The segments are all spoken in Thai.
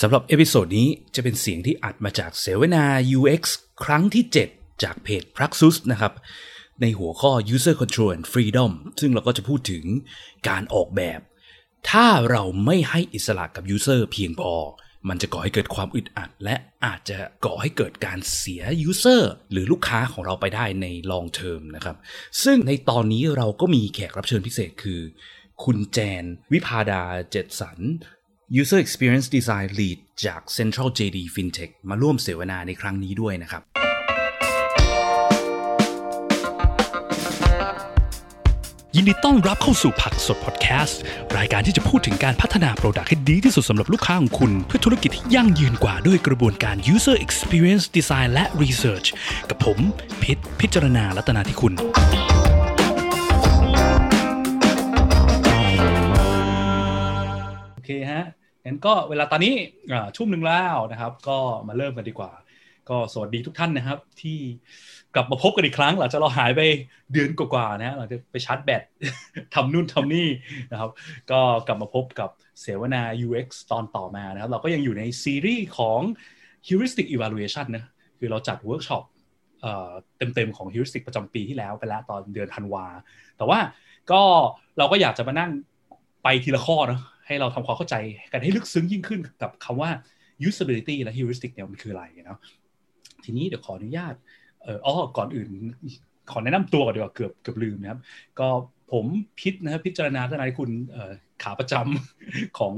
สำหรับ episode นี้จะเป็นเสียงที่อัดมาจากเสวนา UX ครั้งที่ 7 จากเพจ Praxis นะครับ ในหัวข้อ User Control and Freedom ซึ่งเราก็จะพูดถึงการออกแบบ ถ้าเราไม่ให้อิสระกับ User เพียงพอ มันจะก่อให้เกิดความอึดอัด และอาจจะก่อให้เกิดการเสีย User หรือลูกค้าของเราไปได้ใน long term นะครับ ซึ่งในตอนนี้เราก็มีแขกรับเชิญพิเศษคือ คุณแจน วิพาดาเจตสัน User Experience Design Lead จาก Central JD FinTech มาร่วมเสวนาในครั้งนี้ด้วยนะครับ ยินดีต้อนรับเข้าสู่ผักสดพอดแคสต์ รายการที่จะพูดถึงการพัฒนา product ให้ดีที่สุดสำหรับลูกค้าของคุณ เพื่อธุรกิจที่ยั่งยืนกว่าด้วยกระบวนการ User Experience Design และ Research กับผม พิษพิจารณาลัตนาที่คุณ เคฮะงั้นก็เวลาตอนนี้อ่าทุ่มหนึ่งแล้วนะครับ ก็มาเริ่มกันดีกว่า ก็สวัสดีทุกท่านนะครับ ที่กลับมาพบกันอีกครั้งหลังจากเราหายไปเดือนกว่าๆนะฮะหลังจากไปชาร์จแบตทำนู่นทำนี่นะครับ ก็กลับมาพบกับเสวนา UX ตอนต่อมานะครับ เราก็ยังอยู่ในซีรีส์ของ heuristic evaluation นะคือเราจัดเวิร์กช็อปเต็มๆของ heuristic ประจำปีที่แล้วไปแล้วตอนเดือนธันวา แต่ว่าก็เราก็อยากจะมานั่งไปทีละข้อเนาะ ให้เราทำความเข้าใจกันให้ลึกซึ้งยิ่งขึ้นกับคำว่า usability และ heuristic เนี่ยมันคืออะไรเนาะทีนี้เดี๋ยวขออนุญาตเอออ๋อก่อนอื่น ขอแนะนำตัวก่อนดีกว่าเกือบเกือบลืมนะครับ ก็ผมพิษนะครับพิจารณาทนายคุณขาประจำของ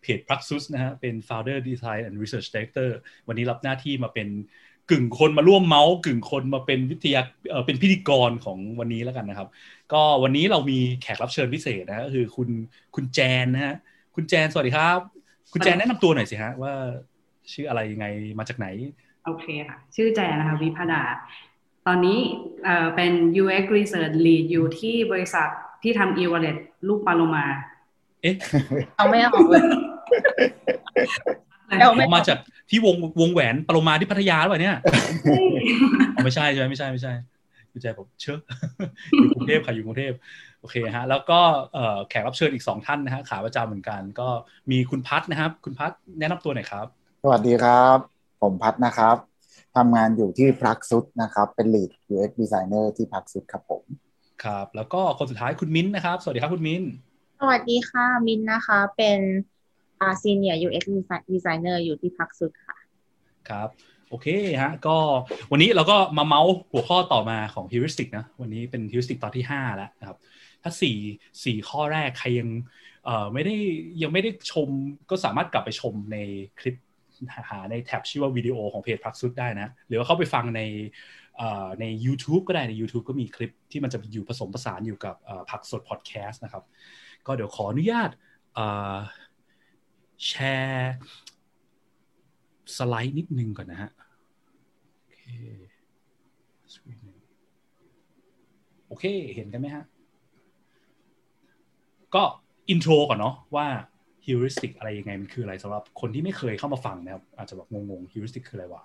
เพจ Praxis นะฮะเป็น founder design and research director วันนี้รับหน้าที่มาเป็นกึ่งคนมาร่วมเมาส์กึ่งคนมาเป็นวิทยาเป็นพิธีกรของวันนี้แล้วกันนะครับ ก็วันนี้เรามีแขกรับเชิญพิเศษนะก็คือคุณคุณแจนนะฮะ คุณแจนสวัสดีครับ คุณแจนแนะนำตัวหน่อยสิฮะว่า ชื่ออะไรยังไงมาจากไหน โอเคค่ะ ชื่อแจนนะคะวิพดา ตอนนี้เอ่อเป็น UX Research Lead อยู่ที่บริษัทที่ทำ e-wallet ลูกปลาโลมา เอ๊ะเอาไม่ออกเลยเอาไม่ออกมาจากที่วงวงแหวนปรมาที่พัทยาหรือเปล่าเนี่ยอ๋อไม่ใช่ใช่ไหมไม่ใช่ไม่ใช่ คุณแจผมเชื่ออยู่กรุงเทพค่ะอยู่กรุงเทพโอเคฮะแล้วก็เอ่อแขกรับเชิญอีกสองท่านนะฮะขาประจำเหมือนกัน ก็มีคุณพัฒนะครับ คุณพัฒแนะนำตัวหน่อยครับ สวัสดีครับ ผมพัฒนะครับทำงานอยู่ที่พักซุดนะครับ เป็น Lead UX Designer ที่พักซุดครับผมครับ แล้วก็คนสุดท้ายคุณมิ้นท์นะครับ สวัสดีครับคุณมิ้นท์สวัสดีค่ะมินนะคะ เป็นอ่า Senior UX Designer อยู่ที่พักสุดค่ะครับ โอเคฮะก็วันนี้เราก็มาเมาส์หัวข้อต่อมาของ heuristic นะ วันนี้เป็น heuristic ตอนที่ 5 แล้วนะครับ ถ้าสี่สี่ข้อแรกใครยังเอ่อไม่ได้ยังไม่ได้ชมก็สามารถกลับไปชมในคลิปหาในแท็บชื่อว่าวิดีโอของเพจพักซุดได้นะ หรือว่าเข้าไปฟังในใน YouTube ก็ได้ใน YouTube ก็มีคลิปที่มันจะอยู่ผสมผสานอยู่กับผักสดพอดแคสต์นะครับ ก็เดี๋ยวขออนุญาตแชร์สไลด์นิดนึงก่อนนะฮะ โอเค screen หนึ่งโอเค เห็นกันไหมฮะ ก็ intro ก่อนเนาะว่า heuristic อะไรยังไงมันคืออะไรสำหรับคนที่ไม่เคยเข้ามาฟังนะครับอาจจะแบบงงๆ heuristic คืออะไรวะ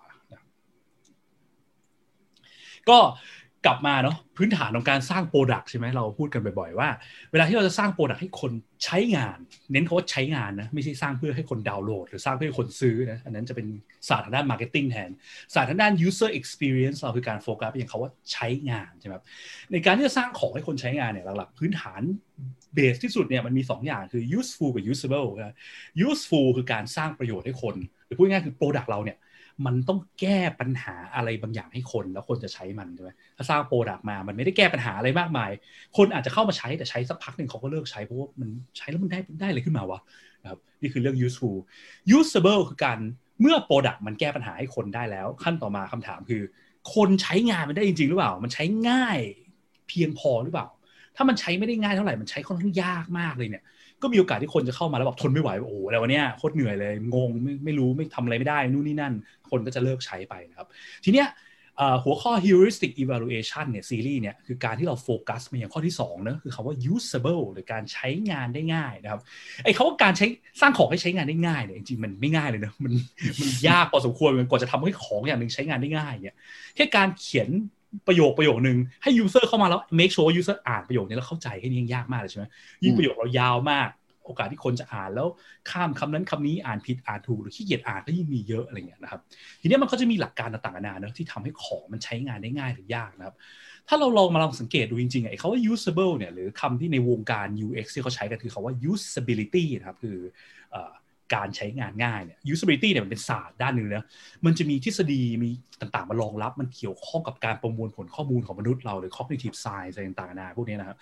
ก็ กลับมาเนาะพื้นฐานของการสร้าง product ใช่ไหมเราพูดกันบ่อยๆว่า เวลาที่เราจะสร้างโปรดักต์ให้คนใช้งาน เน้นคำว่าใช้งานนะไม่ใช่สร้างเพื่อให้คนดาวน์โหลด หรือสร้างเพื่อให้คนซื้อนะอันนั้นจะเป็นศาสตร์ทางด้าน marketing แทนศาสตร์ทางด้าน user experience เราคือการโฟกัสไปอย่างคำว่าใช้งานใช่ไหมครับในการที่จะสร้างของให้คนใช้งานเนี่ยหลักๆพื้นฐาน base ที่สุดเนี่ยมันมี 2 อย่างคือ useful กับ usable นะ useful คือการสร้างประโยชน์ให้คน หรือพูดง่ายๆคือ product เราเนี่ย มันต้องแก้ปัญหาอะไรบางอย่างให้คนแล้วคนจะใช้มันใช่ไหมถ้าสร้าง product มา มันไม่ได้แก้ปัญหาอะไรมากมาย คนอาจจะเข้ามาใช้แต่ใช้สักพักหนึ่งเขาก็เลิกใช้เพราะว่ามันใช้แล้วมันได้ได้อะไรขึ้นมาวะนะครับนี่คือเรื่อง useful usable คือการเมื่อ product มันแก้ปัญหาให้คนได้แล้ว ขั้นต่อมาคำถามคือ คนใช้งานมันได้จริง ๆ หรือเปล่า มันใช้ง่ายเพียงพอหรือเปล่า ถ้ามันใช้ไม่ได้ง่ายเท่าไหร่มันใช้ค่อนข้างยากมากเลยเนี่ย ก็มีโอกาสที่คนจะเข้ามาแล้วแบบทนไม่ไหวโอ้โหแล้ววันนี้โคตรเหนื่อยเลยงงไม่ไม่รู้ไม่ทำอะไรไม่ได้นู่นนี่นั่น คนก็จะเลิกใช้ไปนะครับ ทีเนี้ยหัวข้อ heuristic evaluation เนี่ยซีรีส์เนี่ยคือการที่เราโฟกัสมาอย่างข้อที่2นะคือคำว่า usable หรือการใช้งานได้ง่ายนะครับไอ้คาว่าการใช้สร้างของให้ใช้งานได้ง่ายเนี่ยจริงๆมันไม่ง่ายเลยนะมันมันยากพอสมควรมันกว่าจะทำให้ของอย่างหนึ่งใช้งานได้ง่ายเนี่ยแค่การเขียน ประโยคประโยคนึงให้ user เข้ามาแล้ว make sure ว่า user อ่านประโยคนี้แล้วเข้าใจแค่นี้ยังยากมากเลยใช่ไหมยิ่งประโยคเรายาวมาก โอกาสที่คนจะอ่านแล้วข้ามคำนั้นคำนี้อ่านผิดอ่านถูกหรือขี้เกียจอ่านก็ยิ่งมีเยอะอะไรเงี้ยนะครับ ทีนี้มันก็จะมีหลักการต่างๆนานาเนอะที่ทำให้ของมันใช้งานได้ง่ายหรือยากนะครับ ถ้าเราลองมาลองสังเกตดูจริงๆไอ้คาว่า usable เนี่ยหรือคำที่ในวงการ UX ที่เขาใช้กันคือคาว่า usability นะครับคือ การใช้งานง่ายเนี่ย usability เนี่ยมันเป็นศาสตร์ด้านหนึ่งนะมันจะมีทฤษฎีมีต่างๆมารองรับมันเกี่ยวข้องกับการประมวลผลข้อมูลของมนุษย์เราหรือ cognitive science อะไรต่างๆนาพวกนี้นะครับ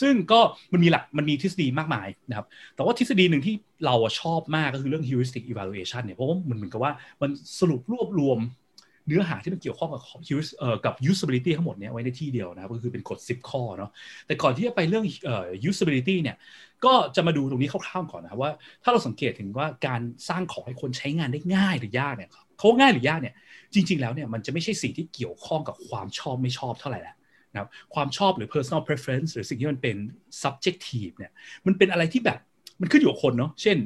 ซึ่งก็มันมีหลักมันมีทฤษฎีมากมายนะครับ แต่ว่าทฤษฎีหนึ่งที่เราชอบมากก็คือเรื่อง heuristic evaluation เนี่ยเพราะว่ามันเหมือนกับว่ามันสรุปรวบรวม เนื้อหาที่มันเกี่ยวข้องกับกับ usability ทั้งหมดเนี้ยไว้ในที่เดียวนะครับก็คือเป็นกฎ 10 ข้อเนาะแต่ก่อนที่จะไปเรื่อง usability เนี่ยก็จะมาดูตรงนี้คร่าวๆก่อนนะว่า ถ้าเราสังเกตถึงว่าการสร้างของให้คนใช้งานได้ง่ายหรือยากเนี่ยเขาง่ายหรือยากเนี่ยจริง ๆ แล้วเนี่ยมันจะไม่ใช่สิ่งที่เกี่ยวข้องกับความชอบไม่ชอบเท่าไหร่แหละนะคความชอบหรือ personal preference หรือสิ่งที่มันเป็น subjective เนี่ยมันเป็นอะไรที่แบบมันขึ้นอยู่กับคนเนาะเช่น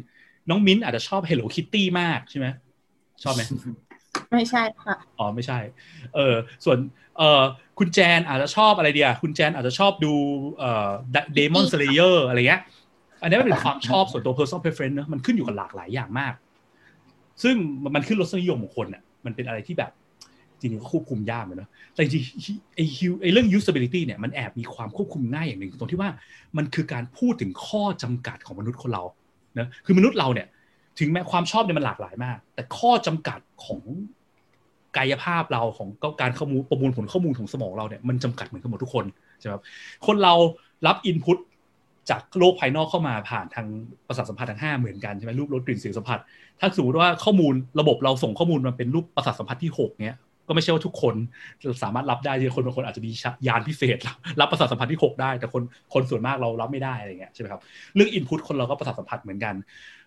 น้องมิ้นอาจจะชอบ Hello Kitty มากใช่ไหมชอบไหม ไม่ใช่ค่ะ อ๋อไม่ใช่ เออส่วนเออคุณแจนอาจจะชอบอะไรเดียคุณแจนอาจจะชอบดูเอ่อ Demon Slayer อะไรเงี้ย อันนี้เป็นความชอบส่วนตัว personal preference นะมันขึ้นอยู่กับหลากหลายอย่างมาก ซึ่งมันขึ้นรสนิยมของคนอะ มันเป็นอะไรที่แบบจริงๆก็ควบคุมยากเลยนะแต่จริงไอ้ไอ้เรื่อง usability เนี่ยมันแอบมีความควบคุมง่ายอย่างหนึ่งตรงที่ว่ามันคือการพูดถึงข้อจำกัดของมนุษย์คนเรานะคือมนุษย์เราเนี่ย ถึงแม้ความชอบเนี่ยมันหลากหลายมาก แต่ข้อจำกัดของ กายภาพเราของการข้อมูลประมวลผลข้อมูลของสมองเราเนี่ยมันจำกัดเหมือนกันหมดทุกคนใช่ไหมคนเรารับอินพุตจากโลกภายนอกเข้ามาผ่านทางประสาทสัมผัสทั้งห้าเหมือนกันใช่ไหมรูปรสกลิ่นเสียงสัมผัส ถ้าสมมติว่าข้อมูลระบบเราส่งข้อมูลมาเป็นรูปประสาทสัมผัสที่หกเนี้ยก็ไม่ใช่ว่าทุกคนสามารถรับได้ที่คนบางคนอาจจะมียานพิเศษ รับประสาทสัมผัสที่ 6 ได้ แต่คนคนส่วนมากเรารับไม่ได้อะไรเงี้ยใช่ไหมครับเรื่องอินพุตคนเราก็ประสาทสัมผัสเหมือนกัน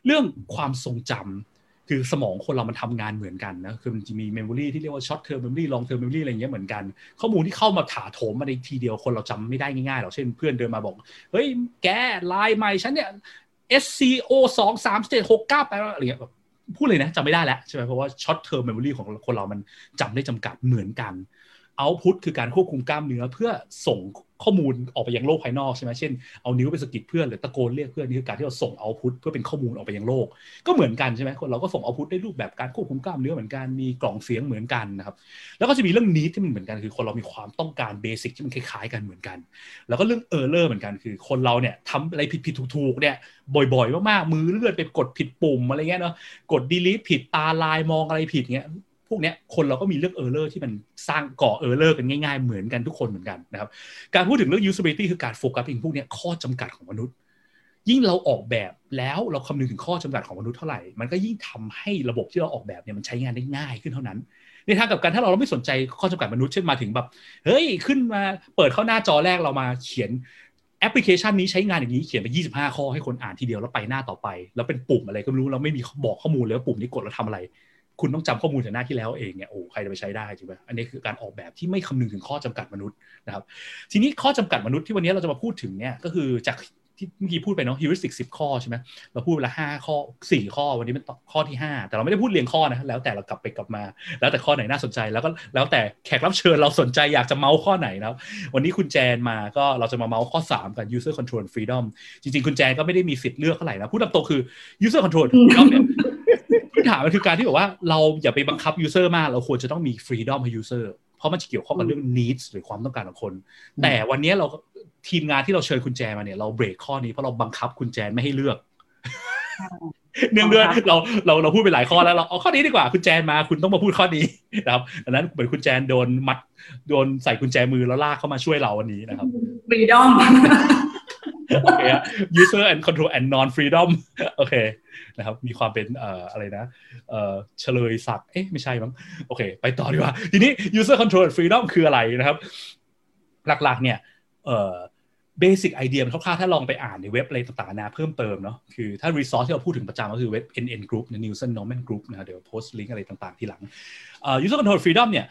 เรื่องความทรงจำ คือสมองคนเรามันทำงานเหมือนกันนะคือมันจะมี memory ที่เรียกว่า short-term memory long-term memory อะไรเงี้ยเหมือนกัน ข้อมูลที่เข้ามาถาโถมมาในทีเดียวคนเราจำไม่ได้ง่ายๆหรอกเช่นเพื่อนเดินมาบอก เฮ้ยแกไลน์ใหม่ฉันเนี่ย SCO สองสามเจ็ดหกเก้าแปดอะไรเงี้ยพูดเลยนะจำไม่ได้แล้วใช่ไหมเพราะว่า short-term memory ของคนเรามันจำได้จำกัดเหมือนกัน output คือการควบคุมกล้ามเนื้อเพื่อส่งข้อมูลออกไปยังโลกภายนอกใช่ไหมเช่นเอานิ้วไปสะกิดเพื่อนหรือตะโกนเรียกเพื่อนนี่คือการที่เราส่ง output เพื่อเป็นข้อมูลออกไปยังโลก ก็เหมือนกันใช่ไหมคนเราก็ส่ง output ได้รูปแบบการควบคุมกล้ามเนื้อเหมือนกันมีกล่องเสียงเหมือนกันนะครับแล้วก็จะมีเรื่องนี้ที่มันเหมือนกันคือคนเรามีความต้องการ basic ที่มันคล้ายๆกันเหมือนกัน แล้วก็เรื่อง error เหมือนกันคือ คนเราเนี่ยทำอะไรผิดๆถูกๆเนี่ยบ่อยๆมากๆมือเลื่อนไปกดผิดปุ่มอะไรเงี้ยเนาะกด delete ผิดตาลายมองอะไรผิดเงี้ย พวกนี้คนเราก็มีเรื่อง error ที่มันสร้างก่อ error กันง่ายๆ เหมือนกันทุกคนเหมือนกันนะครับ การพูดถึงเรื่อง usability คือการโฟกัสเองพวกนี้ข้อจำกัดของมนุษย์ ยิ่งเราออกแบบแล้วเราคำนึงถึงข้อจำกัดของมนุษย์เท่าไหร่ มันก็ยิ่งทำให้ระบบที่เราออกแบบเนี่ยมันใช้งานได้ง่ายขึ้นเท่านั้นในทางกับการถ้าเราไม่สนใจข้อจำกัดมนุษย์เช่นมาถึงแบบเฮ้ยขึ้นมาเปิดเข้าหน้าจอแรกเรามาเขียนแอปพลิเคชันนี้ใช้งานอย่างนี้เขียนไป 25 ข้อให้คนอ่านทีเดียวแล้วไปหน้าต่อไป แล้วเป็นปุ่มอะไรก็ไม่รู้เราไม่มีบอกข้อมูลเลยว่าปุ่มนี้กดแล้วทาอะไร คุณต้องจำข้อมูลจากหน้าที่แล้วเองเนี่ยโอ้ใครจะไปใช้ได้จริงไหมอันนี้คือการออกแบบที่ไม่คำนึงถึงข้อจำกัดมนุษย์นะครับ ทีนี้ข้อจำกัดมนุษย์ที่วันนี้เราจะมาพูดถึงเนี่ยก็คือจากที่เมื่อกี้พูดไปเนาะ heuristic สิบข้อใช่ไหมเราพูดไปละห้าข้อสี่ข้อวันนี้เป็นข้อที่ห้าแต่เราไม่ได้พูดเรียงข้อนะแล้วแต่เรากลับไปกลับมา แล้วแต่ข้อไหนน่าสนใจแล้วก็แล้วแต่แขกรับเชิญเราสนใจอยากจะเมาส์ข้อไหนนะครับวันนี้คุณแจนมาก็เราจะมาเมาส์ข้อ3กับ user control freedom จริง ๆ คุณแจนก็ไม่ได้มีสิทธิ์เลือกเท่าไหร่นะพูดตามตรงคือ user control freedom เนี่ย พื้นฐานมันคือการที่บอกว่าเราอย่าไปบังคับ user มาก เราควรจะต้องมี freedom ให้ user เพราะมันจะเกี่ยวข้องกับเรื่อง needs หรือความต้องการของคน แต่วันนี้เราทีมงานที่เราเชิญคุณแจมาเนี่ยเราเบรกข้อนี้เพราะเราบังคับคุณแจไม่ให้เลือกเนื่องด้วยเราเราเราพูดไปหลายข้อแล้วเราเอาข้อนี้ดีกว่าคุณแจนมาคุณต้องมาพูดข้อนี้นะครับดังนั้นเหมือนคุณแจนโดนมัดโดนใส่กุญแจมือแล้วลากเข้ามาช่วยเราวันนี้นะครับ freedom โอเค user and control and non freedom โอเคนะครับ มีความเป็นเอ่ออะไรนะเอ่อเฉลยศักเอ๊ะไม่ใช่มั้งโอเค ไปต่อดีกว่า ทีนี้ user control and freedom คืออะไรนะครับ หลักๆ เนี่ยเอ่อเบสิกไอเดียมันคร่าวๆถ้าลองไปอ่านในเว็บอะไรต่างๆนะเพิ่มเติมเนาะคือถ้า resource ที่เราพูดถึงประจำก็คือเว็บ NN Group นะ Nielsen Norman Group นะเดี๋ยวโพสต์ลิงก์อะไรต่างๆ ที่หลัง user control freedom เนี่ย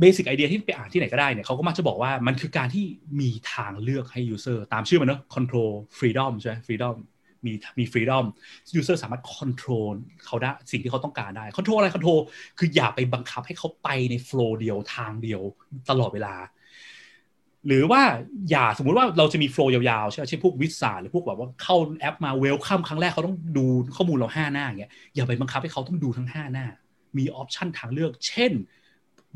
เบสิกไอเดียที่ไปอ่านที่ไหนก็ได้เนี่ยเขาก็มักจะบอกว่ามันคือการที่มีทางเลือกให้ user ตามชื่อมันเนาะ control freedom ใช่ไหม freedom มีมี freedom user สามารถ control เขาได้สิ่งที่เขาต้องการได้ control อะไร control คืออย่าไปบังคับให้เขาไปใน flow เดียวทางเดียวตลอดเวลา หรือว่าอย่าสมมุติว่าเราจะมี flow ยาวๆใช่ไหมเช่นพวกวิสาหรือพวกแบบว่าเข้าแอปมา welcome ครั้งแรกเขาต้องดูข้อมูลเราห้าหน้าอย่างเงี้ยอย่าไปบังคับให้เขาต้องดูทั้งห้าหน้า มี option ทางเลือก เช่น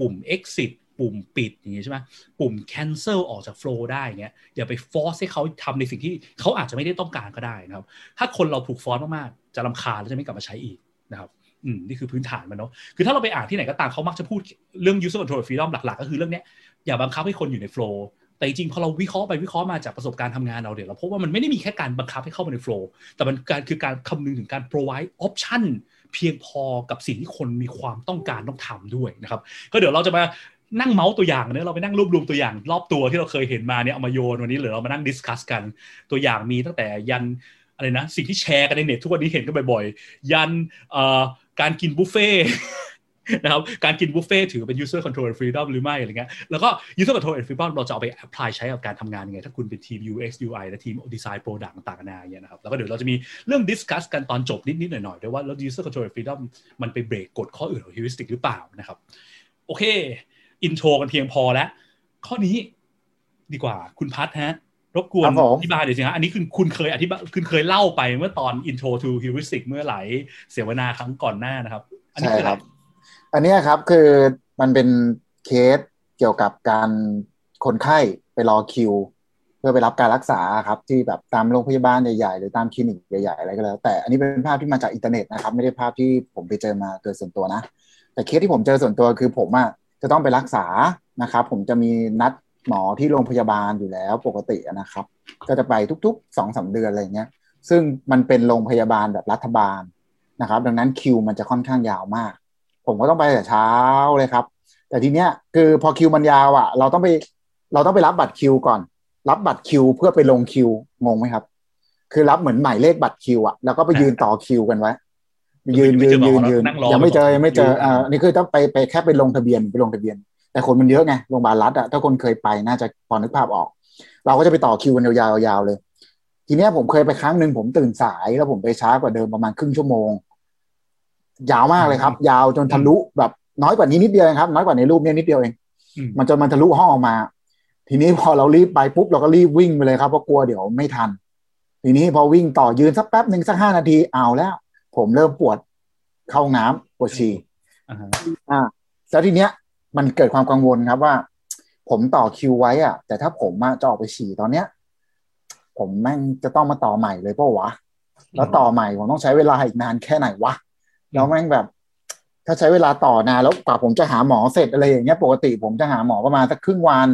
ปุ่ม exit ปุ่มปิดอย่างเงี้ยใช่ไหมปุ่ม cancel ออกจาก flow ได้เงี้ยอย่าไป force ให้เขาทำในสิ่งที่เขาอาจจะไม่ได้ต้องการก็ได้นะครับ ถ้าคนเราถูกฟอร์สมากๆ จะลำคาญแล้วจะไม่กลับมาใช้อีกนะครับอืมนี่คือพื้นฐานมันเนาะคือถ้าเราไปอ่านที่ไหนก็ตามเขามักจะพูดเรื่อง user control freedom หลักๆ ก็คือเรื่องเนี้ยอย่าบังคับให้คนอยู่ใน flow แต่จริงๆพอเราวิเคราะห์ไปวิเคราะห์มาจากประสบการณ์ทำงานเราเดี๋ยวเราพบว่ามันไม่ได้มีแค่การบังคับให้เข้ามาใน flow แต่มันการคือการคำนึงถึงการ provide option เพียงพอกับสิ่งที่คนมีความต้องการต้องทำด้วยนะครับ ก็เดี๋ยวเราจะมานั่งเมาส์ตัวอย่างเนี่ยเราไปนั่งรวบรวมตัวอย่าง รอบตัวที่เราเคยเห็นมาเนี่ยเอามาโยนวันนี้หรือเรามานั่ง discuss กันตัวอย่างมีตั้งแต่ยันอะไรนะสิ่งที่แชร์กันในเน็ตทุกวันนี้เห็นกันบ่อยๆยันการกินบุฟเฟ่ นะครับการกินบุฟเฟ่ถือเป็น user control and freedom หรือไม่อะไรเงี้ยแล้วก็ user control and freedom เราจะเอาไป apply ใช้กับการทำงานยังไง ถ้าคุณเป็นทีม UX UI และทีม design product ต่างๆนานาอย่างเงี้ยนะครับแล้วก็เดี๋ยวเราจะมีเรื่อง discuss กันตอนจบนิดๆหน่อยๆด้วยว่าแล้ว user control and freedom มันไปเบรกกฎข้ออื่นของ heuristic หรือเปล่านะครับโอเค intro กันเพียงพอแล้ว ข้อนี้ดีกว่าคุณพัทฮะรบกวนครับผมอธิบายหน่อยสิฮะอันนี้คือคุณเคยอธิบายคุณเคยเล่าไปเมื่อตอน intro to heuristic เมื่อหลายเสวนาครั้งก่อนหน้านะครับ อันนี้ใช่คืออะคไรรับ อันนี้ครับคือมันเป็นเคสเกี่ยวกับการคนไข้ไปรอคิว เพื่อไปรับการรักษาครับ ที่แบบตามโรงพยาบาลใหญ่ๆ หรือตามคลินิกใหญ่ๆ อะไรก็แล้ว แต่อันนี้เป็นภาพที่มาจากอินเทอร์เน็ตนะครับ ไม่ได้ภาพที่ผมไปเจอมาโดยส่วนตัวนะ แต่เคสที่ผมเจอส่วนตัวคือผมอะจะต้องไปรักษานะครับ ผมจะมีนัดหมอที่โรงพยาบาลอยู่แล้วปกตินะครับ ก็จะไปทุกๆสองสามเดือนอะไรเงี้ยซึ่งมันเป็นโรงพยาบาลแบบรัฐบาลนะครับ ดังนั้นคิวมันจะค่อนข้างยาวมาก ผมก็ต้องไปแต่เช้าเลยครับ แต่ทีเนี้ยคือพอคิวมันยาวอะ เราต้องไปเราต้องไปรับบัตรคิวก่อน รับบัตรคิวเพื่อไปลงคิวงงไหมครับ คือรับเหมือนหมายเลขบัตรคิวอะแล้วก็ไปยืนต่อคิวกันไว้ยืนยืนยืนยืนยังไม่เจอยังไม่เจออ่านี่คือต้องไปไปแค่ไปลงทะเบียนไปลงทะเบียน แต่คนมันเยอะไงโรงพยาบาลรัฐอะถ้าคนเคยไปน่าจะพอนึกภาพออก เราก็จะไปต่อคิวกันยาวๆยาวๆเลย ทีเนี้ยผมเคยไปครั้งหนึ่งผมตื่นสายแล้วผมไปช้ากว่าเดิมประมาณครึ่งชั่วโมง ยาวมากเลยครับ ยาวจนทะลุแบบน้อยกว่านี้นิดเดียวเองครับ น้อยกว่าในรูปเนี้ยนิดเดียวเองอืมมันจนมันทะลุห้องออกมา ทีนี้พอเรารีบไปปุ๊บเราก็รีบวิ่งไปเลยครับเพราะกลัวเดี๋ยวไม่ทัน ทีนี้พอวิ่งต่อยืนสักแป๊บหนึ่งสักห้านาทีเอาแล้ว ผมเริ่มปวดเข้าห้องน้ำปวดฉี่อ่าฮะอ่าแล้วทีเนี้ยมันเกิดความกังวลครับว่า ผมต่อคิวไว้อะ แต่ถ้าผมอะจะออกไปฉี่ตอนเนี้ย ผมแม่งจะต้องมาต่อใหม่เลยเปล่าวะ แล้วต่อใหม่ผมต้องใช้เวลาอีกนานแค่ไหนวะ แล้วแม่งแบบ ถ้าใช้เวลาต่อนานแล้วกว่าผมจะหาหมอเสร็จอะไรอย่างเงี้ยปกติผมจะหาหมอประมาณสักครึ่งวัน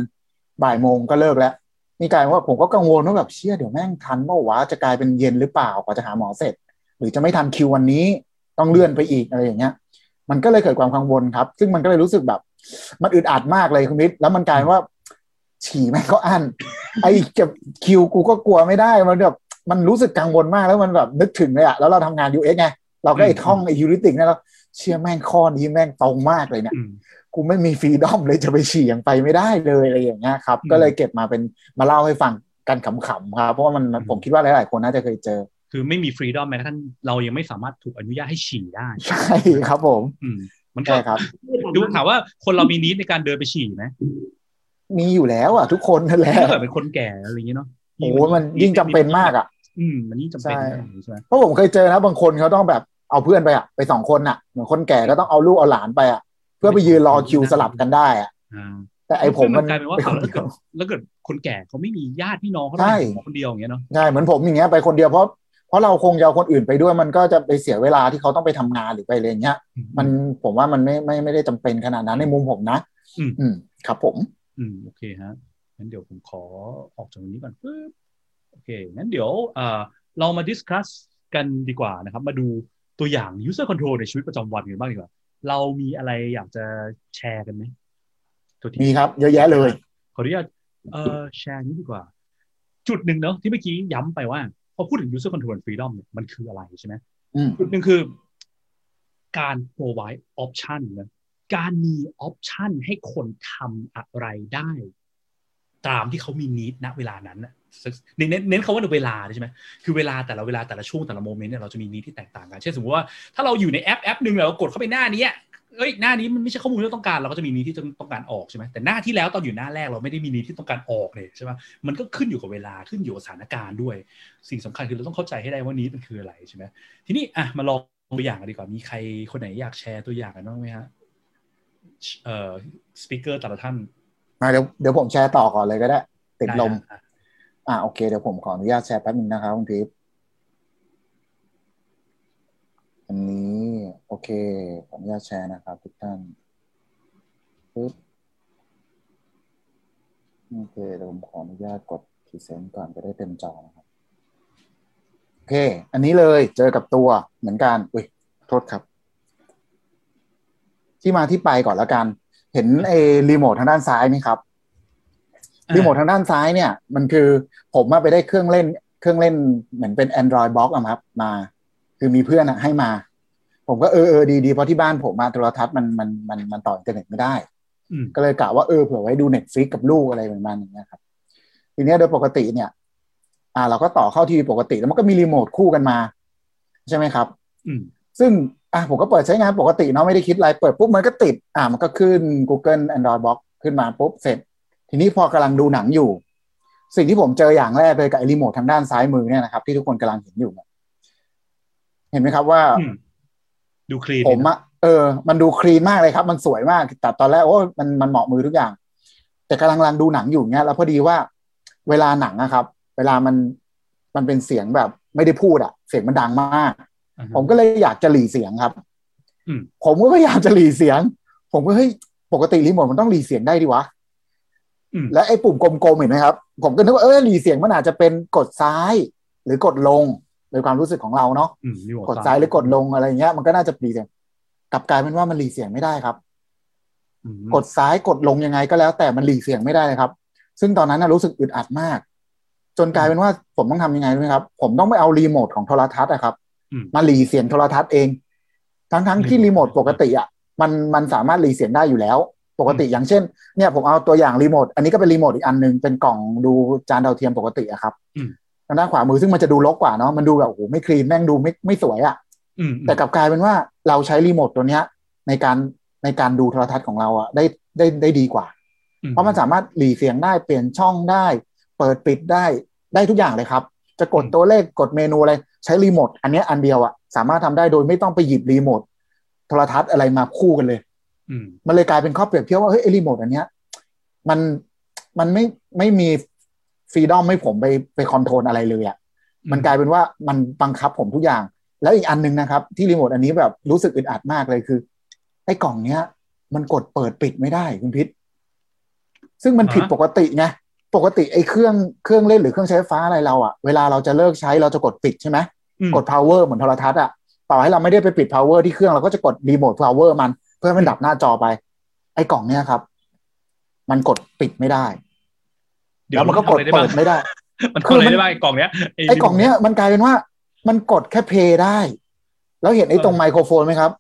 บ่ายโมงก็เลิกแล้วนี่กลายว่าผมก็กังวลว่าแบบเชี่ยเดี๋ยวแม่งทันเปล่าวะจะกลายเป็นเย็นหรือเปล่ากว่าจะหาหมอเสร็จ หรือจะไม่ทันคิววันนี้ต้องเลื่อนไปอีกอะไรอย่างเงี้ย มันก็เลยเกิดความกังวลครับ ซึ่งมันก็เลยรู้สึกแบบ มันอึดอัดมากเลยคุณวิทย์แล้วมันกลายว่า ฉี่แม่งก็อั้นไอ้เก็บคิวกูก็กลัวไม่ได้มันแบบมันรู้สึกกังวลมากแล้วมันแบบนึกถึงเลยอะแล้วเราทำงาน UX ไง เราก็ไอ้ท่องไอ้ฮิวริติกนี่ยเราเชื่อแม่งข้อนี้แม่งตรงมากเลยเนี่ยอืมกูไม่มีฟรีดอมเลยจะไปฉี่ยังไปไม่ได้เลยอะไรอย่างเงี้ยครับอืมก็เลยเก็บมาเป็นมาเล่าให้ฟังกันขำๆครับเพราะว่ามันอืมผมคิดว่าหลายๆคนน่าจะเคยเจอ คือไม่มีฟรีดอมแม้กระทั่งเรายังไม่สามารถถูกอนุญาตให้ฉี่ได้ใช่ครับผมอืมมันก็ใช่ครับดูถามว่าคนเรามีนิดในการเดินไปฉี่ไหมมีอยู่แล้วอะ ทุกคนนั่นแหละถ้าเกิดเป็นคนแก่อะไรอย่างเงี้ยเนาะโอ้โหมันยิ่งจำเป็นมากอะ อืมมันยิ่งจำเป็นใช่มากใช่ไหมเพราะผมเคยเจอนะบางคนเขาต้องแบบ เอาเพื่อนไปอะไปสองคนอะเหมือนคนแก่ก็ต้องเอาลูกเอาหลานไปอะเพื่อไปยืนรอคิวสลับกันได้อะอ่าแต่ไอผมมันกลายเป็นว่าเอาแล้วเกิดแล้วเกิดคนแก่เขาไม่มีญาติพี่น้องเขาใช่ต้องอยู่คนเดียวอย่างเงี้ยเนาะใช่เหมือนผมอย่างเงี้ยไปคนเดียวเพราะเพราะเราคงจะเอาคนอื่นไปด้วยมันก็จะไปเสียเวลาที่เขาต้องไปทำงานหรือไปอะไรอย่างเงี้ย มันผมว่ามันไม่ไม่ไม่ได้จำเป็นขนาดนั้นในมุมผมนะอืมอืมครับผม อืมโอเคฮะงั้นเดี๋ยวผมขอออกจากตรงนี้ก่อนปึ๊บโอเคงั้นเดี๋ยวเอ่อเรามาดิสคัสกันดีกว่านะครับ มาดู ตัวอย่าง user control ในชีวิตประจำวันกันบ้างดีกว่าเรามีอะไรอยากจะแชร์กันไหมตัวที่มีครับ เยอะแยะเลย ขออนุญาตเอ่อแชร์นี้ดีกว่า จุดหนึ่งเนาะที่เมื่อกี้ย้ำไปว่า พอพูดถึง user control and freedom เนี่ยมันคืออะไรใช่ไหมอืมจุดหนึ่งคือ การ provide option นะการมี option ให้คนทำอะไรได้ ตามที่เขามี need ณเวลานั้นน่ะ เน้นเน้นเน้นคำว่าเวลาใช่ไหมคือเวลาแต่ละเวลาแต่ละช่วงแต่ละ moment เนี่ยเราจะมี need ที่แตกต่างกัน เช่นสมมติว่าถ้าเราอยู่ในแอปแอปหนึ่งเรากดเข้าไปหน้านี้เอ้ยหน้านี้มันไม่ใช่ข้อมูลที่เราต้องการเราก็จะมี need ที่ต้องการออกใช่ไหมแต่หน้าที่แล้วตอนอยู่หน้าแรกเราไม่ได้มี need ที่ต้องการออกเลยใช่ไหมมันก็ขึ้นอยู่กับเวลาขึ้นอยู่กับสถานการณ์ด้วย สิ่งสำคัญคือเราต้องเข้าใจให้ได้ว่า need มันคืออะไรใช่ไหมทีนี้อะมาลองตัวอย่างกันดีกว่ามีใครคนไหนอยากแชร์ตัวอย่างกันบ้างไหมฮะเอ่อ speaker แต่ละท่านมาเดี๋ยวเดี๋ยวผมแชร์ต่อก่อนเลยก็ได้ ติดลมไออ่าโอเคเดี๋ยวผมขออนุญาตแชร์แป๊บนึงนะครับคุณพีทอันนี้โอเคขออนุญาตแชร์นะครับ ทุกท่านปึ๊บโอเคเดี๋ยวผมขออนุญาตกด present ก่อนจะได้เต็มจอนะครับโอเค อันนี้เลยเจอกับตัวเหมือนกันอุ้ยโทษครับ ที่มาที่ไปก่อนแล้วกัน เห็นไอ้รีโมททางด้านซ้ายไหมครับ รีโมททางด้านซ้ายเนี่ย มันคือผมมาไปได้เครื่องเล่น เครื่องเล่นเหมือนเป็น Android Box อะครับ มา คือมีเพื่อนอะให้มา ผมก็เออเออดีดีเพราะที่บ้านผมมาโทรทัศน์มันมันมันมันต่ออินเทอร์เน็ตไม่ได้อืมก็เลยกะว่าเออเผื่อไว้ดูเน็ตฟ i ิกกับลูกอะไรประมาณอย่างเงี้ยครับ ทีเนี้ยโดยปกติเนี่ย อ่า เราก็ต่อเข้าทีวีปกติแล้วมันก็มีรีโมทคู่กันมา ใช่ไหมครับอืมซึ่งอะผมก็เปิดใช้งานปกติเนาะไม่ได้คิดอะไร เปิดปุ๊บมันก็ติด อ่ามันก็ขึ้น Google Android Box ขึ้นมาปุ๊บเสร็จ ทีนี้พอกำลังดูหนังอยู่ สิ่งที่ผมเจออย่างแรกเลยกับไอ้รีโมททางด้านซ้ายมือเนี่ยนะครับที่ทุกคนกำลังเห็นอยู่เนี่ยเห็นไหมครับว่าอืมดูคลีนผมอะเออ มันดูคลีนมากเลยครับ มันสวยมากแต่ตอนแรกโอ้มันมันเหมาะมือทุกอย่าง แต่กำลังกำลังดูหนังอยู่เนี้ยแล้วพอดีว่า เวลาหนังอะครับ เวลามันมันเป็นเสียงแบบ ไม่ได้พูดอะเสียงมันดังมากอ่าฮะผมก็เลยอยากจะหลีเสียงครับอืมผมก็พยายามจะหลีเสียง ผมก็เฮ้ยปกติรีโมทมันต้องหลีเสียงได้ดิวะอืม และไอ้ปุ่มกลมๆเห็นไหมครับ ผมก็นึกว่าเออหลีเสียงมันอาจจะเป็นกดซ้าย หรือกดลงโดยความรู้สึกของเราเนาะอืมรีโมทกดซ้ายหรือกดลงอะไรเงี้ย มันก็น่าจะหลีเสียงกลับกลายเป็นว่ามันหลีเสียงไม่ได้ครับอืมกดซ้ายกดลงยังไงก็แล้ว แต่มันหลีเสียงไม่ได้เลยครับ ซึ่งตอนนั้นนะรู้สึกอึดอัดมาก จนกลายเป็นว่าผมต้องทำยังไงรู้ไหมครับ ผมต้องไปเอารีโมทของโทรทัศน์นะครับอืมมาหลีเสียงโทรทัศน์เอง ทั้งทั้งๆที่รีโมทปกติอะมันมันสามารถหลีเสียงได้อยู่แล้ว ปกติอย่างเช่น เนี่ยผมเอาตัวอย่างรีโมทอันนี้ก็เป็นรีโมทอีกอันหนึงเป็นกล่องดูจานดาวเทียมปกติอะครับอืมทางด้านขวามือซึ่งมันจะดูรกกว่าเนาะมันดูแบบโอ้โหไม่คลีนแม่งดูไม่ไม่สวยอะอืมแต่กลับกลายเป็นว่าเราใช้รีโมทตัวเนี้ย ในการในการดูโทรทัศน์ของเราอะได้ได้ได้ดีกว่าอืมเพราะมันสามารถหรี่เสียงได้เปลี่ยนช่องได้ เปิดปิดได้ได้ทุกอย่างเลยครับ จะกดตัวเลขกดเมนูอะไรใช้รีโมทอันเนี้ยอันเดียวอะสามารถทำได้โดยไม่ต้องไปหยิบรีโมทโทรทัศน์อะไรมาคู่กันเลยอื มมันเลยกลายเป็นข้อเปรียบเทียบว่าเฮ้ยไอ้รีโมทอันเนี้ยมันมันไม่ไม่มี freedom ให้ผมไปไปคอนโทรลอะไรเลยอะมันกลายเป็นว่ามันบังคับผมทุกอย่าง แล้วอีกอันหนึงนะครับ ที่รีโมทอันนี้แบบรู้สึกอึดอัดมากเลยคือ ไอ้กล่องเนี้ย มันกดเปิดปิดไม่ได้คุณพิษซึ่งมันผิดปกติไงปกติไอ้เครื่องเครื่องเล่นหรือเครื่องใช้ไฟฟ้าอะไรเราอะเวลาเราจะเลิกใช้เราจะกดปิดใช่ไหมอืมกด power เหมือนโทรทัศน์อะต่อให้เราไม่ได้ไปปิด power ที่เครื่องเราก็จะกด remote power มัน เพื่อให้มันดับหน้าจอไป ไอ้กล่องเนี้ยครับ มันกดปิดไม่ได้ แล้วมันก็กดเปิดไม่ได้ มันทำอะไรได้บ้างไอ้กล่องเนี้ยไอ้กล่องเนี้ยมันกลายเป็นว่า มันกดแค่เพย์ได้ แล้วเห็นไอ้ตรงไมโครโฟนไหมครับ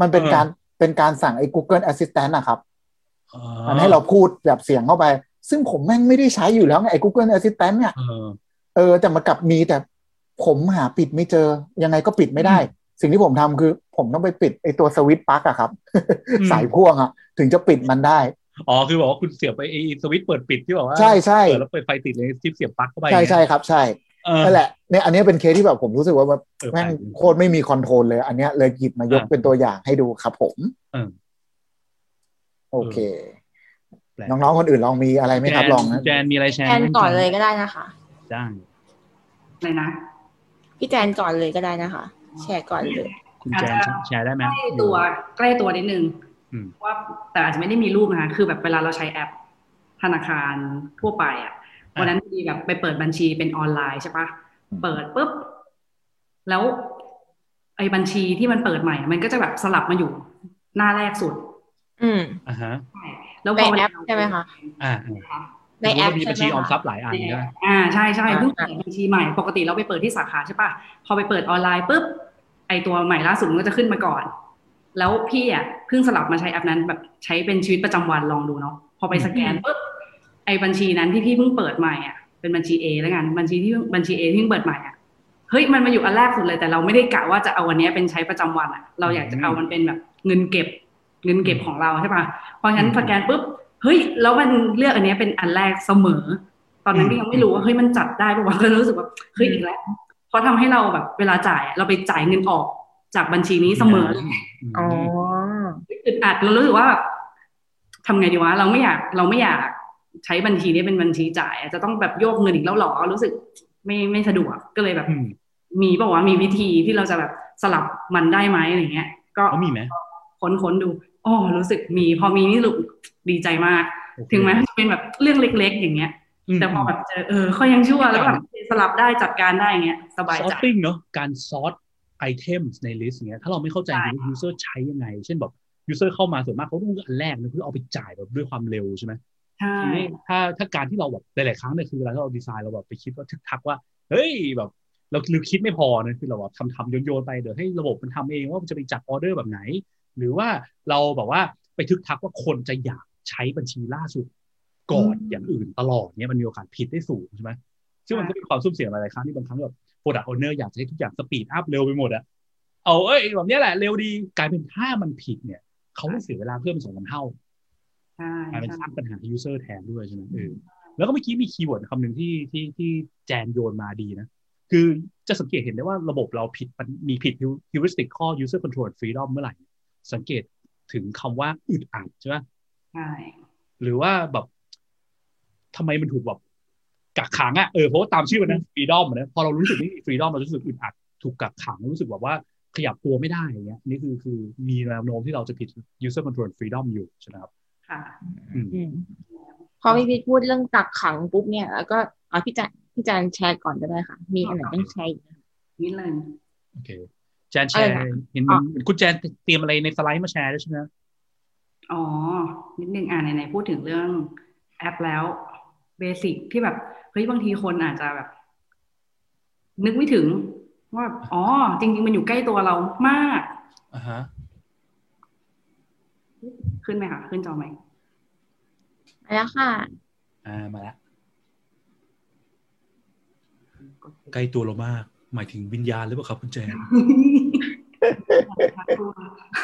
มันเป็นการเป็นการสั่งไอ้ Google Assistant นะครับอ๋อมันให้เราพูดแบบเสียงเข้าไป ซึ่งผมแม่งไม่ได้ใช้อยู่แล้วไงไอ้ Google Assistant เนี่ยเออเออแต่มากลับมีแต่ผมหาปิดไม่เจอ ยังไงก็ปิดไม่ได้ สิ่งที่ผมทำคือ ผมต้องไปปิดไอ้ตัวสวิตช์ปลั๊กอะครับอืมสายพ่วงอะถึงจะปิดมันได้อ๋อคือบอกว่าคุณเสียบไปไอ้สวิตช์เปิดปิดที่บอกว่าใช่ใช่เปิดแล้วเปิดไฟติดเลยจึ๊บเสียบปลั๊กเข้าไปใช่ใช่ครับใช่เออนั่นแหละเนี่ยอันนี้เป็นเคสที่แบบผมรู้สึกว่าแบบเออแม่งแปลกโคตรไม่มี control เลย อันเนี้ยเลยหยิบมายกอ่าเป็นตัวอย่างให้ดูครับผมเออโอเคแปลกน้องๆคนอื่นลองมีอะไรไหมครับแจนลองนะแจนมีอะไรแชร์แจนไหมก่อนเลยก็ได้นะคะได้เลยนะพี่แจนก่อนเลยก็ได้นะคะ แชร์ก่อนเลยคุณแจนแชร์ได้ไหมใกล้ตัวใกล้ตัวนิดนึงอืมว่าแต่อาจจะไม่ได้มีรูปนะคะคือแบบเวลาเราใช้แอป ธนาคารทั่วไปอะวันนั้นมีแบบไปเปิดบัญชีเป็นออนไลน์ใช่ปะเปิดปุ๊บ แล้วไอ้บัญชีที่มันเปิดใหม่ มันก็จะแบบสลับมาอยู่หน้าแรกสุด อืมอ่าฮะใช่แล้วพในอเวแอลาปใช่ไหมคะอ่า ในแอปมีใช่บัญไหมชีออมทรัคะพย์หลายอันใช่ไหมอ่าใช่ใช่อ่าเพิ่งเปิดบัญชีใหม่ปกติเราไปเปิดที่สาขาใช่ปะพอไปเปิดออนไลน์ปุ๊บไอตัวใหม่ล่าสุดมันก็จะขึ้นมาก่อน แล้วพี่อะเพิ่งสลับมาใช้แอปนั้นแบบใช้เป็นชีวิตประจำวันลองดูเนาะพอไปสแกนปุ๊บไอบัญชีนั้นที่พี่เพิ่งเปิดใหม่อะเป็นบัญชี A แล้วกันบัญชีที่บัญชี A ที่เพิ่งเปิดใหม่อะเฮ้ยมันมาอยู่อันแรกสุดเลยแต่เราไม่ได้กะว่าจะเอาวันเนี้ยเป็นใช้ประจำวันอะ เราอยากจะเอามันเป็นแบบเงินเก็บ เงินเก็บของเราใช่ปะพอฉันสแกนปุ๊บ เฮ้ย แล้วมันเลือกอันเนี้ยเป็นอันแรกเสมอ ตอนนั้นก็ยังไม่รู้ว่าเฮ้ยมันจัดได้ปะวะก็รู้สึกว่าเฮ้ยอีกแล้วเพราะทำให้เราแบบเวลาจ่ายอะเราไปจ่ายเงินออกจากบัญชีนี้เสมอเลยอ๋ออึดอัดเรารู้สึกว่าแบบทำไงดีวะเราไม่อยากเราไม่อยากใช้บัญชีนี้เป็นบัญชีจ่ายอะจะต้องแบบโยกเงินอีกแล้วหรอรู้สึกไม่ไม่สะดวกก็เลยแบบอืมมีบอกว่ามีวิธีที่เราจะแบบสลับมันได้ไหมอะไรเงี้ย ก็เขามีไหมค้นค้นดู อ๋อรู้สึกมี พอมีนี่รู้ดีใจมากโอเคถึงแม้จะเป็นแบบเรื่องเล็ก ๆ อย่างเงี้ยมแต่พอแบบเจอเออค่อยยังชั่วแล้วแบบสลับได้จัดการได้เงี้ยสบายใจ sorting เนาะการ sort item ในลิสต์เงี้ยถ้าเราไม่เข้าใจใช่ว่า user ใช้ยังไง เช่นแบบ user เข้ามาส่วนมากเขาต้องเลือกอันแรกนะเพื่อเอาไปจ่ายแบบด้วยความเร็วใช่ไหมใช่ทีนี้ถ้าถ้าการที่เราแบบหลายๆครั้งเนี่ยคือเวลาที่เราดีไซน์เราแบบไปคิดว่าทึกทักว่าเฮ้ยแบบเราหรือคิดไม่พอนะคือเราแบบทำทำโยนโยนๆไปเดี๋ยวให้ระบบมันทำเองว่ามันจะไปจัดออเดอร์แบบไหน หรือว่าเราแบบว่าไปทึกทักว่าคนจะอยากใช้บัญชีล่าสุดก่อนอย่างอื่นตลอดเนี่ยมันมีโอกาสผิดได้สูงใช่ไหมซึ่งมันก็เป็นความสุ่มเสี่ยงหลายๆครั้งที่บางครั้งแบบ product owner อยากจะให้ทุกอย่าง speed up เร็วไปหมดอะเอาเอ้ยแบบเนี้ยแหละเร็วดีกลายเป็นถ้ามันผิดเนี่ยเขาต้องเสียเวลาเพิ่มเป็นสองสามเท่าใช่กลายเป็นใช่สร้างปัญหาให้ user แทนด้วยใช่ไหมเออแล้วก็เมื่อกี้มี keyword คำหนึ่งที่ที่ที่แจนโยนมาดีนะ คือจะสังเกตเห็นได้ว่าระบบเราผิดมันมีผิด heuristic ข้อ user control and freedom เมื่อไหร่ สังเกตถึงคำว่าอึดอัดใช่ไหมใช่หรือว่าแบบทำไมมันถูกแบบกักขังอะเออเพราะว่าตามชื่อมันนะ freedom อะนะพอเรารู้สึกไม่มี freedom เราจะรู้สึกอึดอัดถูกกักขังรู้สึกแบบว่าขยับตัวไม่ได้อย่างเงี้ย นี่คือคือมีแนวโน้มที่เราจะผิด user control and freedom อยู่ใช่ไหมครับค่ะอืมอืมพอพี่พีชพูดเรื่องกักขังปุ๊บเนี่ย แล้วก็เอาพี่จันพี่จันแชร์ก่อนก็ได้ค่ะ มีอันไหนต้องแชร์อีกไหมนี่เลยโอเคแจนแชร์อะไรนะเห็นอ๋อเห็นคุณแจนเตรียมอะไรในสไลด์มาแชร์ด้วยใช่ไหมอ๋อ นิดนึงอ่าไหนๆพูดถึงเรื่องแอปแล้วเบสิกที่แบบเฮ้ยบางทีคนอาจจะแบบ นึกไม่ถึง ว่าอ๋อ จริง ๆ มันอยู่ใกล้ตัวเรามากอ่าฮะขึ้นไหมคะขึ้นจอไหมมาแล้วค่ะ อ่ามาแล้วใกล้ตัวเรามาก หมายถึงวิญญาณหรือเปล่าครับคุณแจน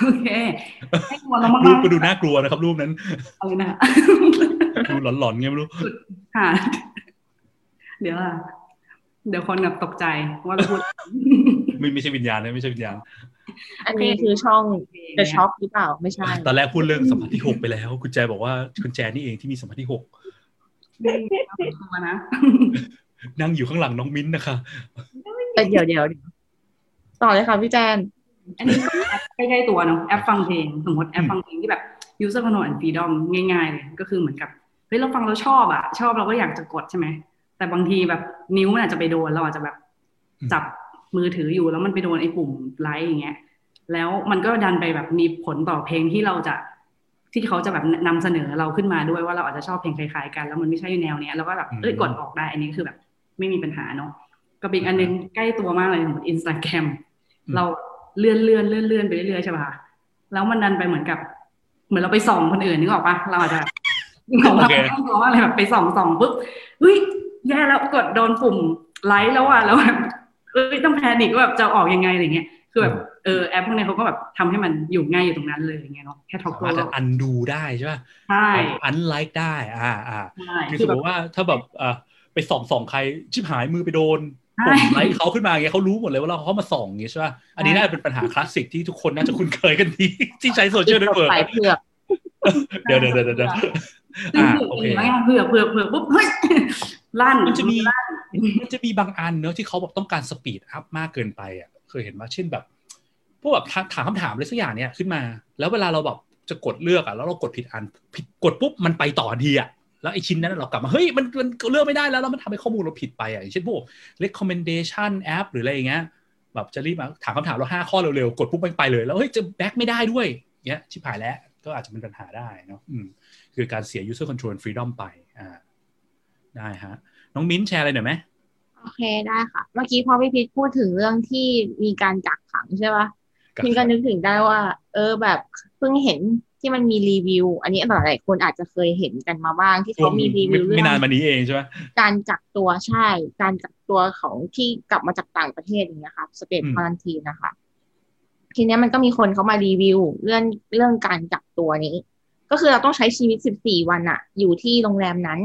โอเคให้ตัวเรามากรูปๆก็ดูน่ากลัวนะครับ รูปนั้นอะไรนะดูหลอนๆไงไม่รู้ค่ะ เดี๋ยวอะเดี๋ยวคนแบบตกใจว่าเราพูดไม่ไม่ใช่วิญญาณนะไม่ใช่วิญญาณ อันนี้คือช่อง The Shock หรือเปล่าไม่ใช่ ตอนแรกพูดเรื่องสัมผัสที่หกไปแล้ว คุณแจบอกว่าคุณแจนี่เองที่มีสัมผัสที่หกมานะนั่งอยู่ข้างหลังน้องมิ้นท์นะคะ เออเดี๋ยวเดี๋ยวเดี๋ยวต่อเลยค่ะพี่แจน อันนี้ก็แอปใกล้ๆตัวเนาะแอปฟังเพลงสมมติแอปฟังเพลงที่แบบ user control and freedom ง่ายๆเลยก็คือเหมือนกับเฮ้ยเราฟังเราชอบอะชอบเราก็อยากจะกดใช่ไหมแต่บางทีแบบนิ้วมันอาจจะไปโดนเราอาจจะแบบ จับมือถืออยู่แล้วมันไปโดนไอ้ปุ่มไลค์อย่างเงี้ย แล้วมันก็ดันไปแบบมีผลต่อเพลงที่เราจะที่เขาจะแบบนำเสนอเราขึ้นมาด้วยว่าเราอาจจะชอบเพลงคล้ายๆกัน แล้วมันไม่ใช่แนวเนี้ยแล้วก็แบบเอ้ยกดออกได้อันนี้คือแบบ ไม่มีปัญหาเนาะ กับอีกอันนึงใกล้ตัวมากเลยเหมือนอินสตาแกรมเราเลื่อนเลื่อนเลื่อนเลื่อนไปเรื่อยๆใช่ป่ะแล้วมันดันไปเหมือนกับ เหมือนเราไปส่องคนอื่นนึกออกปะเราอาจจะของเราต้องร้องอะไรแบบไปส่องส่องปุ๊บเฮ้ยแย่แล้วกดโดนปุ่มไลค์แล้วอะแล้วแบบเอ้ยต้อง panic ว่าแบบจะออกยังไงอะไรเงี้ยคือแบบเออแอปพวกนี้เขาก็แบบทำให้มันอยู่ง่ายอยู่ตรงนั้นเลยอย่างเงี้ยเนาะแค่ toggle สามารถจะ undo ได้ใช่ป่ะใช่ unlike ได้ อ่าอ่าใช่คือคือแบบสมมติว่าถ้าแบบอ่าไปส่องส่องใครชิบหายมือไปโดน ใช่ปุ่มไลค์เขาขึ้นมาเงี้ยเขารู้หมดเลยว่าเราเขามาส่องอย่างเงี้ยใช่ป่ะอันนี้น่าจะเป็นปัญหาคลาสสิกที่ทุกคนน่าจะคุ้นเคยกันดีที่ใช้ social network สายเผือกเดี๋ยวเดี๋ยวเดี๋ยวเดี๋ยวซึ่งอ่าเผือกโอเคเป็เคนอย่างเงี้ยเผือกเผือกเผือกปุ๊บเฮ้ยลั่นมันจะมีมันจะมีบางอันเนอะที่เขาแบบต้องการ speed up มากเกินไปอะเคยเห็นว่าเช่นแบบพวกแบบถามคำถามอะไรสักอย่างเนี่ยขึ้นมา แล้วเวลาเราแบบจะกดเลือกอะแล้วเรากดผิดอันผิดกดปุ๊บมันไปต่อทันทีอะ แล้วไอ้ชิ้นนั้นเรากลับมา เฮ้ย มันมันเลือกไม่ได้แล้วแล้วมันทำให้ข้อมูลเราผิดไปอะอย่างเช่นพวก recommendation app หรืออะไรอย่างเงี้ยแบบจะรีบมาถามคำถามเราห้าข้อเร็วๆ กดปุ๊บมันไปเลย แล้วเฮ้ยจะ back ไม่ได้ด้วยเงี้ยชิบหายแล้วก็อาจจะเป็นปัญหาได้เนาะอืมคือการเสีย user control and freedom ไปอ่าได้ฮะ น้องมิ้นแชร์อะไรหน่อยไหมโอเคได้ค่ะ เมื่อกี้พอพี่พีชพูดถึงเรื่องที่มีการกักขังใช่ปะกักขังพินก็นึกถึงได้ว่า เออแบบเพิ่งเห็น ที่มันมีรีวิว อันนี้หลายๆคนอาจจะเคยเห็นกันมาบ้างที่เขามีรีวิวไม่เรื่ไม่องนานมานี้เองใช่ไหมการกักตัวใช่ การกักตัวของที่กลับมาจากต่างประเทศอย่างเงี้ยค่ะสเตทอืมควอนตีนนะคะ ทีเนี้ยมันก็มีคนเขามารีวิว เรื่องเรื่องการกักตัวนี้ ก็คือเราต้องใช้ชีวิตสิบสี่วันอะอยู่ที่โรงแรมนั้น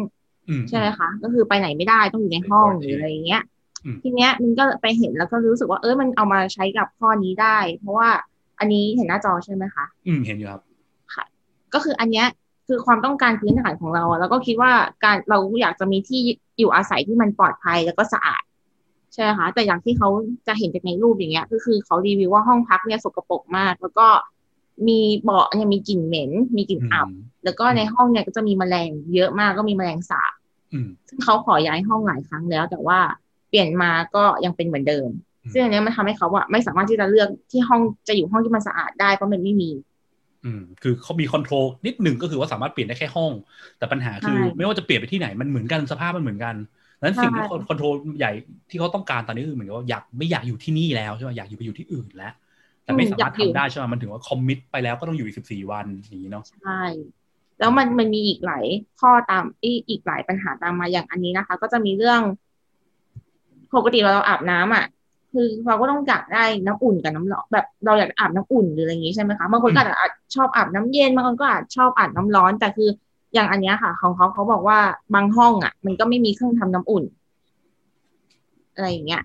อืมใช่ไหมคะก็คือไปไหนไม่ได้ต้องอยู่ในห้องเป็นหรืออะไรอย่างเงี้ยอืมทีเนี้ยมันก็ไปเห็นแล้วก็รู้สึกว่าเออมันเอามาใช้กับข้อนี้ได้ เพราะว่าอันนี้เห็นหน้าจอใช่ไหมคะ อืมเห็นอยู่ครับ ก็คืออันเนี้ยคือความต้องการพื้นฐานของเราอะแล้วก็คิดว่าการเราอยากจะมีที่อยู่อาศัยที่มันปลอดภัยแล้วก็สะอาดใช่ไหมคะแต่อย่างที่เขาจะเห็นจากในรูปอย่างเงี้ย ก็คือเขารีวิวว่าห้องพักเนี่ยสกปรกมาก แล้วก็มีเบาะเนี่ยมีกลิ่นเหม็น มีกลิ่นอับ แล้วก็ในห้องเนี่ยก็จะมีแมลงเยอะมากก็มีแมลงสาบอืมซึ่งเขาขอย้ายห้องหลายครั้งแล้ว แต่ว่าเปลี่ยนมาก็ยังเป็นเหมือนเดิมอืมซึ่งอันเนี้ยมันทำให้เขาอะไม่สามารถที่จะเลือกที่ห้องจะอยู่ห้องที่มันสะอาดได้เพราะมันไม่มี อืมคือเขามีคอนโทรลนิดหนึ่งก็คือว่าสามารถเปลี่ยนได้แค่ห้อง แต่ปัญหาคือใช่ไม่ว่าจะเปลี่ยนไปที่ไหนมันเหมือนกันสภาพมันเหมือนกันนั้นสิ่งที่ใช่คอนโทรลใหญ่ที่เขาต้องการตอนนี้คือเหมือนกับว่าอยากไม่อยากอยู่ที่นี่แล้วใช่ไหมอยากอยู่ไปอยู่ที่อื่นแล้ว แต่ไม่สามารถทำได้ใช่ไหมมันถึงว่าคอมมิตไปแล้วก็ต้องอยู่อีกสิบสี่วันอย่างนี้เนาะใช่แล้วมันมันมีอีกหลายข้อตามอีอีกหลายปัญหาตามมาอย่างอันนี้นะคะ ก็จะมีเรื่องปกติเราอาบน้ำอะ คือเราก็ต้องกะได้น้ำอุ่นกับน้ำร้อนแบบเราอยากอาบน้ำอุ่นหรืออะไรอย่างนี้ใช่ไหมคะบางคนก็อาจจะอาจชอบอาบน้ำเย็นบางคนก็อาจชอบอาบน้ำร้อน แต่คืออย่างอันเนี้ยค่ะ ของเขาเขาบอกว่าบางห้องอะ มันก็ไม่มีเครื่องทำน้ำอุ่น อะไรอย่างเงี้ย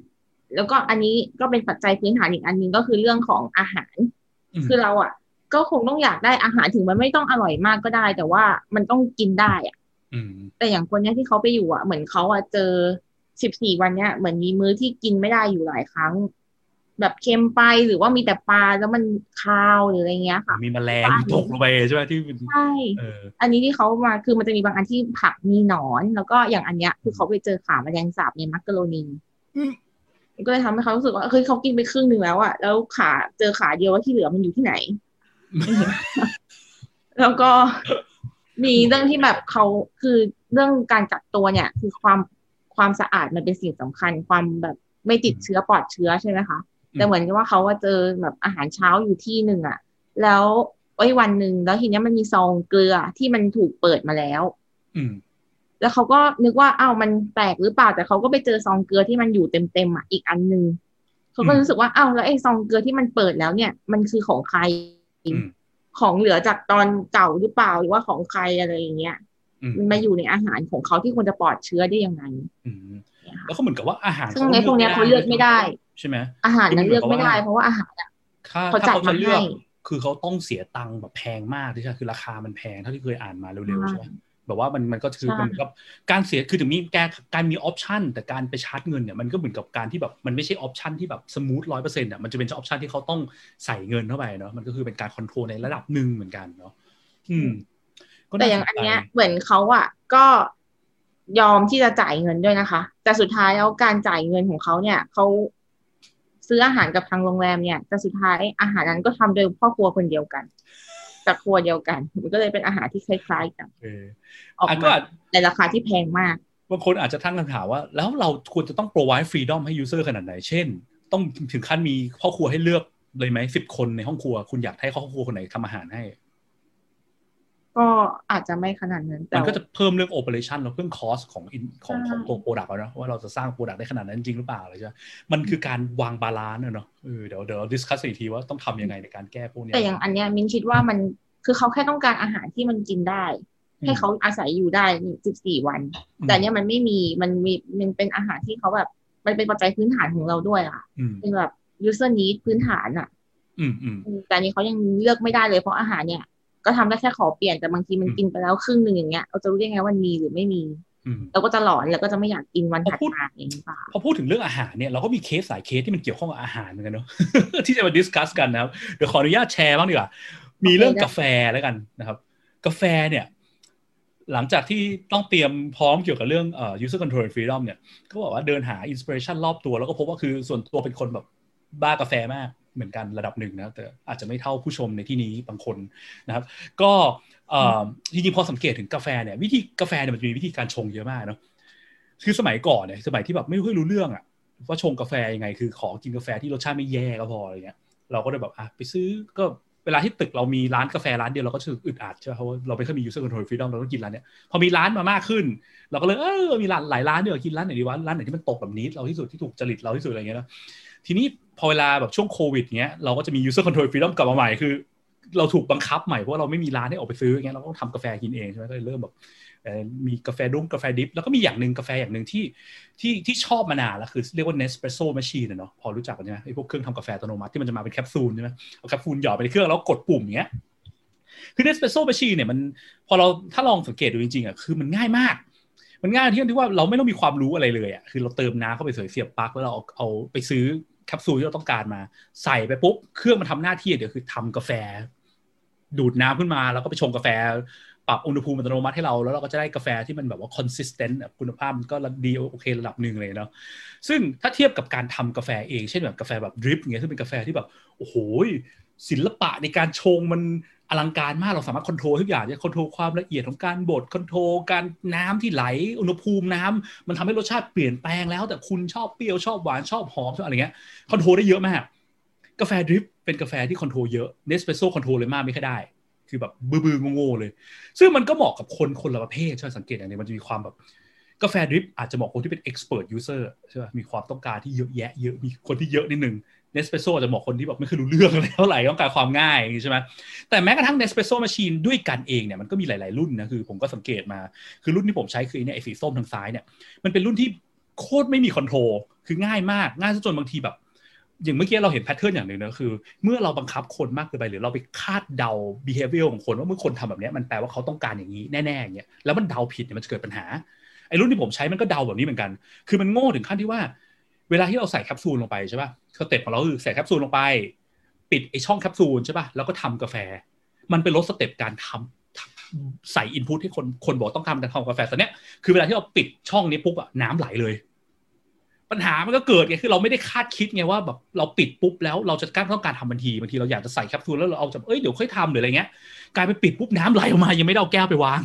แล้วก็อันนี้ก็เป็นปัจจัยพื้นฐานอีกอันหนึงก็คือเรื่องของอาหารอืมคือเราอะ ก็คงต้องอยากได้อาหารถึงมันไม่ต้องอร่อยมากก็ได้ แต่ว่ามันต้องกินได้อะอืมแต่อย่างคนเนี้ยที่เขาไปอยู่อะ เหมือนเขาอะเจอ สิบสี่วันเนี้ยเหมือนมีมื้อที่กินไม่ได้อยู่หลายครั้ง แบบเค็มไปหรือว่ามีแต่ปลาแล้วมันคาวหรืออะไรเงี้ยค่ะ มีแมลงตกลงไปใช่ไหมที่เป็นใช่เอออันนี้ที่เขามาคือมันจะมีบางอันที่ผักมีหนอน แล้วก็อย่างอันเนี้ยคือเขาไปเจอขาแมลงสาบในมักกะโรนีอืมก็เลยทำให้เขารู้สึกว่าเฮ้ยเขากินไปครึ่งหนึ่งแล้วอะแล้วขาเจอขาเดียวว่าที่เหลือมันอยู่ที่ไหน แล้วก็มีเรื่องที่แบบเขาคือเรื่องการกักตัวเนี่ย คือความ ความสะอาดมันเป็นสิ่งสำคัญ ความแบบไม่ติดเชื้อปลอดเชื้อใช่ไหมคะแต่เหมือนกับว่าเขาว่าเจอแบบอาหารเช้าอยู่ที่หนึ่งอะแล้วไอ้ยวันหนึ่งแล้วทีเนี้ยมันมีซองเกลือที่มันถูกเปิดมาแล้ว อืมแล้วเขาก็นึกว่าอ้าวมันแตกหรือเปล่าแต่เขาก็ไปเจอซองเกลือที่มันอยู่เต็มๆอะอีกอันหนึ่งเขาก็อืมรู้สึกว่าอ้าวแล้วไอ้ซองเกลือที่มันเปิดแล้วเนี่ย มันคือของใครอืมของเหลือจากตอนเก่าหรือเปล่าหรือว่าของใครอะไรอย่างเงี้ยอื มมันมาอยู่ในอาหารของเขาที่ควรจะปลอดเชื้อได้ยังไงอืมแล้วก็เหมือนกับว่าอาหารซึ่งในพวกเนี้ยเขาเลือกไม่ได้ ใช่ไหมอาหารนั้นเลือกไม่ได้ เพราะว่าอาหารอะถ้าเขาถ้าจัดเขาจะเลือกมาให้คือเขาต้องเสียตังค์แบบแพงมากที่ใช่คือราคามันแพงเท่าที่เคยอ่านมาเร็วๆใช่ใช่ไหมแบบว่ามันมันก็คือใช่มันก็การเสียคือถึงมีการการมี option แต่การไปชาร์จเงินเนี่ยมันก็เหมือนกับการที่แบบมันไม่ใช่ option ที่แบบ smooth ร้อยเปอร์เซ็นต์อะมันจะเป็น option ที่เขาต้องใส่เงินเข้าไปเนาะมันก็คือเป็นการ control ในระดับหนึ่งเหมือนกันเนาะอืมก็ แต่น่อย่างสใจอันเนี้ยเหมือนเขาอะก็ยอมที่จะจ่ายเงินด้วยนะคะ แต่สุดท้ายแล้วการจ่ายเงินของเขาเนี่ยเขาซื้ออาหารกับทางโรงแรมเนี่ย แต่สุดท้ายอาหารนั้นก็ทำโดยพ่อครัวคนเดียวกันจากครัวเดียวกัน มันก็เลยเป็นอาหารที่คล้าย ๆ กันเออออกอะก็มาอาจในราคาที่แพงมากบางคนอาจจะตั้งคำถามว่า แล้วเราควรจะต้อง provide freedom ให้ user ขนาดไหน เช่น ต้องถึงขั้นมีพ่อครัวให้เลือกเลยไหมสิบคนในห้องครัว คุณอยากให้ครอบครัวคนไหนทำอาหารให้ ก็อาจจะไม่ขนาดนั้นแต่มันก็จะเพิ่มเรื่อง operation แล้วเพิ่ม cost ของ in- ของใช่ของตัว product แล้วนะว่าเราจะสร้าง product ได้ขนาดนั้นจริงหรือเปล่าอะไรใช่ไหมมันคือการวาง balance เนอะเออเดี๋ยวเดี๋ยว discuss อีกทีว่าต้องทำยังไงในการแก้พวกเนี้ยแต่อย่างอันเนี้ยมินคิดว่ามันคือเขาแค่ต้องการอาหารที่มันกินได้ ให้เขาอาศัยอยู่ได้สิบสี่วัน แต่อันเนี้ยมันไม่มีมันมีมันเป็นอาหารที่เขาแบบมันเป็นปัจจัยพื้นฐานของเราด้วยอะอืมเป็นแบบ user need พื้นฐานอะอืมอืมอืมแต่อันนี้เขายังเลือกไม่ได้เลยเพราะอาหารเนี่ย ก็ทำได้แค่ขอเปลี่ยนแต่บางทีมันอืมกินไปแล้วครึ่งหนึ่งอย่างเงี้ยเราจะรู้ได้ไงว่ามันมีหรือไม่มีอืมเราก็จะหลอนแล้วก็จะไม่อยากกินวันพอถัดพูดมาอย่างนี้ป่ะพอพูดถึงเรื่องอาหารเนี่ยเราก็มีเคสหลายเคสที่มันเกี่ยวข้องกับอาหารเหมือนกันเนาะที่จะมา discuss กันนะครับเดี๋ยวขออนุญาตแชร์บ้างดีกว่ามีเรื่องกาแฟแล้วกันนะครับ กาแฟเนี่ย หลังจากที่ต้องเตรียมพร้อมเกี่ยวกับเรื่องเอ่อ user control and freedom เนี่ยก็บอกว่าเดินหา inspiration รอบตัวแล้วก็พบว่าคือส่วนตัวเป็นคนแบบบ้ากาแฟมาก เหมือนกันระดับหนึ่งนะแต่อาจจะไม่เท่าผู้ชมในที่นี้บางคนนะครับ ก็เอ่จริงๆพอสังเกตถึงกาแฟเนี่ยวิธีกาแฟเนี่ยมันจะมีวิธีการชงเยอะมากเนาะคือสมัยก่อนเนี่ยสมัยที่แบบไม่ค่อยรู้เรื่องอะว่าชงกาแฟยังไง คือขอกินกาแฟที่รสชาติไม่แย่ก็พออะไรเงี้ย เราก็เลยแบบอะไปซื้อก็เวลาที่ตึกเรามีร้านกาแฟร้านเดียวเราก็รู้สึกอึดอัดใช่ไหมเพราะว่าเราไม่เคยมี user control freedom เราต้องกินร้านเนี้ยพอมีร้านมามากขึ้น เราก็เลยเออมีร้านหลายร้านเดียวกินร้านไหนดีวะร้านไหนที่มันตกแบบนี้เราที่สุดที่ถูกจริตเราที่สุดอะไรเงี้ยนะทีนี้ พอเวลาแบบช่วงโควิดเงี้ยเราก็จะมี user control freedom กลับมาใหม่คือ เราถูกบังคับใหม่เพราะเราไม่มีร้านให้ออกไปซื้อเงี้ยเราต้องทำกาแฟกินเองใช่ไหมก็เลยเริ่มแบบมีกาแฟดุ้งกาแฟดิฟแล้วก็มีอย่างหนึ่งกาแฟอย่างหนึ่งที่ที่ที่ชอบมานานแล้วคือเรียกว่า Nespresso machine เนาะพอรู้จักกันใช่ไหมไอ้พวกเครื่องทำกาแฟอัตโนมัติที่มันจะมาเป็นแคปซูลใช่ไหมเอาแคปซูลหยอดไปในเครื่องแล้วกดปุ่มเงี้ยคือ Nespresso machine เนี่ยมันพอเราถ้าลองสังเกตดูจริงๆอะคือมันง่ายมาก มันง่ายที่ที่ว่าเราไม่ต้องมีความรู้อะไรเลยอะคือเราเติมน้ำเข้าไปเสียบปลั๊กแล้วเราเอาเอาไปซื้อ แคปซูลที่เราต้องการมา ใส่ไปปุ๊บเครื่องมันทำหน้าที่เดี๋ยวคือทำกาแฟ ดูดน้ำขึ้นมาแล้วก็ไปชงกาแฟ ปรับอุณหภูมิอัตโนมัติให้เราแล้วเราก็จะได้กาแฟที่มันแบบว่า consistent แบบคุณภาพมันก็ดีโอเคระดับหนึ่งเลยเนาะซึ่งถ้าเทียบกับการทำกาแฟเองเช่นแบบกาแฟแบบ drip อย่างเงี้ยซึ่งเป็นกาแฟที่แบบโอ้โหศิลปะในการชงมัน อลังการมากเราสามารถ control ทุกอย่างเนี่ย control ความละเอียดของการบด control การน้ำที่ไหลอุณหภูมิน้ำมันทำให้รสชาติเปลี่ยนแปลงแล้ว แต่คุณชอบเปรี้ยวชอบหวานชอบหอมชอบอะไรเงี้ยcontrol ได้เยอะมากกาแฟ drip เป็นกาแฟที่ control เยอะ Nespresso control เลยมากไม่ค่อยได้ คือแบบบื้อๆโง่ๆเลย ซึ่งมันก็เหมาะกับคนคนละประเภทใช่ไหมสังเกตอย่างนี้มันจะมีความแบบกาแฟ drip อาจจะเหมาะคนที่เป็น expert user ใช่ไหมมีความต้องการที่เยอะแยะเยอะมีคนที่เยอะนิดนึง Nespresso จะเหมาะคนที่แบบไม่เคยรู้เรื่องอะไรเท่าไหร่ต้องการความง่ายอย่างนี้ใช่ไหมแต่แม้กระทั่ง Nespresso Machine ด้วยกันเองเนี่ยมันก็มีหลาย ๆ รุ่นนะคือผมก็สังเกตมาคือรุ่นที่ผมใช้คือเนี่ยไอ้สีส้มทางซ้ายเนี่ยมันเป็นรุ่นที่โคตรไม่มี control คือง่ายมากง่ายจนบางทีแบบอย่างเมื่อกี้เราเห็น pattern อย่างหนึ่งนะคือ เมื่อเราบังคับคนมากเกินไปหรือเราไปคาดเดา behavior ของคนว่าเมื่อคนทำแบบนี้มันแปลว่าเขาต้องการอย่างนี้แน่ๆอย่างเงี้ยแล้วมันเดาผิดเนี่ยมันจะเกิดปัญหาไอ้รุ่นที่ผมใช้มันก็เดาแบบนี้เหมือนกัน คือมันโง่ถึงขั้นที่ว่า เวลาที่เราใส่แคปซูลลงไปใช่ป่ะ step ของเราคือใส่แคปซูลลงไป ปิดไอ้ช่องแคปซูลใช่ป่ะแล้วก็ทำกาแฟ มันเป็นลด step การทำทำใส่ input ให้คนคนบอกต้องการการทำกาแฟแต่เนี้ยคือเวลาที่เราปิดช่องนี้ปุ๊บอะน้ำไหลเลย ปัญหามันก็เกิดไงคือเราไม่ได้คาดคิดไงว่าแบบเราปิดปุ๊บแล้วเราจะการต้องการทำทันทีบางทีเราอยากจะใส่แคปซูลแล้วเราเอาจะเอ้ยเดี๋ยวค่อยทำหรืออะไรเงี้ยกลายไปปิดปุ๊บน้ำไหลออกมายังไม่ได้เอาแก้วไปวาง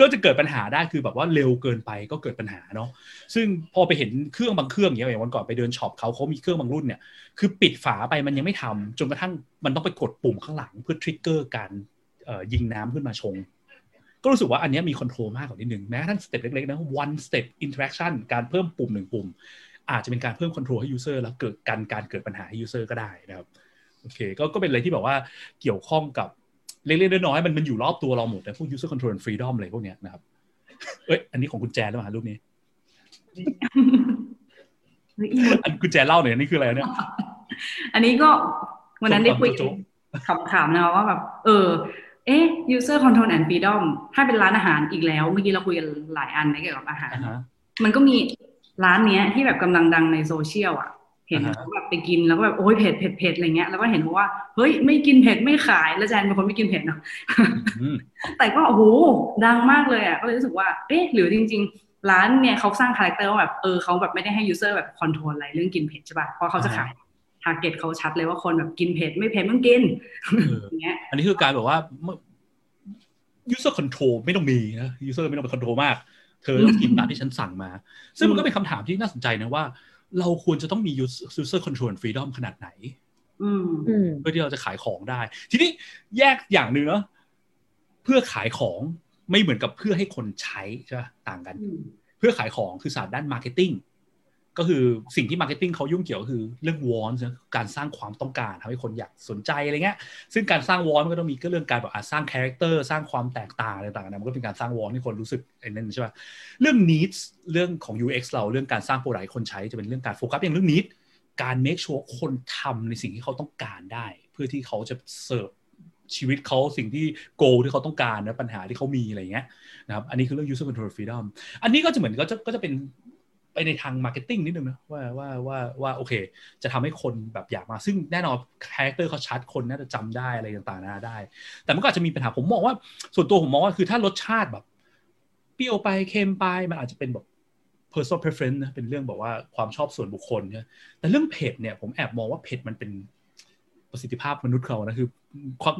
ก็จะเกิดปัญหาได้คือแบบว่าเร็วเกินไปก็เกิดปัญหาเนาะซึ่งพอไปเห็นเครื่องบางเครื่องอย่างเงี้ยอย่างวันก่อนไปเดิน shop เขาเขามีเครื่องบางรุ่นเนี่ยคือปิดฝาไปมันยังไม่ทำจนกระทั่งมันต้องไปกดปุ่มข้างหลังเพื่อ trigger การยิงน้ำขึ้นมาชง ก็รู้สึกว่าอันนี้มี control มากกว่านิดนึงแม้กระทั่ง step เล็กๆนะ one step interaction การเพิ่มปุ่มหนึ่งปุ่ม อาจจะเป็นการเพิ่ม control ให้ user แล้วเกิดการการเกิดปัญหาให้ user ก็ได้นะครับโอเคก็ก็เป็นอะไรที่แบบว่าเกี่ยวข้องกับ เล็กๆน้อยๆมันมันอยู่รอบตัวเราหมดนะพวก user control and freedom อะไรพวกเนี้ยนะครับ เอ้ย อันนี้ของคุณแจนหรือเปล่ารูปนี้อันคุณแจนเล่าหน่อยอันนี้คืออะไรเนี่ย อันนี้ก็วันนั้นได้คุยขำๆนะว่าแบบเออ เอ๊ะ user control and freedom ถ้าเป็นร้านอาหารอีกแล้ว เมื่อกี้เราคุยกันหลายอันในเกี่ยวกับอาหาร มันก็มีร้านเนี้ยที่แบบกำลังดังในโซเชียลอะ เห็นอ่าฮะเขาแบบไปกินแล้วก็แบบโอ้ยเผ็ดเผ็ดเผ็ดอะไรเงี้ยแล้วก็เห็นว่าเฮ้ยไม่กินเผ็ดไม่ขายแล้วแจนเป็นคนไม่กินเผ็ดเนาะอืมแต่ก็โอ้โหดังมากเลยอะก็เลยรู้สึกว่าเอ๊ะหรือจริง ๆ ร้านเนี่ยเขาสร้าง character ว่าแบบเออเขาแบบไม่ได้ให้ user แบบ control อะไรเรื่องกินเผ็ดใช่ป่ะเพราะเขาจะขายtarget เขาชัดเลยว่าคนแบบกินเผ็ดไม่เผ็ดมึงกินเอออย่างเงี้ยอันนี้คือการแบบว่า user control ไม่ต้องมีนะ user ไม่ต้องไป control มาก เธอต้องกินตามที่ฉันสั่งมา ซึ่งมันก็เป็นคำถามที่น่าสนใจนะว่า เราควรจะต้องมี user control and freedom ขนาดไหนอืมอืมเพื่อที่เราจะขายของได้ ทีนี้แยกอย่างหนึ่งเนอะเพื่อขายของไม่เหมือนกับเพื่อให้คนใช้ใช่ปะต่างกันอืมเพื่อขายของคือศาสตร์ด้าน marketing ก็คือสิ่งที่ marketing เขายุ่งเกี่ยวคือเรื่อง want นะการสร้างความต้องการทำให้คนอยากสนใจอะไรเงี้ยซึ่งการสร้าง want มันก็ต้องมีก็เรื่องการแบบสร้าง character สร้างความแตกต่างอะไรต่างๆนะมันก็เป็นการสร้าง want ให้คนรู้สึกไอ้นั่นใช่ปะเรื่อง needs เรื่องของ UX เราเรื่องการสร้าง product คนใช้จะเป็นเรื่องการโฟกัสอย่างเรื่อง need การ make sure คนทำในสิ่งที่เขาต้องการได้ เพื่อที่เขาจะเสิร์ฟชีวิตเขาสิ่งที่ goal ที่เขาต้องการนะปัญหาที่เขามีอะไรเงี้ยนะครับอันนี้คือเรื่อง user control freedom อันนี้ก็จะเหมือนก็จะก็จะเป็น ไปในทาง marketing นิดนึงนะว่าว่าว่าว่าโอเค จะทำให้คนแบบอยากมาซึ่งแน่นอน character เขาชัดคนน่าจะจำได้อะไรต่างๆนาได้ แต่มันก็อาจจะมีปัญหาผมมองว่า ส่วนตัวผมมองว่าคือถ้ารสชาติแบบเปรี้ยวไปเค็มไปมันอาจจะเป็นแบบ personal preference นะเป็นเรื่องแบบว่าความชอบส่วนบุคคลใช่ไหมแต่เรื่องเผ็ดเนี่ยผมแอบมองว่าเผ็ดมันเป็นประสิทธิภาพมนุษย์เขานะคือ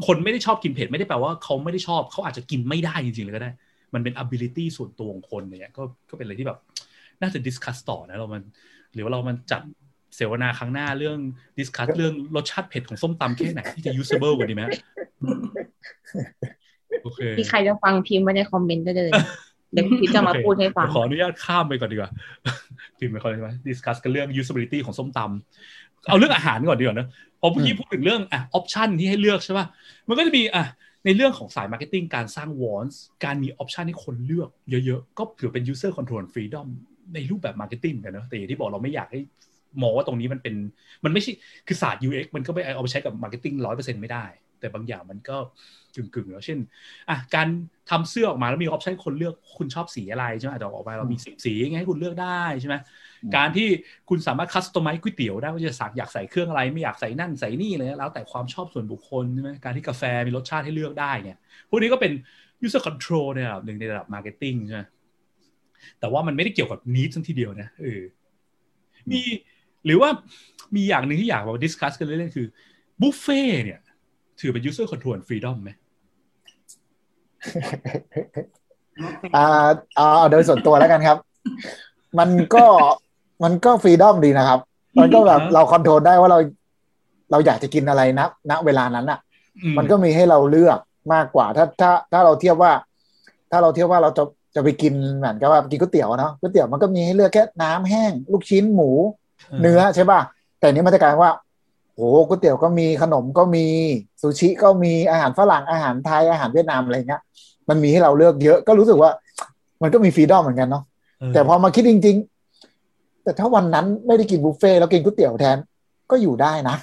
คนไม่ได้ชอบกินเผ็ดไม่ได้แปลว่าเขาไม่ได้ชอบเขาอาจจะกินไม่ได้จริงๆเลยก็ได้ มันเป็น ability ส่วนตัวของคนเนี่ยก็ก็เป็นอะไรที่แบบ น่าจะ discuss ต่อนะเรามัน หรือว่าเรามันจัดเสวนาครั้งหน้าเรื่อง discuss เรื่องรสชาติเผ็ดของส้มตำแค่ไหนที่จะ usable กว่าดีไหมโอเคที่ใครจะฟังพิมพ์ไว้ในคอมเมนต์ได้เลย เดี๋ยวพี่จะมาพูดให้ฟัง ขออนุญาตข้ามไปก่อนดีกว่าโอเคพิมพ์ไปคนใช่ไหมดิสคัสกันเรื่อง usability ของส้มตำเอาเรื่องอาหารก่อนดีกว่านะพอเมื่อกี้พูดถึงเรื่องอะ option ที่ให้เลือกใช่ป่ะมันก็จะมีอะในเรื่องของสาย marketing การสร้าง wants การมี option ให้คนเลือกเยอะๆ ก็ถือเป็น user control freedom ในรูปแบบ marketing กันเนอะแต่อย่างที่บอกเราไม่อยากให้มองว่าตรงนี้มันเป็นมันไม่ใช่คือศาสตร์ UX มันก็ไม่เอาไปใช้กับ marketing ร้อยเปอร์เซ็นต์ไม่ได้ แต่บางอย่างมันก็กึ่งๆแล้วเช่นอะการทำเสื้อออกมาแล้วมี option คนเลือกคุณชอบสีอะไรใช่ไหมอาจจะออกมาเรามีสีสีไงให้คุณเลือกได้ใช่ไหมการที่คุณสามารถคัสตอมไมซ์ก๋วยเตี๋ยวได้ว่าจะสักอยากใส่เครื่องอะไร ไม่อยากใส่นั่นใส่นี่เลยแล้วแต่ความชอบส่วนบุคคลใช่ไหมการที่กาแฟมีรสชาติให้เลือกได้เนี่ยพวกนี้ก็เป็น user control ในระดับหนึ่งในระดับ marketing ใช่ไหม แต่ว่ามันไม่ได้เกี่ยวกับ need ทั้งทีเดียวนะเออมีหรือว่ามีอย่างหนึ่งที่อยากมาดิสคัสกันเล่นๆคือบุฟเฟ่เนี่ย ถือเป็น user control freedom ไหมอ่าเอาโดยส่วนตัวแล้วกันครับ มันก็มันก็ฟรีดอมดีนะครับ มันก็แบบเราคอนโทรลได้ว่าเรา เราอยากจะกินอะไรนะณเวลานั้นอะ มันก็มีให้เราเลือกมากกว่า ถ้าถ้าถ้าเราเทียบว่า ถ้าเราเทียบว่าเราจะ จะไปกินเหมือนกับว่ากินก๋วยเตี๋ยวเนาะก๋วยเตี๋ยวมันก็มีให้เลือกแค่น้ำแห้ง ลูกชิ้นหมู เนื้อใช่ป่ะแต่นี้มันจะกลายว่าโอ้ก๋วยเตี๋ยวก็มีขนมก็มีซูชิก็มีอาหารฝรั่งอาหารไทยอาหารเวียดนามอะไรเงี้ยมันมีให้เราเลือกเยอะก็รู้สึกว่า มันก็มีฟรีดอมเหมือนกันเนาะแต่พอมาคิดจริง ๆ แต่ถ้าวันนั้นไม่ได้กินบุฟเฟ่แล้วกินก๋วยเตี๋ยวแทนก็อยู่ได้นะ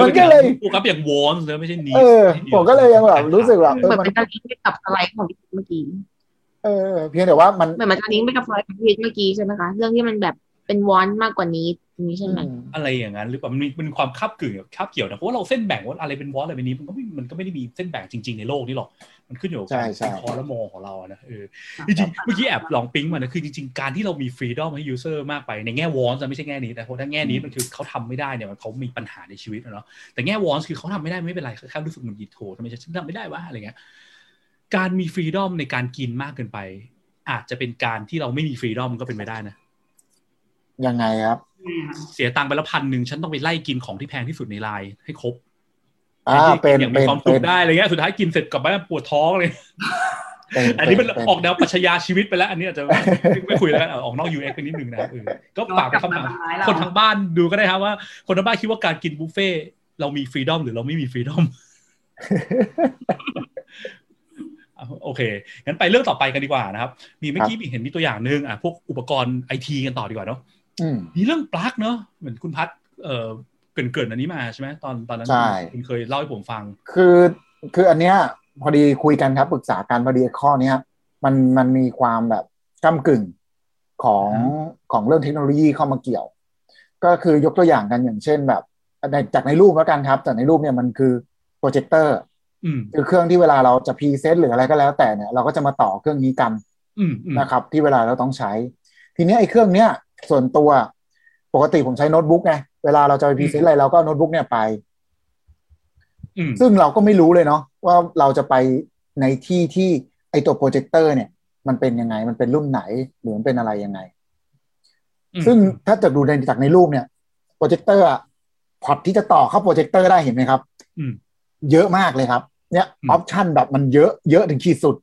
มันก็เลยโฟกัสอย่างวอนเลยไม่ใช่นี้เออผมก็เลยยังแบบรู้สึกแบบเหมือนมันจะลิงก์ไปกับสไลด์ของพี่เมื่อกี้ เออเพียงแต่ว่ามันเหมือนมันจะลิงก์ไปกับสไลด์ของพี่เมื่อกี้ใช่ไหมคะเรื่องที่มันแบบเป็นวอนมากกว่านี้นี้ใช่ไหมอะไรอย่างนั้นหรือเปล่ามันมีมันความคาบกึ่งคาบเกี่ยวนะเพราะว่าเราเส้นแบ่งว่าอะไรเป็นวอลอะไรเป็นนี้มันก็ไม่มันก็ไม่ได้มีเส้นแบ่งจริง ๆในโลกนี้หรอกมันขึ้นอยู่กับการคอและมองของเรานะเออจริงๆเมื่อกี้แอบลองปิ๊งมานะคือจริงๆการที่เรามี freedom ให้ user มากไปในแง่ want จะไม่ใช่แง่นี้แต่เพราะถ้าแง่นี้มันคือเขาทำไม่ได้เนี่ยเขามีปัญหาในชีวิตเนาะแต่แง่ want คือเขาทำไม่ได้ไม่เป็นไรแค่รู้สึกมันดีโถทำไมฉันทำไม่ได้วะอะไรเงี้ย การมี freedom ในการกินมากเกินไป อาจจะเป็นการที่เราไม่มี freedom ก็เป็นไปได้นะ ยังไงครับ เสียตังค์ไปแล้วพันหนึ่งฉันต้องไปไล่กินของที่แพงที่สุดในไลน์ให้ครบอ่าเป็นอย่างมีเป็นความสุเป็ขนได้อะไรเงี้ยสุดท้ายกินเสร็จกลับบ้านปวดท้องเลยเป็นอันนี้มันเป็ออกแนวปรัชญาชีวิตไปแล้ว อันนี้อาจจะไม่ไม่คุยแล้วกันเอาออกนอก UX ไปนิดนึงนะครับเออก็ฝากเป็นคำถามคนทางบ้านดูก็ได้ครับว่า คนทางบ้านคิดว่าการกินบุฟเฟ่ต์เรามีฟรีดอมหรือเราไม่มีฟรีดอม โอเคงั้นไปเรื่องต่อไปกันดีกว่านะครับ มีเมื่อกี้มีเห็นมีตัวอย่างหนึ่งอะพวกอุปกรณ์ไอทีกันต่อดีกว่าเนาะอืมมีเรื่องปลั๊กเนาะเหมือนคุณพัดเอ่อเกริ่นเกริ่นๆอันนี้มาใช่ไหมตอนตอนนั้นใช่คุณเคยเล่าให้ผมฟัง คือคืออันเนี้ยพอดีคุยกันครับปรึกษากันพอดีข้อเนี้ยมันมันมีความแบบก้ากึ่งของของเรื่องเทคโนโลยีเข้ามาเกี่ยว ก็คือยกตัวอย่างกันอย่างเช่นแบบในจากในรูปแล้วกันครับจากในรูปเนี่ยมันคือโปรเจคเตอร์อืม คือเครื่องที่เวลาเราจะ present หรืออะไรก็แล้วแต่เนี่ยเราก็จะมาต่อเครื่องนี้กันอืมอืมนะครับ ที่เวลาเราต้องใช้ ทีเนี้ยไอ้เครื่องเนี้ยส่วนตัวปกติผมใช้โน้ตบุ๊กไงเวลาเราจะไป present อะไรเราก็เอาโน้ตบุ๊กเนี่ยไปอืมซึ่งเราก็ไม่รู้เลยเนาะว่าเราจะไปในที่ที่ไอตัวโปรเจคเตอร์เนี่ย มันเป็นยังไง มันเป็นรุ่นไหน หรือมันเป็นอะไรยังไงอืมซึ่งถ้าจะดูในจากในรูปเนี่ยโปรเจคเตอร์ port ที่จะต่อเข้าโปรเจคเตอร์ได้เห็นไหมครับอืมเยอะมากเลยครับ เนี่ยอือม option แบบมันเยอะเยอะถึงขีดสุด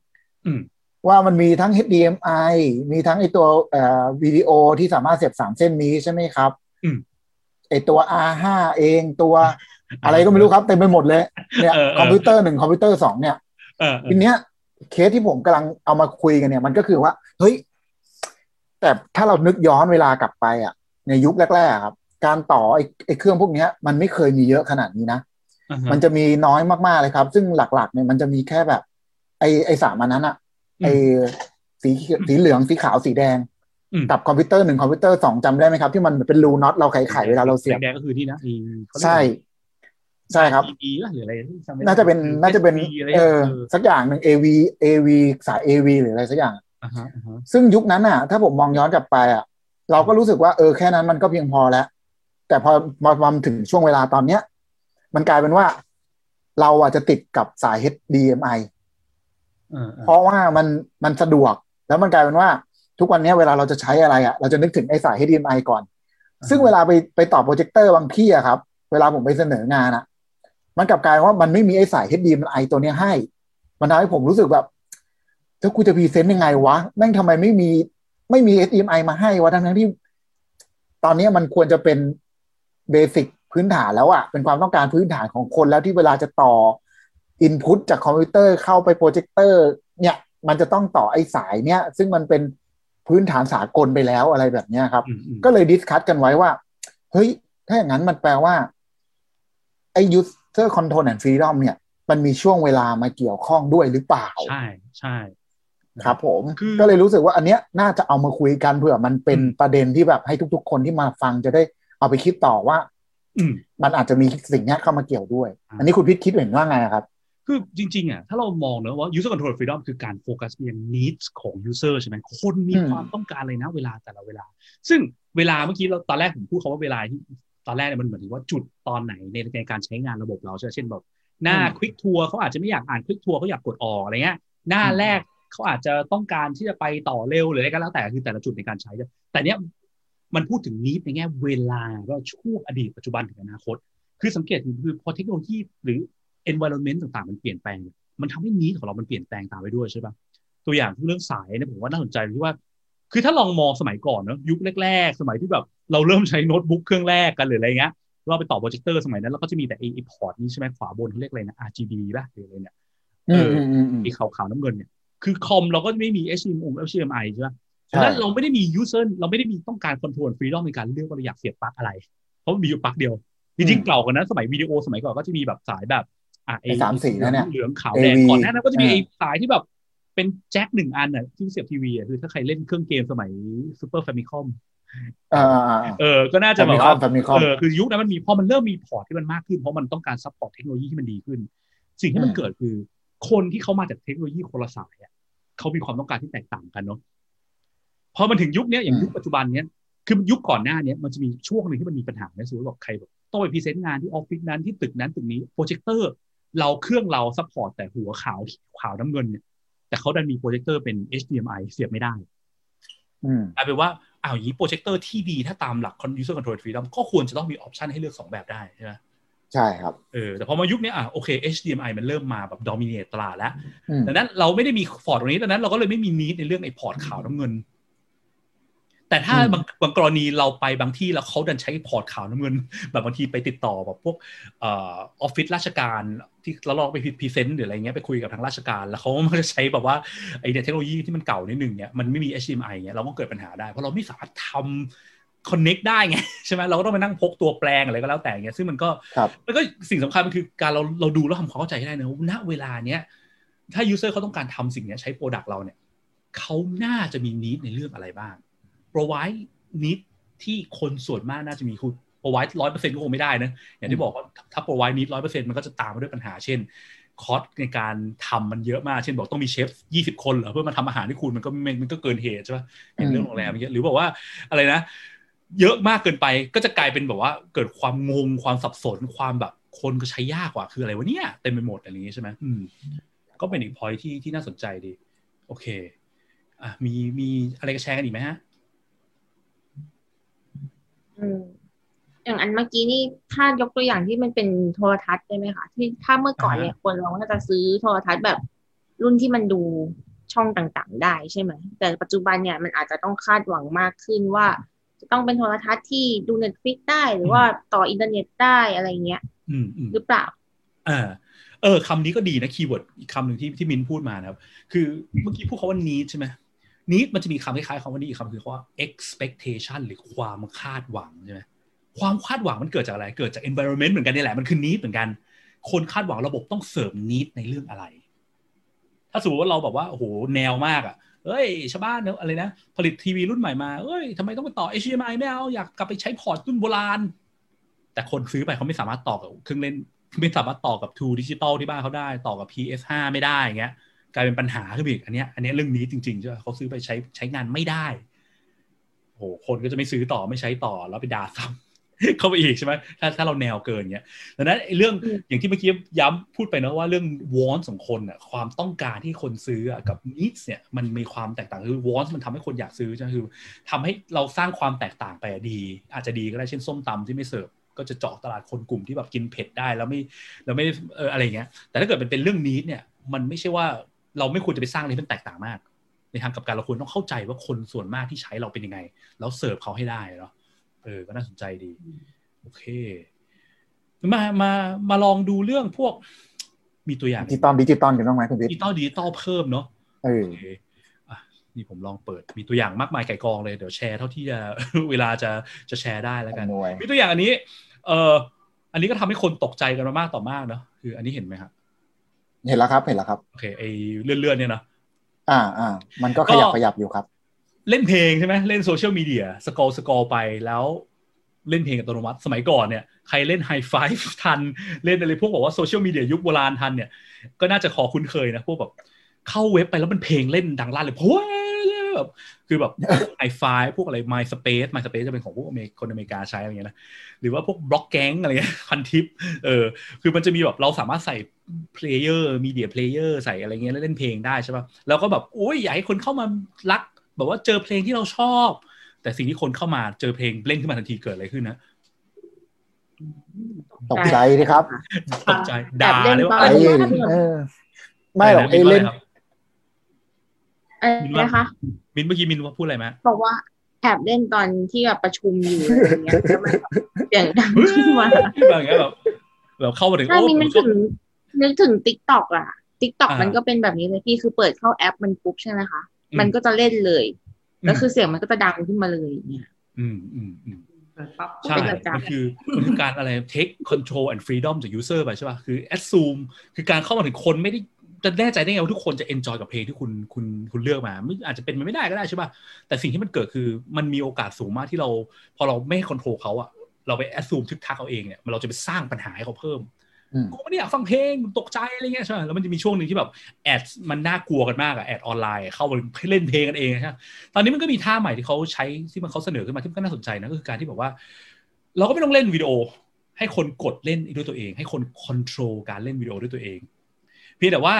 อืมว่ามันมีทั้ง HDMI มีทั้งไอตัวเอ่อวิดีโอที่สามารถเสียบสามเส้นนี้ใช่ไหมครับอืมไอตัว R5 เองตัวอะไรก็ไม่รู้ครับเต็มไปหมดเลยเนี่ยเออเออคอมพิวเตอร์หนึ่งคอมพิวเตอร์สองเนี่ยเออเอทีอเนี้ยเคสที่ผมกำลังเอามาคุยกันเนี่ยมันก็คือว่า เฮ้ย แต่ถ้าเรานึกย้อนเวลากลับไปอะ ในยุคแรกๆอะครับ การต่อไอ้ไอ้เครื่องพวกเนี้ยมันไม่เคยมีเยอะขนาดนี้นะอ่าฮะ มันจะมีน้อยมากๆเลยครับ ซึ่งหลักๆเนี่ยมันจะมีแค่แบบ ไอ้ไอ้สามอันนั้นอะไอ้สีสีเหลืองสีขาวสีแดงอืมกับคอมพิวเตอร์หนึ่งคอมพิวเตอร์สองจำได้ไหมครับ ที่มันเหมือนเป็นรูน็อตเราไขๆเวลาเราเสียบแดงๆก็คือนี่นะไอ้เขาเรียกใช่ ใช่ครับดีหรืออะไรจำไม่ได้น่าจะเป็นน่าจะเป็น SB อะไรเออเออ สักอย่างหนึ่ง AV AV สาย AV หรืออะไรสักอย่างอ่าฮะอ่าฮะซึ่งยุคนั้นอะ ถ้าผมมองย้อนกลับไปอะ เราก็รู้สึกว่าเออแค่นั้นมันก็เพียงพอแล้ว แต่พอมามาถึงช่วงเวลาตอนเนี้ย มันกลายเป็นว่า เราอะจะติดกับสาย HDMI เออเออเพราะว่ามันมันสะดวก แล้วมันกลายเป็นว่า ทุกวันเนี้ยเวลาเราจะใช้อะไรอะ เราจะนึกถึงไอ้สาย HDMI ก่อน ซึ่งเวลาไปไปต่อโปรเจคเตอร์บางที่อะครับ เวลาผมไปเสนองานอะมันกลับกลายว่ามันไม่มีไอ้สาย HDMI ตัวเนี้ยให้ มันทำให้ผมรู้สึกแบบถ้ากูจะ present ยังไงวะแม่งทำไมไม่มีไม่มี HDMI มาให้วะทั้งทั้งที่ ตอนนี้มันควรจะเป็น basic พื้นฐานแล้วอะเป็นความต้องการพื้นฐานของคนแล้วที่เวลาจะต่อ input จากคอมพิวเตอร์เข้าไปโปรเจคเตอร์เนี่ยมันจะต้องต่อไอ้สายเนี่ยซึ่งมันเป็นพื้นฐานสากลไปแล้วอะไรแบบเนี้ยครับอืมอืมก็เลย discuss กันไว้ว่า เฮ้ย ถ้าอย่างนั้นมันแปลว่า ไอ้ user control and freedom เนี่ย มันมีช่วงเวลามาเกี่ยวข้องด้วยหรือเปล่า ใช่ใช่ครับผมคือก็เลยรู้สึกว่าอันเนี้ยน่าจะเอามาคุยกันเผื่อมันเป็นอืมประเด็นที่แบบให้ทุก ๆ คนที่มาฟังจะได้เอาไปคิดต่อว่าอื มมันอาจจะมีสิ่งเนี้ยเข้ามาเกี่ยวด้วยอ่าอันนี้คุณพิษคิดเห็นว่าไงอะครับ คือจริงๆอะถ้าเรามองเนอะว่า user control freedom คือการโฟกัสไปยัง needs ของ user ใช่ไหมคนมีอืมความต้องการเลยนะเวลาแต่ละเวลา ซึ่งเวลาเมื่อกี้เราตอนแรกผมพูดคาว่าเวลาที่ตอนแรกเนี่ยมันเหมือนถึงว่าจุดตอนไหนในในการใช้งานระบบเราใช่ไหมเช่นแบบหน้า quick tour เขาอาจจะไม่อยากอ่าน quick tour เขาอยากกดออกอะไรเงี้ยหน้าแรกเขาอาจจะต้องการที่จะไปต่อเร็วหรืออะไรก็แล้วแต่คือแต่ละจุดในการใช้ แต่เนี้ย มันพูดถึง need ในแง่เวลาก็ช่วงอดีตปัจจุบันถึงอนาคต คือสังเกตดูคือพอเทคโนโลยีหรือ environment ต่างๆ มันเปลี่ยนแปลง มันทำให้นี้ของเรามันเปลี่ยนแปลงตามไปด้วยใช่ปะตัวอย่างเรื่องสายเนี่ยผมว่าน่าสนใจที่ว่า คือถ้าลองมองสมัยก่อนเนอะยุคแรก ๆ สมัยที่แบบเราเริ่มใช้โน้ตบุ๊กเครื่องแรกกันหรืออะไรเงี้ยเราไปต่อโปรเจคเตอร์สมัยนั้นเราก็จะมีแต่ไอ้ port นี้ใช่ไหมขวาบนเขาเรียกอะไรนะ RGB ป่ะหรืออะไรเนี่ยอืเอมออืมอืมอืมไอ้ขาวๆน้ำเงินเนี่ยคือคอมเราก็ไม่มี HDMI HDMI ใช่ปะใช่ ฉะนั้นเราไม่ได้มี user เราไม่ได้มีต้องการ control freedom ในการเลือกว่าเราอยากเสียบปลั๊กอะไร เพราะมันมีอยู่ปลั๊กเดียว จริงๆเก่ากว่านั้นสมัยวิดีโอสมัยก่อนก็จะมีแบบสายแบบอะไอ้สามสีนั่นเนี่ยเหลืองขาวแดง AV ก่อนหน้านั้นก็จะมีอ่าไอ้สายที่แบบเป็นแจ็คหนึ่งอันอะที่เสียบทีวีอะคือถ้าใครเล่นเครื่องเกมสมัยซูเปอร์แฟมิคอมอ่าอ่าอ่าเออ ก็น่าจะจะแบมีบคอว่ามจะมีคอมเออคือยุคนั้นมันมีพอมันเริ่มมีพอร์ตที่มันมากขึ้นเพราะมันต้องการซัพพอร์ตเทคโนโลยีที่มันดีขึ้น สิ่งที่มันอืมเกิดคือ คนที่เขามาจากเทคโนโลยีคนละสายอะเขามีความต้องการที่แตกต่างกันเนาะพ อมันถึงยุคเนี้ยอย่างยุคปัจจุบันเนี้ยคือยุคก่อนหน้าเนี้ยมันจะมีช่วงหนึ่งที่มันมีปัญหาในสมมติบอกใครแบบต้องไปพรีเซนต์งานที่ออฟฟิศนั้นที่ตึกนั้นตึกนี้โปรเจคเตอร์ เราเครื่องเราซัพพอร์ตแต่หัวขาวขาวน้ำเงินเนี่ยแต่เขาดันมีโปรเจคเตอร์เป็น HDMI เสียบไม่ได้อืมกลายเป็นว่าอ้าวอย่างนี้โปรเจคเตอร์ที่ดีถ้าตามหลัก user control freedom ก็ควรจะต้องมี option ให้เลือกสองแบบได้ใช่ไหมใช่ครับเออแต่พอมายุคเนี้ยอะโอเค HDMI มันเริ่มมาแบบ dominate ตลาดแล้วอืมดังนั้นเราไม่ได้มี port ตรงนี้ดังนั้นเราก็เลยไม่มี need ในเรื่องไอ้ port ขาวน้ำเงิน แต่ถ้าอืมบางบางกรณีเราไปบางที่แล้วเขาดันใช้ port ขาวน้ำเงิน แบบบางทีไปติดต่อแบบพวกเออออฟฟิศราชการที่เราลองไป present หรืออะไรเงี้ยไปคุยกับทางราชการ แล้วเขามันจะใช้แบบว่าไอเนี่ยเทคโนโลยีที่มันเก่านิดนึงเนี่ยมันไม่มี HDMI เนี่ยเราก็เกิดปัญหาได้ เพราะเราไม่สามารถทำ connect ได้ไงใช่ไหมเราก็ต้องไปนั่งพกตัวแปลงอะไรก็แล้วแต่เงี้ยซึ่งมันก็ครับแล้วก็สิ่งสำคัญมันคือการเราเราดูแล้วทำความเข้าใจให้ได้นะว่าณเวลาเนี้ยถ้า user เขาต้องการทำสิ่งเนี้ยใช้ product เราเนี่ยเขาน่าจะมี need ในเรื่องอะไรบ้าง provide need ที่คนส่วนมากน่าจะมีคือ provide ร้อยเปอร์เซ็นต์ก็คงไม่ได้นะ อย่างที่บอกว่าถ้า provide need ร้อยเปอร์เซ็นต์มันก็จะตามมาด้วยปัญหา เช่นคอสในการทำมันเยอะมาก เช่นบอกต้องมีเชฟยี่สิบคนเหรอเพื่อมาทำอาหารให้คุณมันก็มันมันก็เกินเหตุใช่ปะอย่างเรื่องโรงแรมอย่างเงี้ยหรือบอกว่าอะไรนะ เยอะมากเกินไปก็จะกลายเป็นแบบว่าเกิดความงงความสับสนความแบบคนก็ใช้ยากกว่าคืออะไรวะเนี่ยเต็มไปหมดอะไรอย่างงี้ใช่ไหมอืมก็เป็นอีกพอยที่ที่น่าสนใจดี โอเค อะมีมีอะไรจะแชร์กันอีกไหมฮะ อืมอย่างอันเมื่อกี้นี่ถ้ายกตัวอย่างที่มันเป็นโทรทัศน์ได้ไหมคะที่ถ้าเมื่อก่อนเนี่ยคนเราก็จะซื้อโทรทัศน์แบบรุ่นที่มันดูช่องต่างๆ ได้ใช่ไหมแต่ปัจจุบันเนี่ยมันอาจจะต้องคาดหวังมากขึ้นว่า จะต้องเป็นโทรทัศน์ที่ดู Netflix ได้หรือว่าต่ออินเทอร์เน็ตได้อะไรเงี้ยอืมอืมหรือเปล่าอ่าเออคำนี้ก็ดีนะ keyword อีกคำหนึ่งที่ที่มินพูดมานะครับ คือเมื่อกี้พูดคำว่า need ใช่ไหม need มันจะมีคำคล้ายๆคำว่านี้อีกคำคือคำว่า expectation หรือความคาดหวังใช่ไหมความคาดหวังมันเกิดจากอะไร เกิดจาก environment เหมือนกันนี่แหละ มันคือ need เหมือนกัน คนคาดหวังระบบต้องเสริม need ในเรื่องอะไร ถ้าสมมติว่าเราแบบว่า โอ้โห แนวมากอะเอ้ย ชาวบ้านเนอะอะไรนะ ผลิตทีวีรุ่นใหม่มา เอ้ยทำไมต้องไปต่อ HDMI ไม่เอา อยากกลับไปใช้ port รุ่นโบราณ แต่คนซื้อไปเขาไม่สามารถต่อกับเครื่องเล่น ไม่สามารถต่อกับ True Digital ที่บ้านเขาได้ ต่อกับ PS5 ไม่ได้อย่างเงี้ย กลายเป็นปัญหาขึ้นไปอีกอันเนี้ยอันเนี้ยเรื่องนี้จริงๆใช่ไหมเขาซื้อไปใช้ใช้งานไม่ได้โอ้โหคนก็จะไม่ซื้อต่อไม่ใช้ต่อแล้วไปด่าซ้ำเข้าไปอีกใช่ไหมถ้าถ้าเราแนวเกินเงี้ยดังนั้นไอ้เรื่องอืมอย่างที่เมื่อกี้ย้ำพูดไปนะว่าเรื่อง want ของคนอะความต้องการที่คนซื้ออะกับ needs เนี่ยมันมีความแตกต่างคือ want มันทำให้คนอยากซื้อใช่ไหมคือทำให้เราสร้างความแตกต่างไปอะดี อาจจะดีก็ได้เช่นส้มตำที่ไม่เสิร์ฟก็จะเจาะตลาดคนกลุ่มที่แบบกินเผ็ดได้แล้วไม่แล้วไม่เอออะไรเงี้ยแต่ถ้าเกิดมันเป็นเรื่องนี้เนี่ยมันไม่ใช่ว่า เราไม่ควรจะไปสร้างอะไรที่มันแตกต่างมาก ในทางกลับกันเราควรต้องเข้าใจว่าคนส่วนมากที่ใช้เราเป็นยังไง แล้วเสิร์ฟเขาให้ได้เนาะเออ ก็น่าสนใจดี โอเค มามามาลองดูเรื่องพวก มีตัวอย่าง digital digital กันบ้างไหมคุณพิ digital digital เพิ่มเนาะเออโอเคอะนี่ผมลองเปิดมีตัวอย่างมากมายก่ายกองเลยเดี๋ยวแชร์เท่าที่จะเวลาจะจะแชร์ได้แล้วกันอำนวยมีตัวอย่างอันนี้ เอ่ออันนี้ก็ทำให้คนตกใจกันมามากต่อมากเนาะคืออันนี้เห็นไหมครับ เห็นแล้วครับเห็นแล้วครับโอเคไอเลื่อนๆเนี่ยนะอ่าอ่ามันก็ขยับขยับอยู่ครับ เล่นเพลงใช่ไหมเล่น social media สกอร์สกอร์ไปแล้วเล่นเพลงอัตโนมัติ สมัยก่อนเนี่ยใครเล่นไฮไฟฟ์ทัน เล่นอะไรพวกบอกว่า social media ยุคโบราณทันเนี่ย ก็น่าจะขอคุ้นเคยนะ พวกแบบเข้าเว็บไปแล้วมันเพลงเล่นดังลั่นเลยเพราะว่าแบบคือแบบไฮไฟพวกอะไร MySpace MySpace จะเป็นของพวกอเมริคนอเมริกาใช้อะไรเงี้ยนะหรือว่าพวก Bloggang อะไรเงี้ยพันทิปเออคือมันจะมีแบบเราสามารถใส่ player media player ใส่อะไรเงี้ยแล้วเล่นเพลงได้ใช่ป่ะแล้วก็แบบโอ้ยอยากให้คนเข้ามารัก แบบว่าเจอเพลงที่เราชอบ แต่สิ่งที่คนเข้ามาเจอเพลงเล่นขึ้นมาทันทีเกิดอะไรขึ้นนะตกใจดิครับตกใจด่าเลยว่าแอไอ้บเล่นเออไม่หรอกไอ้เล่นอะไรนะคะ มินเมื่อกี้มินว่าพูดอะไรไหมบอกว่าแอบเล่นตอนที่แบบประชุมอยู่อะไรอย่างเงี้ยแล้วมันแบบเสียงดังขึ้นมาแบบอย่างเงี้ยแบบแบบเข้ามาถึงถ้าโอ้มินผมนึกชอบถึงนึกถึงติ๊กต็อกอะติ๊กต็อกอ่ามัมันก็เป็นแบบนี้เลยพี่คือเปิดเข้าแอปมันปุ๊บใช่ไหมคะอืมมันก็จะเล่นเลยอืมแล้วคือเสียงมันก็จะดังขึ้นมาเลยอย่างเนี่ยอืมอืมอืมเปิดปั๊บใช่เป็นประจำมันคือมันคือการอะไร take control and freedom จาก user ไปใช่ป่ะ คือ assume คือการเข้ามาถึงคนไม่ได้ จะแน่ใจได้ไงว่าทุกคนจะ enjoy กับเพลงที่คุณคุณคุณเลือกมาไม่อาจจะเป็นมันไม่ได้ก็ได้ใช่ป่ะแต่สิ่งที่มันเกิดคือมันมีโอกาสสูงมากที่เรา พอเราไม่ให้ control เขาอะเราไป assume ทึกทักเอาเองเนี่ยเราจะไปสร้างปัญหาให้เขาเพิ่มอืมกูไม่ได้อยากฟังเพลงตกใจอะไรเงี้ยใช่ไหมแล้วมันจะมีช่วงหนึ่งที่แบบแอดมันน่ากลัวกันมากอะแอดออนไลน์เข้ามาเล่นเพลงกันเองใช่ไหมตอนนี้มันก็มีท่าใหม่ที่เขาใช้ที่มันเขาเสนอขึ้นมาที่มันก็น่าสนใจนะก็คือการที่แบบว่า เราก็ไม่ต้องเล่นวิดีโอ ให้คนกดเล่นด้วยตัวเอง ให้คน control การเล่นวิดีโอด้วยตัวเอง เพียงแต่ว่า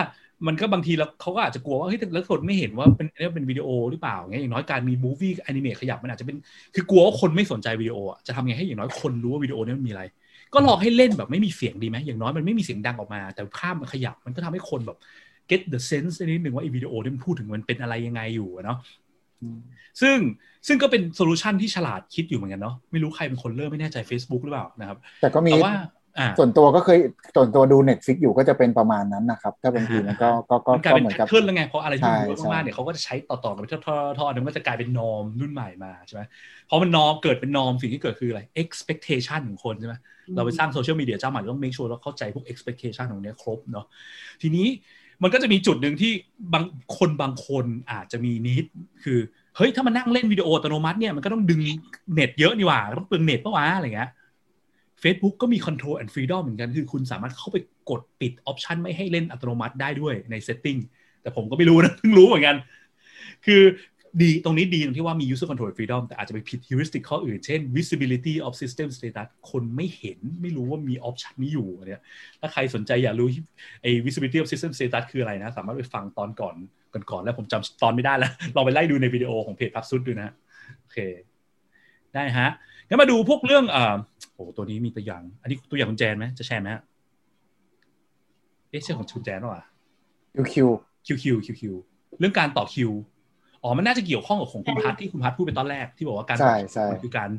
มันก็บางทีแล้วเขาก็อาจจะกลัวว่าเฮ้ยแล้วคนไม่เห็นว่าเป็นเนี่ยเป็นวิดีโอหรือเปล่าเงี้ยอย่างน้อยการมี movie animate ขยับมันอาจจะเป็นคือกลัวว่าคนไม่สนใจวิดีโออะจะทำไงให้อย่างน้อยคนรู้ว่าวิดีโอเนี้ยมันมีอะไร ก็ลองให้เล่นแบบไม่มีเสียงดีไหมอย่างน้อยมันไม่มีเสียงดังออกมา แต่ภาพมันขยับมันก็ทำให้คนแบบ get the sense ได้นิดหนึ่งว่าไอ้วิดีโอที่มันพูดถึงมันเป็นอะไรยังไงอยู่อะเนาะซึ่งซึ่งก็เป็น solution ที่ฉลาดคิดอยู่เหมือนกันเนาะไม่รู้ใครเป็นคนเริ่มไม่แน่ใจ Facebook หรือเปล่านะครับแต่ก็มีแต่ว่าอ่า ส่วนตัวก็เคยส่วนตัวดู Netflix อยู่ก็จะเป็นประมาณนั้นนะครับ ถ้าบางทีมันก็ก็ก็มันกลายก็เป็นเหมือนกับ pattern แล้วไงเพราะอะไรที่มันใช่เยอะใช่มากๆเนี่ยเขาก็จะใช้ต่อๆกันไปทอดๆทอดๆมันก็จะกลายเป็น norm รุ่นใหม่มาใช่ไหมเพราะมัน norm เกิดเป็น norm สิ่งที่เกิดคืออะไร expectation ของคนใช่ไหมเราไปสร้างโซเชียลมีเดียเจ้าใหม่ต้อง make sure เราเข้าใจพวก expectation ของเนี้ยครบเนาะทีนี้มันก็จะมีจุดหนึ่งที่บางคนบางคนอาจจะมีนิดคือเฮ้ยถ้ามันนั่งเล่นวิดีโออัตโนมัติเนี่ยมันก็ต้องดึงเน็ตเยอะนี่หว่าต้องเปลืองเน็ตปะวะอะไรเงี้ย Facebook ก็มี control and freedom เหมือนกันคือคุณสามารถเข้าไปกดปิดออปชันไม่ให้เล่นอัตโนมัติได้ด้วยใน setting แต่ผมก็ไม่รู้นะเพิ่งรู้เหมือนกัน คือดีตรงนี้ดีตรงที่ว่ามี user control and freedom แต่อาจจะไปผิด heuristic ข้ออื่น เช่น visibility of system status คนไม่เห็นไม่รู้ว่ามี option นี้อยู่เนี่ยถ้าใครสนใจอยากรู้ไอ้ visibility of system status คืออะไรนะ สามารถไปฟังตอนก่อนก่อนๆแล้วผมจำตอนไม่ได้แล้วลองไปไล่ดูในวิดีโอของเพจพับซุดดูนะ โอเค ได้ฮะ งั้นมาดูพวกเรื่องอ่าโอ้ตัวนี้มีตัวอย่าง อันนี้ตัวอย่างคุณแจนไหมจะแชร์ไหมฮะเอ๊ะใช่ของคุณแจนหรอวะ QueQ QueQ QueQ เรื่องการต่อคิวอ๋อ มันน่าจะเกี่ยวข้องกับของคุณพัทที่คุณพัทพูดไปตอนแรกที่บอกว่าการใช่ใช่มันคือการ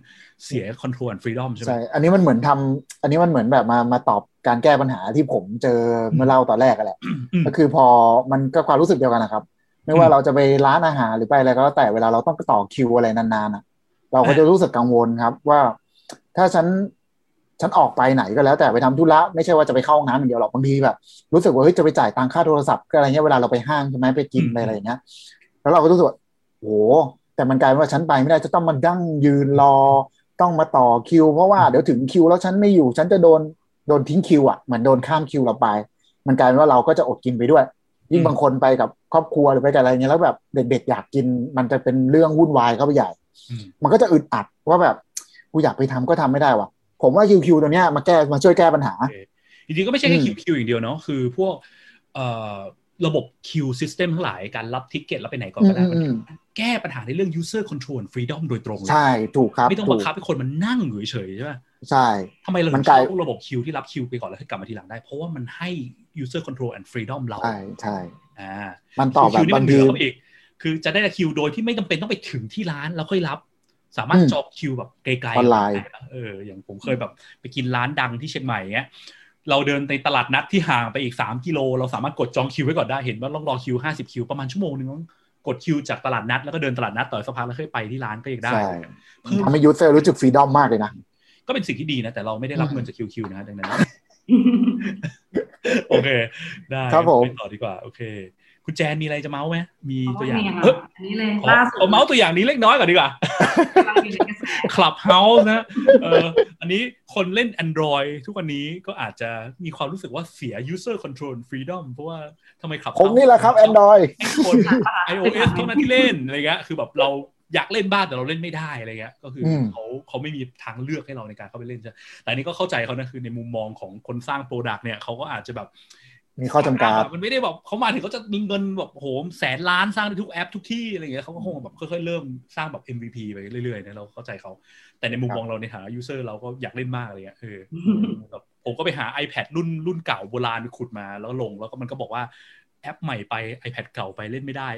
เสีย control and freedom ใช่ไหมใช่ อันนี้มันเหมือนทำอันนี้มันเหมือนแบบมามาตอบการแก้ปัญหาที่ผมเจอเมื่อเล่าตอนแรกกันแหละอืมก็คือพอมันก็ความรู้สึกเดียวกันนะครับ ไม่ว่าอืมเราจะไปร้านอาหารหรือไปอะไรก็แล้วแต่เวลาเราต้องต่อคิวอะไรนานๆอะ เราก็จะรู้สึกกังวลครับ ว่าถ้าฉันฉันออกไปไหนก็แล้วแต่ไปทำธุระไม่ใช่ว่าจะไปเข้าห้องน้ำอย่างเดียวหรอกบางทีแบบรู้สึกว่าเฮ้ยจะไปจ่ายตังค่าโทรศัพท์ก็อะไรเงี้ยเวลาเราไปห้างใช่ไหมไปกินไปอะไรอย่างเงี้ยแล้วเราก็รู้สึกว่าโหแต่มันกลายเป็นว่าฉันไปไม่ได้จะต้องมานั่งยืนรอต้องมาต่อคิว เพราะว่าเดี๋ยวถึงคิวแล้วฉันไม่อยู่ ฉันจะโดนโดนทิ้งคิวอะเหมือนโดนข้ามคิวเราไป มันกลายเป็นว่าเราก็จะอดกินไปด้วย ยิ่งบางคนไปกับครอบครัวหรือไปกับอะไรเงี้ยแล้วแบบเด็กๆอยากกิน มันจะเป็นเรื่องวุ่นวายเข้าไปใหญ่ มันก็จะอึดอัดว่าแบบกูอยากไปทำก็ทำไม่ได้ว่ะ ผมว่า QueQ ตัวเนี้ยมาแก้มาช่วยแก้ปัญหาจริงๆก็ไม่ใช่แค่อืม QueQ อย่างเดียวเนาะคือพวกเอ่อระบบ queue system ทั้งหลายการรับ ticket แล้วไปไหนก่อนก็ได้อืมอืมมันแก้ปัญหาในเรื่อง user control and freedom โดยตรงเลยใช่ ถูกครับ ไม่ต้องถูกบังคับให้คนมันนั่งอยู่เฉยๆใช่ไหมใช่ทำไมเรามัถึนงกลายใช้พวกระบบคิวที่รับคิวไปก่อนแล้วให้กลับมาทีหลังได้ เพราะว่ามันให้ user control and freedom เรา ใช่ใช่อ่ามันตอบแบคิบวนี่บามันงเหนืทีอเขาอีก คือจะได้คิวโดยที่ไม่จำเป็นต้องไปถึงที่ร้านแล้วค่อยรับ สามารถอืมจองคิวแบบไกลๆออนไลน์ได้อะเอออย่างผมเคยแบบไปกินร้านดังที่เชียงใหม่เงี้ยเราเดินในตลาดนัดที่ห่างไปอีกสามกิโล เราสามารถกดจองคิวไว้ก่อนได้เห็นว่าต้องรอคิวห้าสิบคิวประมาณชั่วโมงนึงต้องกดคิวจากตลาดนัดแล้วก็เดินตลาดนัดต่อสักพักแล้วค่อยไปที่ร้านก็ยังได้ใช่เพิ่มทำให้ user รู้สึก freedom มากเลยนะก็เป็นสิ่งที่ดีนะ แต่เราไม่ได้รับอืมเงินจาก QueQ นะดังนั้น โอเค ได้ครับผมไปต่อดีกว่า โอเค คุณแจนมีอะไรจะเมาส์ไหมมีตัวอย่างนี่ค่ะเอ้ยอันนี้เลยขอล่าสุดขอเมาส์ตัวอย่างนี้เล็กน้อยก่อนดีกว่ากำลังอยู่ในกระแส Clubhouse นะเอออันนี้คนเล่น Android ทุกวันนี้ก็อาจจะมีความรู้สึกว่าเสีย user control freedom เพราะว่าทำไมขับผมนี่แหละครับ Android ให้คน iOS เท่านั้นที่เล่นอะไรเงี้ยคือแบบเราอยากเล่นบ้างแต่เราเล่นไม่ได้อะไรเงี้ยก็คืออมเขาเขาไม่มีทางเลือกให้เราในการเข้าไปเล่นใช่แต่อันนี้ก็เข้าใจเขานะคือในมุมมองของคนสร้าง product เนี่ยเขาก็อาจจะแบบ มีข้อจำกัดมันไม่ได้แบบเขามาถึงเขาจะมีเงินแบบโหแสนล้านสร้างได้ทุกแอปทุกที่อะไรเงี้ยเขาก็คงแบบค่อยๆเริ่มสร้างแบบ MVP ไปเรื่อยๆเนี่ยเราเข้าใจเขาแต่ในมุมมองเราในฐานะ user เราก็อยากเล่นมากอะไรเลยเออแบบผมก็ไปหา iPad รุ่นรุ่นเก่าโบราณไปขุดมาแล้วลงแล้วก็มันก็บอกว่าแอปใหม่ไป iPad เก่าไปเล่นไม่ได้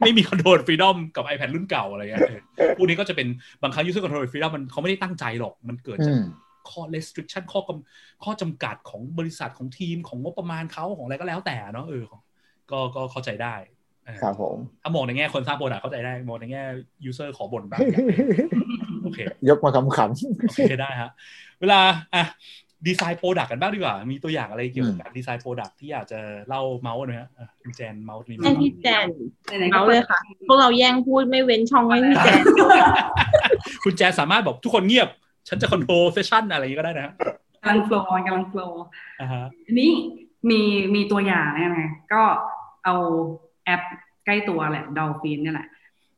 ไม่มี control freedom กับ iPad รุ่นเก่าอะไรเงี้ยเออพวกนี้ก็จะเป็นบางครั้ง user control freedom มันเขาไม่ได้ตั้งใจหรอกมันเกิดจากอืม ข้อ restriction ข้อกำข้อจำกัดของบริษัทของทีมของงบประมาณเขาของอะไรก็แล้วแต่เนาะเออก็ก็เข้าใจได้เออครับผมถ้ามองในแง่คนสร้าง product เข้าใจได้ มองในแง่ user ขอบ่นบ้างโอเค ยกมาคำขโอเคได้ฮะ เวลาอะ design product กันบ้างดีกว่า มีตัวอย่างอะไรเกี่ยวกับการ design product ที่อยากจะเล่าเมาส์หน่อยฮะอะคุณแจนเมาส์นี้ให้พี่แจนไหนๆก็เอาเลยค่ะพวกเราแย่งพูดไม่เว้นช่องให้พี่แจน คุณแจนสามารถบอกทุกคนเงียบ ฉันจะ control session อะไรอย่างนี้ก็ได้นะฮะกำลัง flow กำลัง flowอ่าฮะอันนี้มีมีตัวอย่างนะไงก็เอาแอปใกล้ตัวแหละ Dolfin เนี่ยแหละ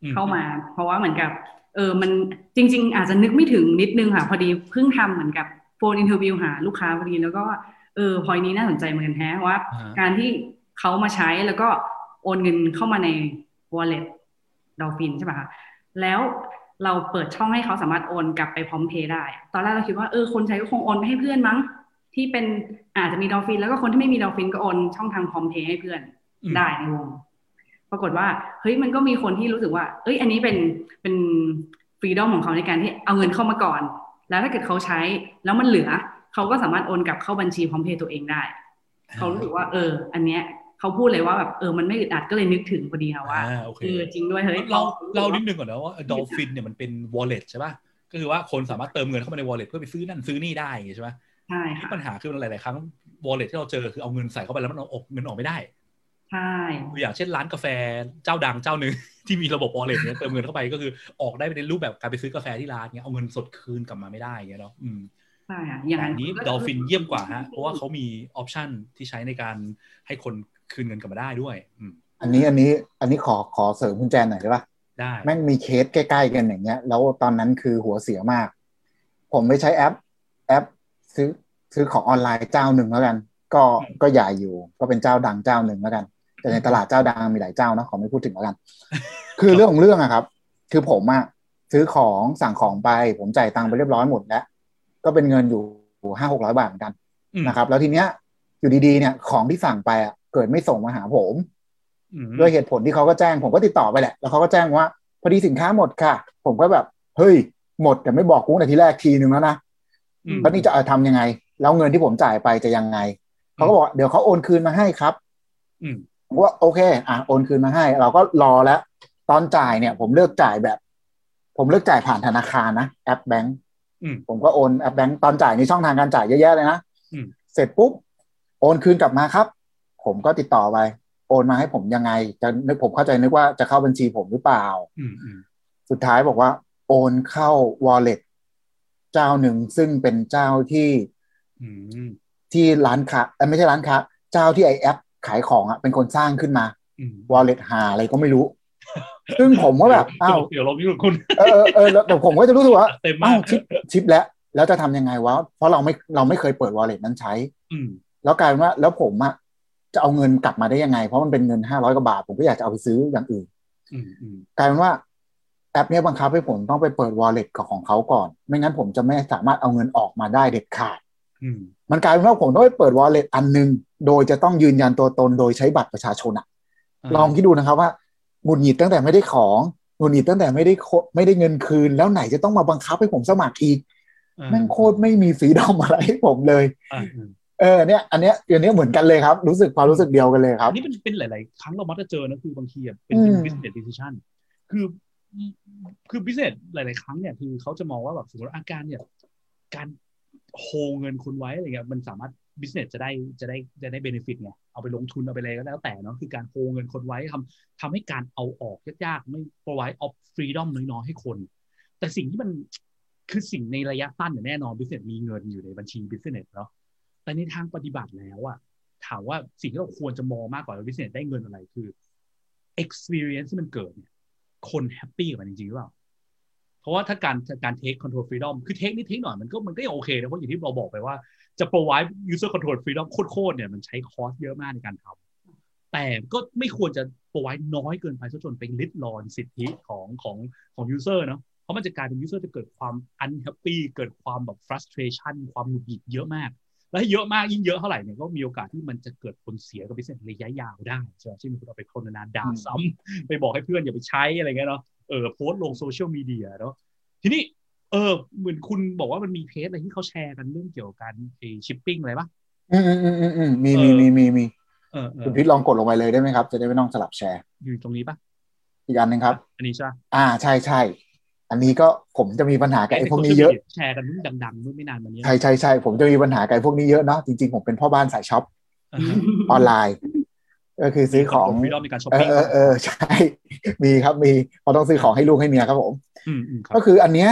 อืมเข้ามา เพราะว่าเหมือนกับ เออมันจริง ๆ อาจจะนึกไม่ถึงนิดนึงค่ะ พอดีเพิ่งทำเหมือนกับ phone interview หาลูกค้าพอดีแล้วก็เออพอยนี้น่าสนใจเหมือนกันแฮะว่าอ่าฮะการที่เขามาใช้แล้วก็โอนเงินเข้ามาใน wallet ดอลฟินใช่ปะคะแล้ว เราเปิดช่องให้เขาสามารถโอนกลับไปพร้อมเพย์ได้อะตอนแรกเราคิดว่าเออคนใช้ก็คงโอนไปให้เพื่อนมั้ง ที่เป็นอาจจะมี Dolfin แล้วก็คนที่ไม่มี Dolfin ก็โอนช่องทางพร้อมเพย์ให้เพื่อนอืมได้ในวง ปรากฏว่าเฮ้ยมันก็มีคนที่รู้สึกว่า เอ้ย อันนี้เป็นเป็น freedom ของเขาในการที่เอาเงินเข้ามาก่อน แล้วถ้าเกิดเขาใช้แล้วมันเหลือ เขาก็สามารถโอนกลับเข้าบัญชีพร้อมเพย์ตัวเองได้ เขารู้สึกว่า เออ อันเนี้ย เขาพูดเลยว่าแบบเออมันไม่อึดอัดก็เลยนึกถึงพอดีค่ะว่าอ่าโอเคเออจริงด้วยเฮ้ยเราเรานิดนึงก่อนนะว่า Dolfin เนี่ยมันเป็น wallet ใช่ป่ะก็คือว่าคนสามารถเติมเงินเข้ามาใน wallet เพื่อไปซื้อนั่นซื้อนี่ได้อย่างงี้ใช่ป่ะใช่ที่ค่ะปัญหาคือหลายๆครั้ง wallet ที่เราเจอคือเอาเงินใส่เข้าไปแล้วมันเอาออกเงินออกไม่ได้ใช่ตัวอย่างเช่นร้านกาแฟเจ้าดังเจ้าหนึ่งที่มีระบบ wallet เนี่ยเติมเงินเข้าไปก็คือออกได้ในรูปแบบการไปซื้อกาแฟที่ร้านเงี้ยเอาเงินสดคืนกลับมาไม่ได้เงี้ยเนาะอืมใช่ค่ะอย่างอันั้นนนี้ดอลฟินเยี่ยมกว่าฮะเพราะว่าเขามีออปชันที่ใช้ในการให้คน คืนเงินกลับมาได้ด้วยอืมำอันนี้อันนี้อันนี้ขอขอเสริมคุณแจนหน่อยได้ปะได้แม่งมีเคสใกล้ๆกันอย่างเงี้ย แล้วตอนนั้นคือหัวเสียมาก ผมไปใช้แอป แอปซื้อซื้อของออนไลน์เจ้าหนึ่งแล้วกัน ก็ก็ใหญ่อยู่ ก็เป็นเจ้าดังเจ้าหนึ่งแล้วกัน แต่ในตลาดเจ้าดังมีหลายเจ้านะขอไม่พูดถึงแล้วกัน คือเรื่องของเรื่องอะครับ คือผมอะซื้อของสั่งของไป ผมจ่ายตังค์ไปเรียบร้อยหมดแล้ว ก็เป็นเงินอยู่ห้าหกร้อยบาทเหมือนกันอืมนะครับ แล้วทีเนี้ยอยู่ดีๆเนี่ยของที่สั่งไปอะ เกิดไม่ส่งมาหาผมอืมด้วยเหตุผลที่เขาก็แจ้งผมก็ติดต่อไปแหละ แล้วเขาก็แจ้งว่า พอดีสินค้าหมดค่ะ ผมก็แบบเฮ้ยหมดแต่ไม่บอกกูแต่ทีแรกทีนึงแล้วนะอืมแล้วนี่จะเอาทำยังไง แล้วเงินที่ผมจ่ายไปจะยังไงเขาก็บอกว่าเดี๋ยวเขาโอนคืนมาให้ครับอืมผมก็ว่าโอเค อะโอนคืนมาให้ เราก็รอแล้ว ตอนจ่ายเนี่ย ผมเลือกจ่ายแบบ ผมเลือกจ่ายผ่านธนาคารนะแอปแบงก์อืมผมก็โอนแอปแบงก์ตอนจ่ายในช่องทางการจ่ายเยอะแยะเลยนะอืมเสร็จปุ๊บโอนคืนกลับมาครับ ผมก็ติดต่อไป โอนมาให้ผมยังไง จะนึกผมเข้าใจนึกว่าจะเข้าบัญชีผมหรือเปล่าอืมอืมสุดท้ายบอกว่า โอนเข้า wallet เจ้าหนึ่งซึ่งเป็นเจ้าที่อืมที่ร้านค้าเอ้ยไม่ใช่ร้านค้าเจ้าที่ไอแอปขายของอะเป็นคนสร้างขึ้นมาอืม wallet หาอะไรก็ไม่รู้ ซึ่งผมก็แบบอ้าวเดี๋ยวเราพี่คุณเออเออเออแล้วแต่ผมก็จะรู้สึกว่าเต็มอ้ามาวกชิปชิปแล้วแล้วจะทำยังไงวะ เพราะเราไม่เราไม่เคยเปิด wallet นั้นใช้ อืมแล้วกลายเป็นว่า แล้วผมอะ จะเอาเงินกลับมาได้ยังไง เพราะมันเป็นเงินห้าร้อยกว่าบาท ผมก็อยากจะเอาไปซื้ออย่างอื่นอืมอืมกลายเป็นว่าแอปเนี้ยบังคับให้ผมต้องไปเปิด wallet กับของเขาก่อน ไม่งั้นผมจะไม่สามารถเอาเงินออกมาได้เด็ดขาดอืมมันกลายเป็นว่าผมต้องไปเปิด wallet อันหนึงโดยจะต้องยืนยันตัวตนโดยใช้บัตรประชาชนอะลองคิดดูนะครับว่าหงุดหงิดตั้งแต่ไม่ได้ของหงุดหงิดตั้งแต่ไม่ได้โคไม่ได้เงินคืน แล้วไหนจะต้องมาบังคับให้ผมสมัครอีกเออแม่งโคตรไม่มีฟรีดอมอะไรให้ผมเลยอ่าอืม เออเนี่ยอันเนี้ยอันเนี้ยเหมือนกันเลยครับ รู้สึกความรู้สึกเดียวกันเลยครัอับนนี้เป็นเป็นหลาย ๆ ครั้งเรามักจะเจอนะคือบางทีอะเป็นอืมเป็น business decision คือคือ business หลาย ๆ ครั้งเนี่ยคือเขาจะมองว่าแบบสมมติว่าอาการเนี่ย การโฮเงินคนไว้อะไรเงี้ยมันสามารถ business จะได้จะได้จะได้ benefit ไงเอาไปลงทุนเอาไปอะไรก็แล้วแต่เนาะคือการโฮเงินคนไว้ทำทำให้การเอาออกยากๆไม่ provide of freedom น้อยๆให้คน แต่สิ่งที่มันคือสิ่งในระยะสั้นเนี่ยแน่นอน business มีเงินอยู่ในบัญชี business เนาะ แต่ในทางปฏิบัติแล้วอะถามว่าสิ่งที่เราควรจะมองมากกว่า business ได้เงินอะไรคือ experience ที่มันเกิดเนี่ยคน happy กับมันจริงๆหรือเปล่าเพราะว่าถ้าการการ take control freedom คือ take นี่ take หน่อยมันก็มันก็ยังโอเคนะเพราะอย่างที่เราบอกไปว่าจะ provide user control freedom โคตรๆเนี่ยมันใช้ cost เยอะมากในการทำแต่ก็ไม่ควรจะ provide น้อยเกินไปซะจนไปลิดรอนสิทธิของของของ user เนาะเพราะมันจะกลายเป็น user จะเกิดความ unhappy เกิดความแบบ frustration ความหงุดหงิดเยอะมาก แล้วเยอะมากยิ่งเยอะเท่าไหร่เนี่ยก็มีโอกาสที่มันจะเกิดผลเสียกับ business ระยะยาวได้ใช่ไหมเช่นคุณเอาไปโฆษณาด่าซ้ำไปบอกให้เพื่อนอย่าไปใช้อะไรเงี้ยเนาะเออโพสต์ลงโซเชียลมีเดียเนาะทีนี้เออเหมือนคุณบอกว่ามันมีเคสอะไรที่เขาแชร์กันเรื่องเกี่ยวกับการไอ้ชิปปิ้งอะไรปะอืมอืมอืมอืมอืมมีมีมีมีมีเออเอคุณอพิทลองกดลงไปเลยได้ไหมครับ จะได้ไม่ต้องสลับแชร์ อยู่ตรงนี้ปะอีกอันหนึ่งครับ อันนี้ใช่ปะอ่าใช่ใช่ อันนี้ก็ผมจะมีปัญหากับไอ้พวกนี้เยอะแชร์กันเรื่องดังๆเมื่อไม่นานมานี้ใช่ใช่ใช่ผมจะมีปัญหากับไอ้พวกนี้เยอะเนาะจริงๆผมเป็นพ่อบ้านสายช็อปอ่าฮะออนไลน์ ก็คือซื้อของ freedom ในการช้อปเออปิ้งเออเออใช่มีครับมีเราต้องซื้อของให้ลูกให้เมียครับผมอืมอืมครับก็คืออันเนี้ย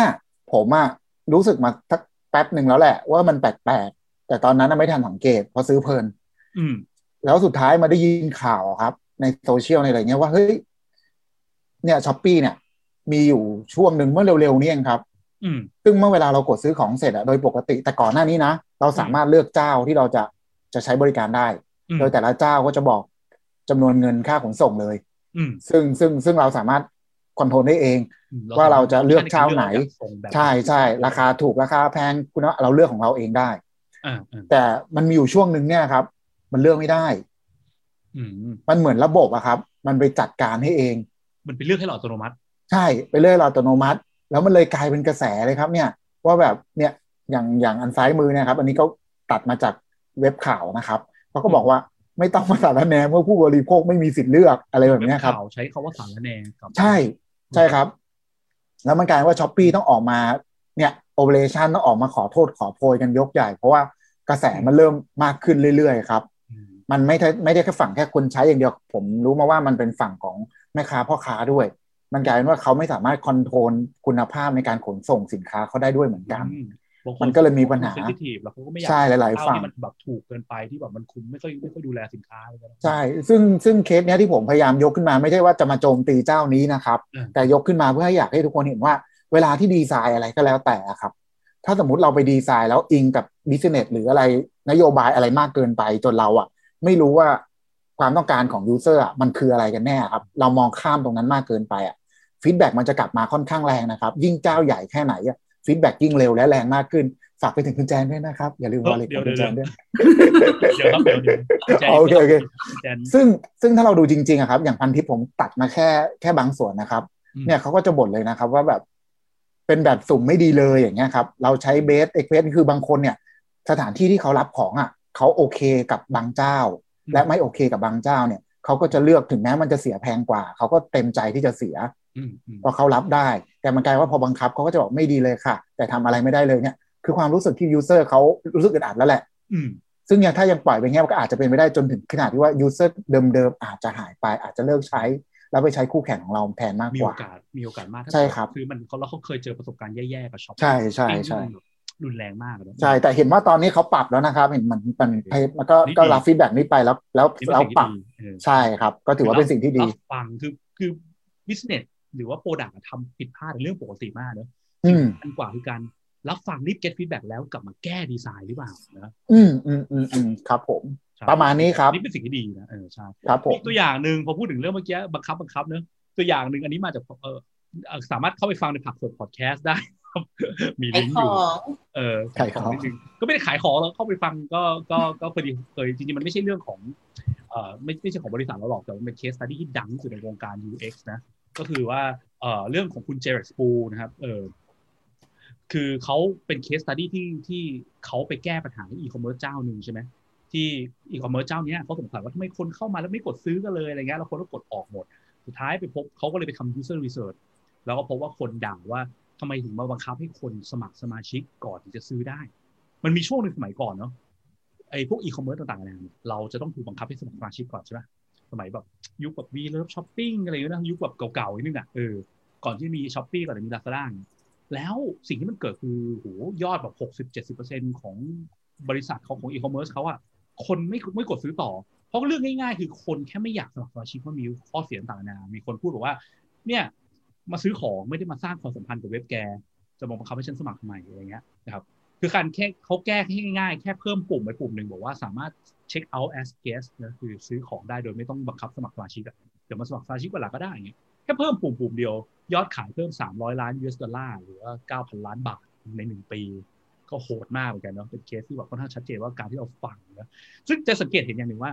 ผมอะรู้สึกมาสักแป๊บหนึ่งแล้วแหละ ว่ามันแปลกๆแต่ตอนนั้นน่ะไม่ทันสังเกตเพราะซื้อเพลินอืมแล้วสุดท้ายมาได้ยินข่าวครับ ในโซเชียลในอะไรเงี้ยว่าเฮ้ยเนี่ยช้อปปี้เนี่ย มีอยู่ช่วงหนึ่งเมื่อเร็วๆนี้เองครับอืมซึ่งเมื่อเวลาเรากดซื้อของเสร็จอะโดยปกติแต่ก่อนหน้านี้นะ เราสามารถเลือกเจ้าที่เราจะจะใช้บริการได้อืมโดยแต่ละเจ้าก็จะบอกจำนวนเงินค่าขนส่งเลยอืมซึ่งซึ่งซึ่งเราสามารถคอนโทรลได้เองอืมว่าเราจะเลือกเจ้าไหนลือกส่งแบบใช่ใช่ราคาถูกราคาแพงคุณภาพเราเลือกของเราเองได้อ่าอ่าแต่มันมีอยู่ช่วงหนึ่งเนี่ยครับ มันเลือกไม่ได้อืมมันเหมือนระบบอะครับ มันไปจัดการให้เอง มันเป็นเรื่องให้เราอัตโนมัติ ใช่ไปเรื่อยเราอัตโนมัติ แล้วมันเลยกลายเป็นกระแสเลยครับ เนี่ย ว่าแบบเนี่ยอย่างอย่างอันซ้ายมือเนี่ยครับ อันนี้ก็ตัดมาจากเว็บข่าวนะครับเขาก็บอกว่าไม่ต้องมาสารแหนเมื่อผู้บริโภคไม่มีสิทธิ์เลือกอะไรแบบเนี้ยครับข่าวใช้คาว่าสาระแหนกับใช่ใช่ครับ แล้วมันกลายว่า Shopee ต้องออกมาเนี่ย operation ต้องออกมาขอโทษขอโพยกันยกใหญ่ เพราะว่ากระแสมันเริ่มมากขึ้นเรื่อยๆครับอืมมันไม่ได้ไม่ได้แค่ฝั่งแค่คนใช้อย่างเดียว ผมรู้มาว่ามันเป็นฝั่งของแม่ค้าพ่อค้าด้วย มันกลายเป็นว่าเขาไม่สามารถ control คุณภาพในการขนส่งสินค้าเขาได้ด้วยเหมือนกันอืมบางคนมันก็เลยมีปัญหา sensitive แล้วเขาก็ไม่อยากใช่หลายๆเจ้ฝั่งที่มันแบบถูกเกินไปที่แบบมันคุมไม่ค่อยไม่ค่อยดูแลสินค้าอะไรกันใช่ ซึ่งซึ่งเคสเนี้ยที่ผมพยายามยกขึ้นมาไม่ใช่ว่าจะมาโจมตีเจ้านี้นะครับอืมแต่ยกขึ้นมาเพื่อให้อยากให้ทุกคนเห็นว่า เวลาที่ดีไซน์อะไรก็แล้วแต่อะครับ ถ้าสมมติเราไปดีไซน์แล้วอิงกับ business หรืออะไรนโยบายอะไรมากเกินไปจนเราอะไม่รู้ว่าความต้องการของ user อะมันคืออะไรกันแน่ครับ เรามองข้ามตรงนั้นมากเกินไปอะ feedback มันจะกลับมาค่อนข้างแรงนะครับ ยิ่งเจ้าใหญ่แค่ไหนอะ feedback ยิ่งเร็วและแรงมากขึ้น ฝากไปถึงคุณแจนด้วยนะครับ อย่าลืม wallet ของคุณแจนด้วยเดี๋ยวครับเดี๋ยวเดี๋ยวแจนโอเคโอเคแจนซึ่งซึ่งถ้าเราดูจริงๆอะครับ อย่างพันทิปผมตัดมาแค่แค่บางส่วนนะครับอืมเนี่ยเขาก็จะบ่นเลยนะครับ ว่าแบบเป็นแบบสุ่มไม่ดีเลยอย่างเงี้ยครับ เราใช้เบสเอ็กเพสคือบางคนเนี่ย สถานที่ที่เขารับของอะเขาโอเคกับบางเจ้า และไม่โอเคกับบางเจ้าเนี่ยเขาก็จะเลือกถึงแม้มันจะเสียแพงกว่า เขาก็เต็มใจที่จะเสีย อืมอืมเพราะเขารับได้ แต่มันกลายว่าพอบังคับเขาก็จะบอกไม่ดีเลยค่ะ แต่ทำอะไรไม่ได้เลยเนี่ย คือความรู้สึกที่ user เขารู้สึกอึดอัดแล้วแหละอืมซึ่งยังถ้ายังปล่อยไปเงี้ยมันก็อาจจะเป็นไปได้จนถึงขนาดที่ว่า user เดิมๆอาจจะหายไปอาจจะเลิกใช้ แล้วไปใช้คู่แข่งของเราแทนมากมีกโอว่ากาสมีโอกาสมากถ้าใช่ครับคือมันเขาแล้วเขาเคยเจอประสบการณ์แย่ๆกับ Shopee ใช่ใช่ใช่รุนแรงมากเลยใช่ แต่เห็นว่าตอนนี้เขาปรับแล้วนะครับ เห็นมันมันมันก็นี่ดีก็รับ feedback นี้ไปแล้วแล้วนี่เป็นเราสิ่งที่ปรับดีเออใช่ครับ ก็ถือว่าเป็นสิ่งที่ดีรับฟังคือคือ business หรือว่า product ทำผิดพลาดเป็นเรื่องปกติมากเนอะอืมอันกว่าคือการรับฟังรีบ get feedback แล้วกลับมาแก้ดีไซน์หรือเปล่านะอืมอืมอืมอืมครับผมใช่ประมาณนี้ครับนี่เป็นสิ่งที่ดีนะเออใช่ครับผมอีกตัวอย่างหนึ่งพอพูดถึงเรื่องเมื่อกี้บังคับบังคับเนอะตัวอย่างหนึ่งอันนี้มาจากเออเอ่อสามารถเข้าไปฟังในผักสดพอดแคสต์ได้ครับมีไอ้ลิงก์ขอยู่เออขายของนิดนึงก็ไม่ได้ขายของแล้วเข้าไปฟังก็ก็ก็พอดีเคยจริงๆมันไม่ใช่เรื่องของเอ่อไม่ไม่ใช่ของบริษัทเราหรอกแต่ว่าเป็น case study ที่ดังที่สุดในวงการ UX นะ ก็คือว่าเอ่อเรื่องของคุณ Jared Spool นะครับเออคือเขาเป็น case study ที่ที่เขาไปแก้ปัญหาอีคอมเมิร์ซเจ้าหนึ่งใช่ไหมที่อีคอมเมิร์ซเจ้านี้เขาสงสัยว่าทำไมคนเข้ามาแล้วไม่กดซื้อกันเลยอะไรเงี้ยแล้วคนก็กดออกหมด สุดท้ายไปพบเขาก็เลยไปทำ user research แล้วก็พบว่าคนด่าว่าทำไมถึงมาบังคับให้คนสมัครสมาชิกก่อนถึงจะซื้อได้ มันมีช่วงหนึ่งสมัยก่อนเนาะไอ้พวกอีคอมเมิร์ซต่างๆเนี่ยเราจะต้องถูกบังคับให้สมัครสมาชิกก่อนใช่ไหม สมัยแบบยุคแบบ WeLoveShopping อะไรอย่างเงี้ยนะยุคแบบเก่าๆนิดนึงอะเออก่อนที่มี Shopee ก่อนจะมีลาซาด้าแล้วสิ่งที่มันเกิดคือโหยอดแบบหกสิบเจ็ดสิบเปอร์เซ็นของบริษัทเขาของอีคอมเมิร์ซเขาอะคนไม่ไม่กดซื้อต่อ เพราะเรื่องง่ายๆ คือคนแค่ไม่อยากสมัครสมาชิกเพราะมีข้อเสียต่างๆนา มีคนพูดบอกว่า เนี่ย มาซื้อของไม่ได้มาสร้างความสัมพันธ์กับเว็บแก จะมาบังคับให้ฉันสมัครทำไมอะไรเงี้ยนะครับ คือการแค่เขาแก้ให้ง่ายแค่เพิ่มปุ่มไปปุ่มหนึ่งบอกว่าสามารถเช็ค out as guest นะคือซื้อของได้โดยไม่ต้องบังคับสมัครสมาชิกอะเดี๋ยวมาสมัครสมาชิกเวลาก็ได้เงี้ยแค่เพิ่มปุ่มปุ่มเดียวยอดขายเพิ่ม 300 ล้าน US ดอลลาร์หรือว่า 9,000 ล้านบาทในหนึ่งปี ก็โหดมากเหมือนกันเนาะเป็นเคสที่แบบค่อนข้างชัดเจนว่าการที่เราฟังนะซึ่งจะสังเกตเห็นอย่างหนึ่งว่า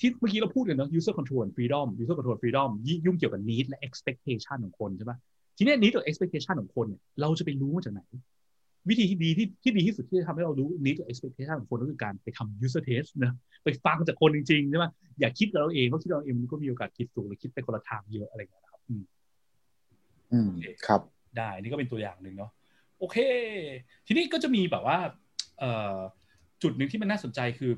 ที่เมื่อกี้เราพูดกันเนาะ user control and freedom user control freedom ยุ่งเกี่ยวกับ need และ expectation ของคนใช่ปะทีนี้ need กับ expectation ของคนเนี่ยเราจะไปรู้มาจากไหน วิธีที่ดีที่ที่ดีที่สุดที่จะทำให้เรารู้ need กับ expectation ของคนก็คือการไปทำ user test นะไปฟังจากคนจริงๆใช่ปะอย่าคิดกับเราเองเพราะคิดเราเองมันก็มีโอกาสคิดสูงหรือคิดไปคนละทางเยอะอะไรอย่างเงี้ยนะครับ อืมครับ ได้นี่ก็เป็นตัวอย่างหนึ่งเนาะโอเค ทีนี้ก็จะมีแบบว่าเอ่อจุดหนึ่งที่มันน่าสนใจคือ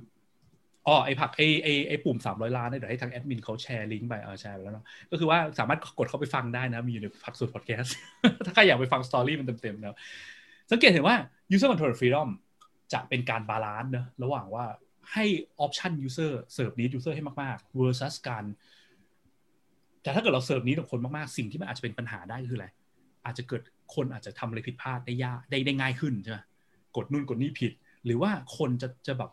อ๋อไอผักไอไอไอปุ่มสามร้อยล้านเนี่ยเดี๋ยวให้ทางแอดมินเขา share link ไปเออแชร์ไปแล้วเนาะก็คือว่าสามารถกดเข้าไปฟังได้นะ มีอยู่ในผักสดพอดแคสต์ถ้าใครอยากไปฟัง story มันเต็มๆนะ สังเกตเห็นว่า user control freedom จะเป็นการ balance นะระหว่างว่าให้ option user serve need user ให้มากๆ versus การแต่ถ้าเกิดเรา serve need กับคนมากๆ สิ่งที่มันอาจจะเป็นปัญหาได้คืออะไร อาจจะเกิดคนอาจจะทำอะไรผิดพลาดได้ยากได้ได้ง่ายขึ้นใช่ไหมกดนู่นกดนี่ผิด หรือว่าคนจะจะแบบ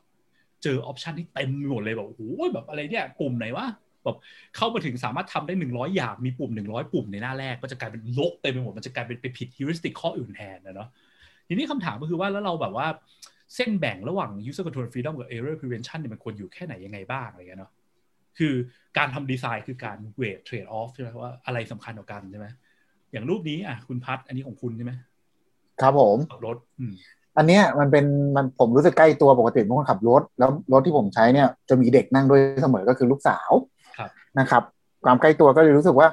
เจอ option ที่เต็มหมดเลยแบบโอ้โหแบบอะไรเนี่ยปุ่มไหนวะแบบเข้ามาถึงสามารถทำได้หนึ่งร้อยอย่างมีปุ่มหนึ่งร้อยปุ่มในหน้าแรก ก็จะกลายเป็นรกเต็มไปหมดมันจะกลายเป็นไปผิด heuristic ข้ออื่นแทนนะเนาะ ทีนี้คำถามก็คือว่าแล้วเราแบบว่าเส้นแบ่งระหว่าง user control freedom กับ error prevention เนี่ยมันควรอยู่แค่ไหนยังไงบ้างอะไรเงี้ยเนาะคือการทำดีไซน์คือการ weight trade-off ใช่ไหมว่าอะไรสำคัญกว่ากันใช่ไหมอย่างรูปนี้อะคุณพัดอันนี้ของคุณใช่ไหมครับผมขับรถอืมอันเนี้ยมันเป็นมันผมรู้สึกใกล้ตัวปกติเป็นคนขับรถ แล้วรถที่ผมใช้เนี่ยจะมีเด็กนั่งด้วยเสมอก็คือลูกสาวครับนะครับ ความใกล้ตัวก็เลยรู้สึกว่า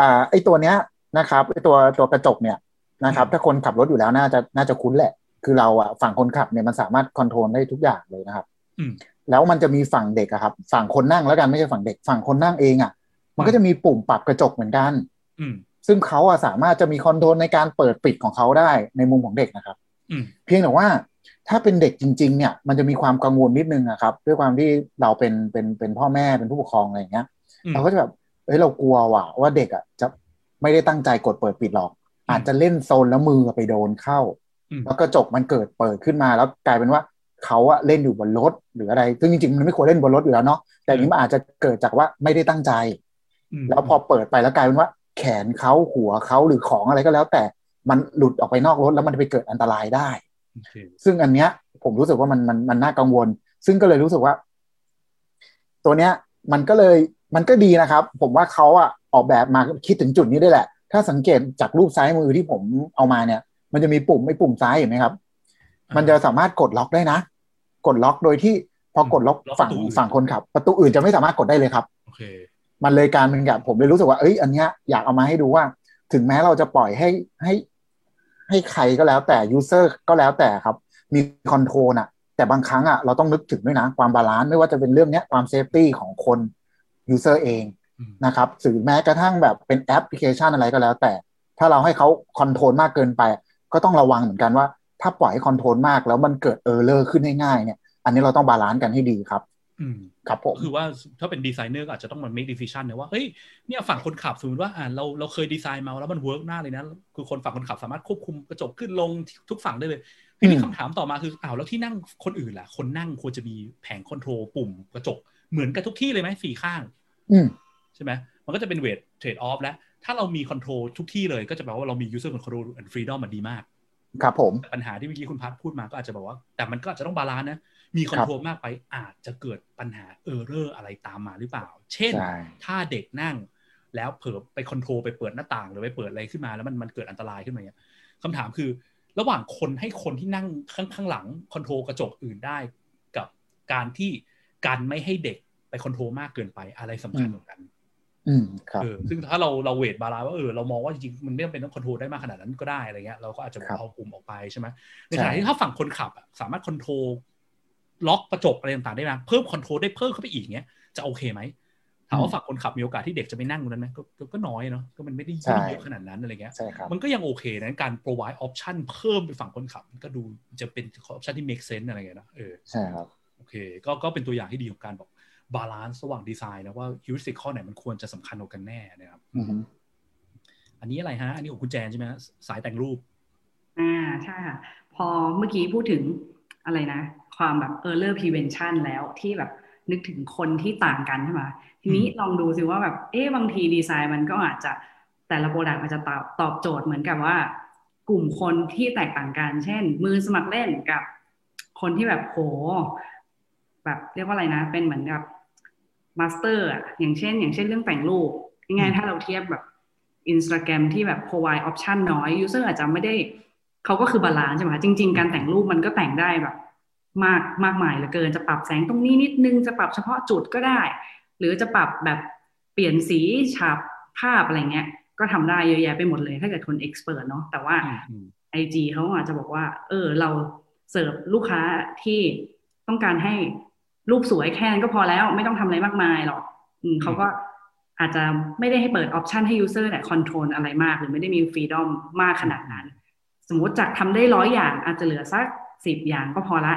อ่าไอตัวเนี้ยนะครับไอตัวตัวกระจกเนี่ย นะครับ ถ้าคนขับรถอยู่แล้วน่าจะน่าจะคุ้นแหละ คือเราอะฝั่งคนขับเนี่ยมันสามารถคอนโทรลได้ทุกอย่างเลยนะครับอืมแล้วมันจะมีฝั่งเด็กอะครับ ฝั่งคนนั่งแล้วกันไม่ใช่ฝั่งเด็ก ฝั่งคนนั่งเองอะมันก็จะมีปุ่มปรับกระจกเหมือนกันอืมซึ่งเขาอะสามารถจะมีคอนโทรลในการเปิดปิดของเขาได้ในมุมของเด็กนะครับอืมเพียงแต่ว่าถ้าเป็นเด็กจริง ๆ เนี่ย มันจะมีความกังวลนิดนึงนะครับ ด้วยความที่เราเป็นเป็นเป็นพ่อแม่เป็นผู้ปกครองอะไรอย่างเงี้ยอืมเราก็จะแบบเฮ้ยเรากลัวว่ะว่าเด็กอะจะไม่ได้ตั้งใจกดเปิดปิดหรอก อาจจะเล่นโซนแล้วมือไปโดนเข้าอืมแล้วกระจกมันเกิดเปิดขึ้นมาแล้วกลายเป็นว่าเขาอะเล่นอยู่บนรถหรืออะไร ซึ่งจริงๆมันไม่ควรเล่นบนรถอยู่แล้วเนาะแต่อันนี้มันอาจจะเกิดจากว่าไม่ได้ตั้งใจอืมแล้วพอเปิดไปแล้วกลายเป็นว่า แขนเขาหัวเขาหรือของอะไรก็แล้ว แต่มันหลุดออกไปนอกรถแล้วมันจะไปเกิดอันตรายได้โอเคซึ่งอันเนี้ย ผมรู้สึกว่ามันมันมันน่ากังวล ซึ่งก็เลยรู้สึกว่า ตัวเนี้ย มันก็เลยมันก็ดีนะครับ ผมว่าเขาอะออกแบบมาคิดถึงจุดนี้ได้วยแหละ ถ้าสังเกตจากรูปซ้ายมือที่ผมเอามาเนี่ย มันจะมีปุ่มไม่ปุ่มซ้ายเห็นไหมครับ มันจะสามารถกดล็อกได้นะ กดล็อกโดยที่พอกดล็อกฝั่งฝั่งคนขับ ประตูอื่นจะไม่สามารถกดได้เลยครับโอเคมันเลยกลายเป็นแบบผมเลยรู้สึกว่าเอ้ยอันเนี้ยอยากเอามาให้ดูว่า ถึงแม้เราจะปล่อยให้ให้ ให้ใครก็แล้วแต่ user ก็แล้วแต่ครับ มี control อะแต่บางครั้งอะเราต้องนึกถึงด้วยนะ ความ balance ไม่ว่าจะเป็นเรื่องเนี้ยความ safety ของคน user เองอืม นะครับหรือแม้กระทั่งแบบเป็นแอปพลิเคชันอะไรก็แล้ว แต่ ถ้าเราให้เขา control มากเกินไป ก็ต้องระวังเหมือนกันว่า ถ้าปล่อยให้ control มากแล้วมันเกิด error ขึ้นง่ายๆเนี่ย อันนี้เราต้อง balance กันให้ดีครับอืมครับผมก็คือว่าถ้าเป็นดีไซเนอร์ก็อาจจะต้องมา make decision นะว่าเฮ้ยเนี่ยฝั่งคนขับสมมติว่าอ่าเราเราเคยดีไซน์มาแล้วมัน work น่าเลยนะคือคนฝั่งคนขับสามารถควบคุมกระจกขึ้นลงทุกฝั่งได้เลยทีนี้อืมคำถามต่อมาคืออ้าวแล้วที่นั่งคนอื่นล่ะ คนนั่งควรจะมีแผง control ปุ่มกระจกเหมือนกันทุกที่เลยไหมสี่ข้างอืม ใช่ไหมมันก็จะเป็น weight trade-off แล้ว ถ้าเรามี control ทุกที่เลยก็จะแปลว่าเรามี user control and freedom มันดีมาก ครับผม ปัญหาที่เมื่อกี้คุณพัฒพูดมาก็อาจจะบอกว่า แต่มันก็อาจจะต้อง balance นะ มี control มากไปอาจจะเกิดปัญหา error อะไรตามมาหรือเปล่า เช่นใช่ถ้าเด็กนั่ง แล้วเผลอไป control ไปเปิดหน้าต่าง หรือไปเปิดอะไรขึ้นมาแล้วมันมันเกิดอันตรายขึ้นมาเนี่ยคำถามคือระหว่างคนให้คนที่นั่งข้างข้างหลัง control กระจกอื่นได้ กับการที่การไม่ให้เด็กไป control มากเกินไปอะไรสำคัญกว่ากัน อืมครับเออซึ่งถ้าเราเรา weight balance ว่าเออเรามองว่าจริงๆมันไม่จำเป็นต้อง control ได้มากขนาดนั้นก็ได้อะไรเงี้ยเราก็อาจจะครับเอากลุ่มออกไปใช่ไหมในใช่ขณะที่ถ้าฝั่งคนขับอะสามารถ control ล็อกกระจกอะไรต่างๆได้ไหมเพิ่ม control ได้เพิ่มเข้าไปอีกเงี้ยจะโอเคไหมถามว่าฝั่งคนขับมีโอกาสที่เด็กจะไม่นั่งตรงนั้นไหมก็ก็ก็น้อยเนาะก็มันไม่ได้ใช่ไม่ได้เยอะขนาดนั้นอะไรเงี้ยใช่ครับมันก็ยังโอเคนะการ provide option เพิ่มไปฝั่งคนขับมันก็ดูจะเป็น option ที่ make sense อะไรเงี้ยนะเออใช่ครับโอเคก็ก็เป็นตัวอย่างที่ดีของการบอก balance ระหว่างดีไซน์นะว่า heuristic ข้อไหนมันควรจะสำคัญกว่ากันแน่นะครับอือฮึอันนี้อะไรฮะ อันนี้ของคุณแจนใช่ไหมฮะสายแต่งรูป อ่าใช่ค่ะ พอเมื่อกี้พูดถึงอะไรนะ ความแบบ error prevention แล้วที่แบบนึกถึงคนที่ต่างกันใช่ไหมทีนี้ลองดูสิว่าแบบเอ๊ะบางทีดีไซน์มันก็อาจจะแต่ละ product อาจจะตอบตอบโจทย์เหมือนกับว่า กลุ่มคนที่แตกต่างกัน เช่น มือสมัครเล่นกับคนที่แบบโหแบบเรียกว่าอะไรนะ เป็นเหมือนกับ master อะอย่างเช่น อย่างเช่นเรื่องแต่งรูปยังไงถ้าเราเทียบแบบ Instagram ที่แบบ provide option น้อย user อาจจะไม่ได้เขาก็คือบาลานซ์ใช่ไหมคะจริง ๆ การแต่งรูปมันก็แต่งได้แบบ มากมากมายเหลือเกินจะปรับแสงตรงนี้นิดนึงจะปรับเฉพาะจุดก็ได้ หรือจะปรับแบบเปลี่ยนสีฉาบภาพอะไรเงี้ย ก็ทำได้เยอะแยะไปหมดเลย ถ้าเกิดคน expert เนาะแต่ว่าอืมอืม IG เขาอาจจะบอกว่า เออ เราเสิร์ฟลูกค้าที่ต้องการให้ รูปสวยแค่นั้นก็พอแล้วไม่ต้องทำอะไรมากมายหรอกอืมเขาก็อาจจะไม่ได้ให้เปิด option ให้ user เนี่ย control อะไรมาก หรือไม่ได้มี freedom มากขนาดนั้น สมมติจากทำได้ร้อยอย่าง อาจจะเหลือสักสิบอย่างก็พอละ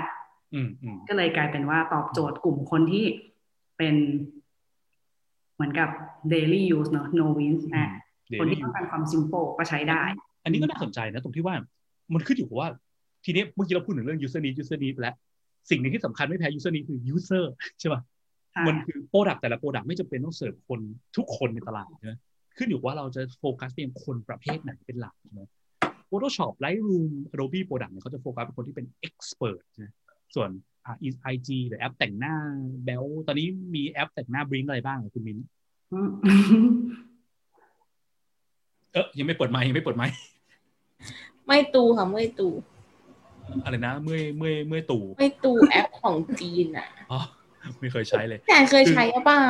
อืมอืมก็เลยกลายเป็นว่าตอบโจทย์กลุ่มคนที่เป็นเหมือนกับ daily use เนอะ no wins นะเดี๋ยคนวที่ต้องการความ simple ก็ใช้ได้ อันนี้ก็น่าสนใจนะ ตรงที่ว่ามันขึ้นอยู่กับว่า ทีนี้เมื่อกี้เราพูดถึงเรื่อง user need user need ไปแล้ว สิ่งหนึ่งที่สำคัญไม่แพ้ user need คือ user ใช่ป่ะใช่มันคือ product แต่ละ product ไม่จำเป็นต้องเสิร์ฟคนทุกคนในตลาดนะขึ้นอยู่ว่าเราจะโฟกัสเป็นคนประเภทไหนเป็นหลักใช่ไหม Photoshop Lightroom Adobe Product เนี่ยเขาจะโฟกัสเป็นคนที่เป็น expert นะส่วนอ่า IG หรือแอปแต่งหน้าแบลตอนนี้มีแอปแต่งหน้าบริงอะไรบ้างอะคุณมิ้นอืมเออยังไม่เปิดไมค์ยังไม่เปิดไมค์ไม่ตูค่ะ ไม่ตู อะไรนะ เมื่อยเมื่อยเมื่อยตู่ไม่ตูแอปของจีนอะอ๋อไม่เคยใช้เลยแต่เคยใช้หรือเปล่า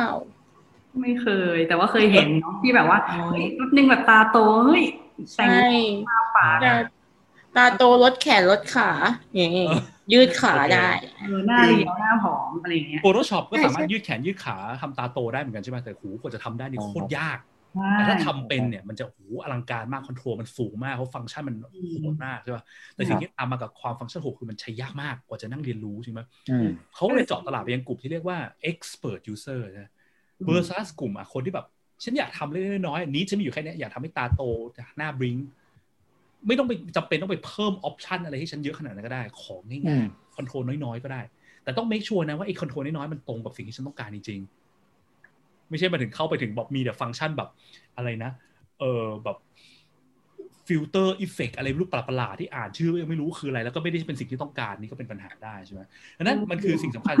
ไม่เคย แต่ว่าเคยเห็นเนาะที่แบบว่าอ๋อเฮ้ยแป๊บนึงแบบตาโตเฮ้ยแต่งใช่หน้าปากตาตาโตลดแขนลดขาอย่างงี้ยืดขาได้เออหน้าเรียวหน้าผอมอะไรอย่างเงี้ย Photoshop ก็ใช่สามารถใช่ยืดแขนยืดขาทำตาโตได้เหมือนกันใช่ไหมแต่หูกว่าจะทำได้นี่อ๋อโคตรยากใช่ แต่ถ้าทำเป็นเนี่ยมันจะโอ้โหอลังการมากคอนโทรลมันสูงมากเพราะฟังก์ชันมันโหดมากใช่ป่ะแต่สิ่งที่ตามมากับความฟังก์ชันโหดคือมันใช้ยากมากกว่าจะนั่งเรียนรู้ใช่ไหมอืมเขาเลยเจาะตลาดไปยังกลุ่มที่เรียกว่า expert user นะ versus กลุ่มอะคนที่แบบ ฉันอยากทำเล็กๆน้อยๆนี้ฉันมีอยู่แค่เนี้ยอยากทำให้ตาโตหน้า bling ไม่ต้องไปจำเป็นต้องไปเพิ่ม option อะไรให้ฉันเยอะขนาดนั้นก็ได้ ของง่ายๆ อืม control น้อยๆก็ได้ แต่ต้อง make sure นะว่าไอ้ control น้อยๆมันตรงกับสิ่งที่ฉันต้องการจริงๆ ไม่ใช่มาถึงเข้าไปถึงแบบมีแต่ฟังก์ชันแบบอะไรนะเออแบบ filter effect อะไรไม่รู้ประหลาดๆที่อ่านชื่อยังไม่รู้คืออะไร แล้วก็ไม่ได้เป็นสิ่งที่ต้องการนี่ก็เป็นปัญหาได้ใช่ไหมดังนั้นมันคือสิ่งสำคัญ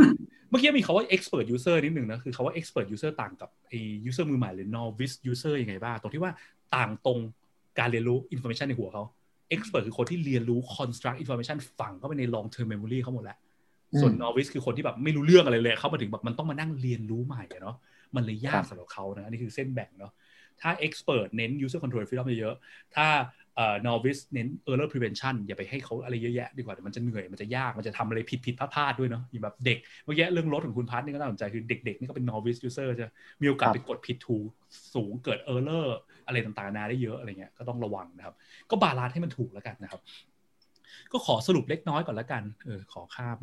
เมื่อกี้มีคาว่า expert user นิดหนึ่งนะคือคาว่า expert user ต่างกับไอ้ user มือใหม่หรือ novice user ยังไงบ้างตรงที่ว่าต่างตรงการเรียนรู้ information ในหัวเขา expert คือคนที่เรียนรู้ construct information ฝังเข้าไปใน long term memory เขาหมดแล้วส่วน novice คือคนที่แบบไม่รู้เรื่องอะไรเลยเข้ามาถึงแบบมันต้องมานั่งเรียนรู้ใหม่อะเนาะ มันเลยยากสำหรับเขานะอันนี้คือเส้นแบ่งเนาะถ้า expert เน้น user control freedom เยอะๆถ้าเอ่อ novice เน้น error prevention อย่าไปให้เขาอะไรเยอะแยะดีกว่าเดี๋ยวมันจะเหนื่อยมันจะยากมันจะทำอะไรผิดผิดพลาดๆด้วยเนาะอย่างแบบเด็กเมื่อกี้เรื่องรถของคุณพัฒน์นี่ก็น่าสนใจคือเด็กๆนี่ก็เป็น novice user ใช่ไหมมีโอกาสครับไปกดผิดถูกสูงเกิด error อะไรต่างๆนานาได้เยอะอะไรเงี้ยก็ต้องระวังนะครับ ก็ balance ให้มันถูกแล้วกันนะครับ ก็ขอสรุปเล็กน้อยก่อนแล้วกันเออขอข้าม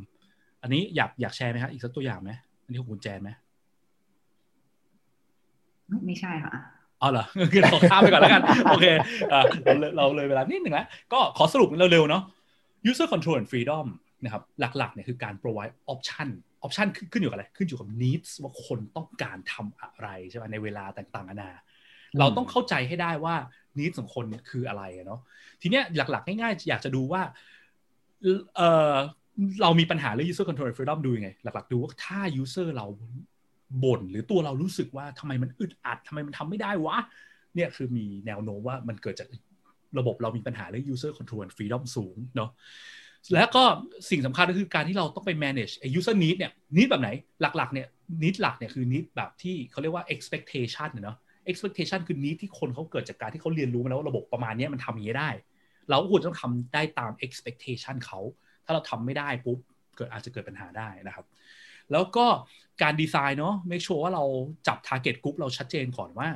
อันนี้อยากอยากแชร์ไหมครับอีกสักตัวอย่างไหมอันนี้ของคุณแจนไหม ไม่ใช่ค่ะเอาเหรอคือเราข้ามไปก่อนแล้วกัน โอเคอะเราเลยเราเลยเวลานิดหนึ่งแล้วก็ขอสรุปเร็วๆเนาะ user control and freedom นะครับหลักๆเนี่ยคือการ provide option option ขึ้นขึ้นอยู่กับอะไร ขึ้นอยู่กับ needs ว่าคนต้องการทำอะไรใช่ไหมในเวลาต่างๆนานาเราต้องเข้าใจให้ได้ว่า needs ของคนเนี่ยคืออะไรอะเนาะทีเนี้ยหลักๆ ง่ายๆ อยากจะดูว่าเอ่อเรามีปัญหาเรื่อง user control and freedom ดูยังไง หลักๆ ดูว่าถ้า user เรา บ่นหรือตัวเรารู้สึกว่าทำไมมันอึดอัดทำไมมันทำไม่ได้วะ เนี่ยคือมีแนวโน้มว่ามันเกิดจากระบบเรามีปัญหาเรื่อง user control and freedom สูงเนาะแล้วก็สิ่งสำคัญก็คือการที่เราต้องไป manage ไอ้ user need เนี่ย need แบบไหนหลักๆเนี่ย need หลักเนี่ยคือ need แบบที่เขาเรียกว่า expectation เนาะ expectation คือ need ที่คนเขาเกิดจากการที่เขาเรียนรู้มาแล้วว่าระบบประมาณนี้มันทำอย่างนี้ได้ เราควรต้องทำได้ตาม expectation เขาถ้าเราทำไม่ได้ปุ๊บเกิดอาจจะเกิดปัญหาได้นะครับ แล้วก็การดีไซน์เนาะ make sure ว่าเราจับ target group เราชัดเจนก่อนว่า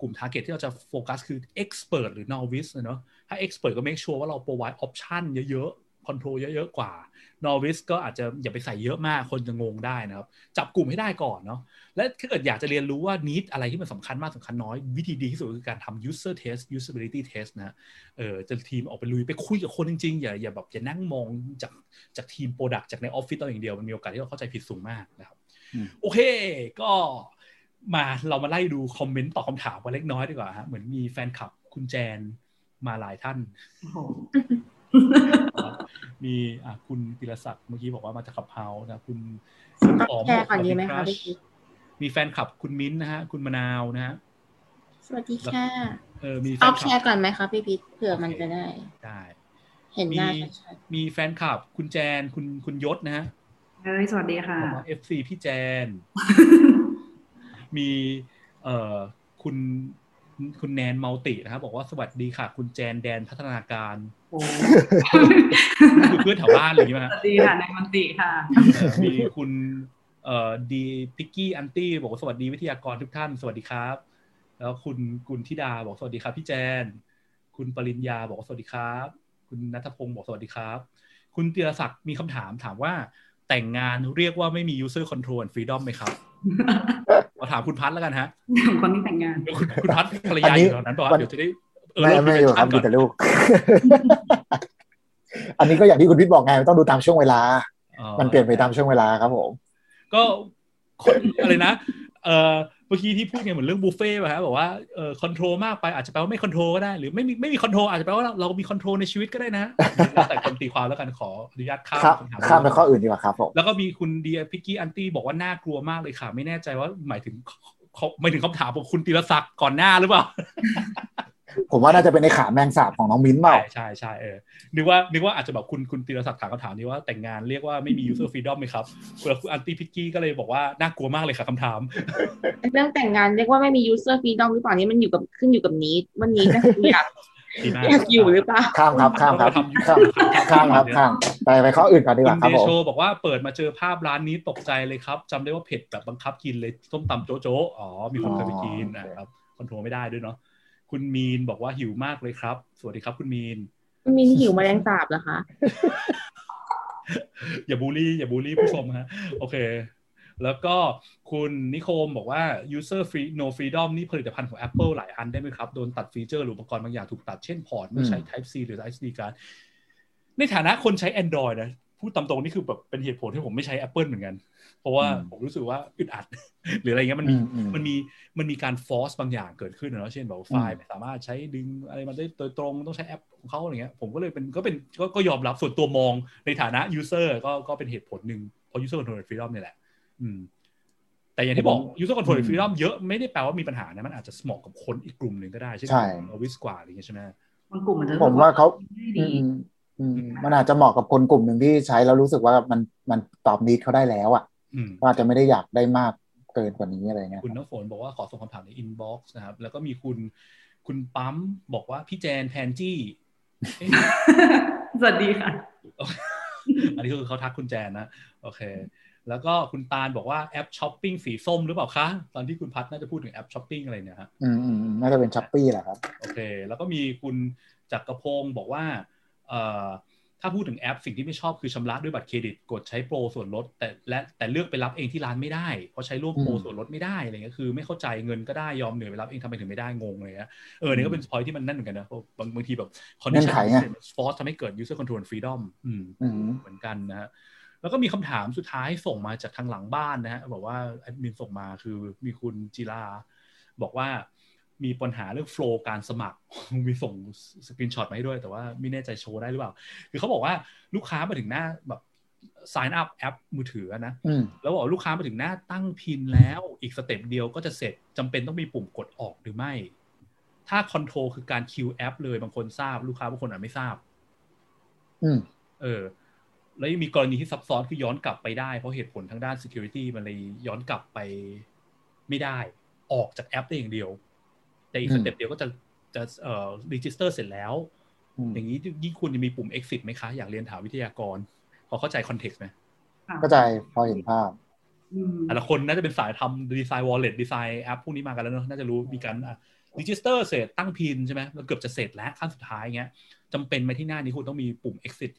กลุ่ม target ที่เราจะโฟกัสคือ expert หรือ novice เนาะถ้า expert ก็ make sure ว่าเรา provide option เยอะๆ control เยอะๆกว่า novice ก็อาจจะอย่าไปใส่เยอะมากคนจะงงได้นะครับ จับกลุ่มให้ได้ก่อนเนาะและถ้าเกิดอยากจะเรียนรู้ว่า need อะไรที่มันสำคัญมากสำคัญน้อย วิธีดีที่สุดคือการทำ user test usability test นะเออจะทีมออกไปลุยไปคุยกับคนจริงๆ อย่าอย่าแบบอย่านั่งมองจากจากทีม product จากในออฟฟิศเราอย่างเดียวมันมีโอกาสที่เราเข้าใจผิดสูงมากนะครับโอเคก็มาเรามาไล่ดูคอมเมนต์ตอบคำถามกันเล็กน้อยดีกว่าฮะเหมือนมีแฟนคลับคุณแจนมาหลายท่านโอ้โห มีอะคุณปิรศักดิ์เมื่อกี้บอกว่ามาจากขับเฮาส์นะคุณต้องแชร์ก่อนดีไหมคะพี่กิ๊กมีแฟนคลับคุณมิ้นท์นะฮะ คุณมะนาวนะฮะสวัสดีค่ะเออมีแฟเอานคแชลับร์ก่อนไหมคะพี่พิษเผื่อมันจะได้ได้เห็นหน้าชัดมีแฟนคลับ คุณแจนคุณคุณยศนะฮะเฮ้ยสวัสดีค่ะบอกว่า FC พี่แจน มีเอ่อคุณ คุณแนนมัลตินะครับบอกว่าสวัสดีค่ะ คุณแจนแดนพัฒนาการโอ้นี่คือเพื่อนแถวบ้านเลยใช่ไหมสฮะวัสดีค่ะนายมันติค่ะเออมีคุณเอ่อดีพิกกี้อันตี้บอกว่าสวัสดีวิทยากรทุกท่านสวัสดีครับ แล้วคุณกุลธิดาบอกสวัสดีครับ พี่แจน คุณปริญญาบอกว่าสวัสดีครับ คุณนัทพงศ์บอกสวัสดีครับ คุณเตียศักดิ์มีคำถามถามว่าแต่งงานเรียกว่าไม่มี user control and freedom ไหมครับ ขอถามคุณพัทแล้วกันฮะคนที่แต่งงานเดี๋ยวคุณคุณพัทภรรยาอยู่ตอนนั้นป่ะเดี๋ยวจะได้เออไม่เริ่ไม่อยู่ครับก่ดูอนแต่ลูก อันนี้ก็อย่างที่คุณพิทบอกไงมันต้องดูตามช่วงเวลาอ๋อมันเปลี่ยนไปตามช่วงเวลาครับผม ก็คนอะไรนะ เออ เมื่อกี้ที่พูดไงเหมือนเรื่องบุฟเฟ่ต์ป่ะฮะบอกว่าเออ control มากไปอาจจะแปลว่าไม่ control ก็ได้ หรือไม่มีไม่มี control อาจจะแปลว่าเราเรามี control ในชีวิตก็ได้นะแล้วแต่คนตีความแล้วกันขออนุญาตข้ามครับคำถามข้ามไปข้ออื่นดีกว่าครับผมแล้วก็มีคุณเดียพิกกี้อันตี้บอกว่าน่ากลัวมากเลยค่ะ ไม่แน่ใจว่าหมายถึงเขาหมายถึงคำถามของคุณตีรศักดิ์ก่อนหน้าหรือเปล่า ผมว่าน่าจะเป็นในขาแมงสาบของน้องมิ้นท์เปล่าใช่ใช่ใช่เออนึกว่านึกว่าอาจจะแบบคุณคุณตีรศักดิ์ถามคำถามนี้ว่าแต่งงานเรียกว่าไม่มี user freedom ไหมครับคุณคุณอันตี้พิกกี้ก็เลยบอกว่าน่ากลัวมากเลยค่ะคำถามๆเรื่องแต่งงานเรียกว่าไม่มี user freedom หรือเปล่านี่มันอยู่กับขึ้นอยู่กับนี้วันนี้นะคืออยากดีมากอยากอยู่หรือเปล่าข้ามครับข้ามครับต้องไปข้ามทำข้ามครับข้ามไปไปข้ออื่นก่อนดีกคุว่าณครับเดผมโชบอกว่าเปิดมาเจอภาพร้านนี้ตกใจเลยครับจำได้ว่าเผ็ดแบบบังคับกินเลยส้มตำโจ๊ะโจ๊ะอ๋อมีคนเคยไปกินนะครับคอนโทรลไม่ได้ด้วยเนาะ คุณมีนบอกว่าหิวมากเลยครับ สวัสดีครับ คุณมีนมินหิวแมลงสาบเหรอคะ อย่าบูลลี่ อย่าบูลลี่ผู้ชมฮะ โอเค แล้วก็คุณนิคมบอกว่า user free no freedom นี่ผลิตภัณฑ์ของ Apple หลายอันได้ไหมครับ โดนตัด feature หรืออุปกรณ์บางอย่างถูกตัดเช่น port เมื่อใช้ Type C หรือ SD card ในฐานะคนใช้ Android นะพูดตามตรงนี่คือแบบเป็นเหตุผลที่ผมไม่ใช้ Apple เหมือนกัน เพราะว่าอืมผมรู้สึกว่าอึดอัด หรืออะไรเงี้ยมันมีอืมอืมมันมีมันมีการ force บางอย่างเกิดขึ้นนะเนาะเช่นแบบว่าไฟล์ไม่สามารถใช้ดึงอะไรมาได้โดยตรงต้องใช้แอปของเขาอะไรเงี้ยผมก็เลยเป็นก็เป็นก็ก็ยอมรับส่วนตัวมองในฐานะ user ก็ก็เป็นเหตุผลหนึ่งเพราะ user control and freedom เนี่ยแหละอืมแต่อย่างที่บอก user control and freedom เยอะไม่ได้แปลว่ามีปัญหานะมันอาจจะเหมาะกับคนอีกกลุ่มหนึ่งก็ได้เช่นใช่วิสกว่าอะไรเงี้ยใช่ไหมบางกลุ่มมันจะผมว่าเขาไม่อืดีมอืมมันอาจจะเหมาะกับคนกลุ่มหนึ่งที่ใช้แล้วรู้สึกว่ามันมันตอบนิดเขาได้แล้วอะอืม ก็อาจจะไม่ได้อยากได้มากเกินกว่านี้อะไรเงี้ยคุณน้ำฝนบอกว่าขอส่งคำถามใน inbox นะครับ แล้วก็มีคุณคุณปั๊มบอกว่าพี่แจนแพนจี้เอ๊ะสวัสดีค่ะ อันนี้คือเขาทักคุณแจนนะ โอเค แล้วก็คุณตาลบอกว่าแอปช้อปปิ้งสีส้มหรือเปล่าคะ ตอนที่คุณพัดน่าจะพูดถึงแอปช้อปปิ้งอะไรเนี่ยฮะอืมอืมอืมน่าจะเป็น Shopee แหละครับ โอเค แล้วก็มีคุณจักรพงศ์บอกว่า เอ่อ ถ้าพูดถึงแอปสิ่งที่ไม่ชอบคือชำระด้วยบัตรเครดิต กดใช้โปรส่วนลด แต่และแต่เลือกไปรับเองที่ร้านไม่ได้ เพราะใช้ร่วมโปรอืมส่วนลดไม่ได้อะไรเงี้ยคือไม่เข้าใจเงินก็ได้ยอมเหนื่อยไปรับเองทำไมถึงไม่ได้งงเลยเงี้ยเออเนี่ยก็เป็นพอยที่มันนั่นเหมือนกันนะเพราะบางบางทีแบบคอนดิเงื่อนไขไง force ทำให้เกิด user control and freedom อืมอืมเหมือนกันนะฮะแล้วก็มีคำถามสุดท้ายส่งมาจากทางหลังบ้านนะฮะบอกว่าแอดมินส่งมาคือมีคุณจิราบอกว่า มีปัญหาเรื่อง flow การสมัคร มีส่ง screenshot มาให้ด้วย แต่ว่าไม่แน่ใจโชว์ได้หรือเปล่า คือเขาบอกว่าลูกค้ามาถึงหน้าแบบ sign up แอปมือถือนะอืมแล้วบอกว่าลูกค้ามาถึงหน้าตั้ง PIN แล้ว อีก step เดียวก็จะเสร็จจำเป็นต้องมีปุ่มกดออกหรือไม่ ถ้า control คือการ kill แอปเลยบางคนทราบ ลูกค้าบางคนอาจไม่ทราบ อืม เออ แล้วยังมีกรณีที่ซับซ้อนคือย้อนกลับไปได้ เพราะเหตุผลทางด้าน security มันเลยย้อนกลับไปไม่ได้ ออกจากแอปได้อย่างเดียว แต่อีกอืม step เดียวก็จะจะเอ่อ register เสร็จแล้วอืมอย่างนี้ยิ่งควรจะมีปุ่ม exit ไหมคะ อยากเรียนถามวิทยากร พอเข้าใจ context ไหมเข้าใจพอเห็นภาพอืมแต่ละคนน่าจะเป็นสายทำดีไซน์ wallet ดีไซน์แอปพวกนี้มากันแล้วเนอะน่าจะรู้มีการอะ register เสร็จตั้งพินใช่ไหมแล้วเกือบจะเสร็จแล้วขั้นสุดท้ายเงี้ยจำเป็นไหมที่หน้านี้คุณต้องมีปุ่ม exit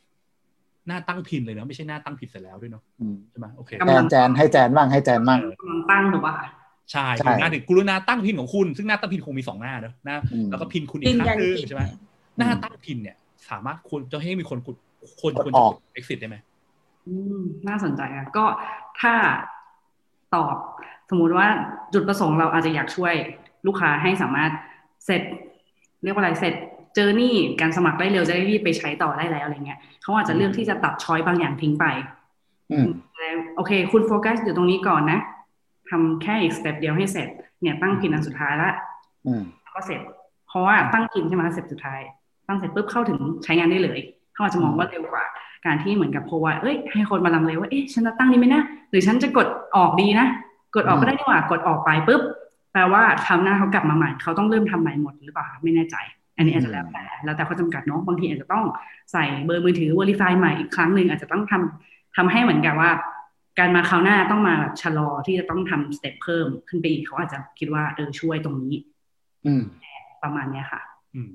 หน้าตั้งพินเลยเนาะไม่ใช่หน้าตั้งพินเสร็จแล้วด้วยเนาะอืมใช่ไหมโอเคกำแจลันงแจนให้แจนบ้างให้แจนบ้างกำลังตั้งถูกป่ะคะ ใช่ใช่ถึงหน้าถึงกรุณาตั้งพินของคุณ ซึ่งหน้าตั้งพินคงมีสองหน้าเนอะหน้าอืมแล้วก็พินคุณอียืกนครั้ยังนหนึงผิดใช่ไหมหน้าตั้งพินเนี่ย สามารถควรจะให้มีคนกดคนกดควรอจะอกกด exit ได้ไหมอืมน่าสนใจอะก็ถ้าตอบสมมุติว่าจุดประสงค์เราอาจจะอยากช่วยลูกค้าให้สามารถเสร็จ เรียกว่าอะไรเสร็จเจอนี่การสมัครได้เร็วจะได้รีบไปใช้ต่อได้แล้วอะไรเงี้ยเขาอาจจะเลือกที่จะตัด choice บางอย่างทิ้งไปอืมแล้วโอเค คุณโฟกัสอยู่ตรงนี้ก่อนนะ ทำแค่อีก step เดียวให้เสร็จ เนี่ยตั้ง PIN อันสุดท้ายละอืมก็เสร็จ เพราะว่าตั้ง PIN ใช่ไหม step สุดท้าย ตั้งเสร็จปุ๊บเข้าถึงใช้งานได้เลยเขาอาจจะมองว่าเร็วกว่า การที่เหมือนกับโพว่าเอ้ยให้คนมาลังเลว่าเอ๊ะฉันจะตั้งนี้ไหมนะหรือฉันจะกดออกดีนะกดออกก็ได้นี่หว่ากดออกไปปุ๊บแปลว่าคราวหน้าเขากลับมาใหม่เขาต้องเริ่มทำใหม่หมดหรือเปล่าไม่แน่ใจ อันนี้อาจจะแล้วแต่แล้วแต่ข้อจำกัดเนาะบางทีอาจจะต้องใส่เบอร์มือถือ verify ใหม่อีกครั้งหนึ่งอาจจะต้องทำทำให้เหมือนกับว่า การมาคราวหน้าต้องมาแบบชะลอที่จะต้องทำสเต็ปเพิ่มขึ้นไปอีกเขาอาจจะคิดว่าเออช่วยตรงนี้ อืมประมาณเนี้ยค่ะ อืม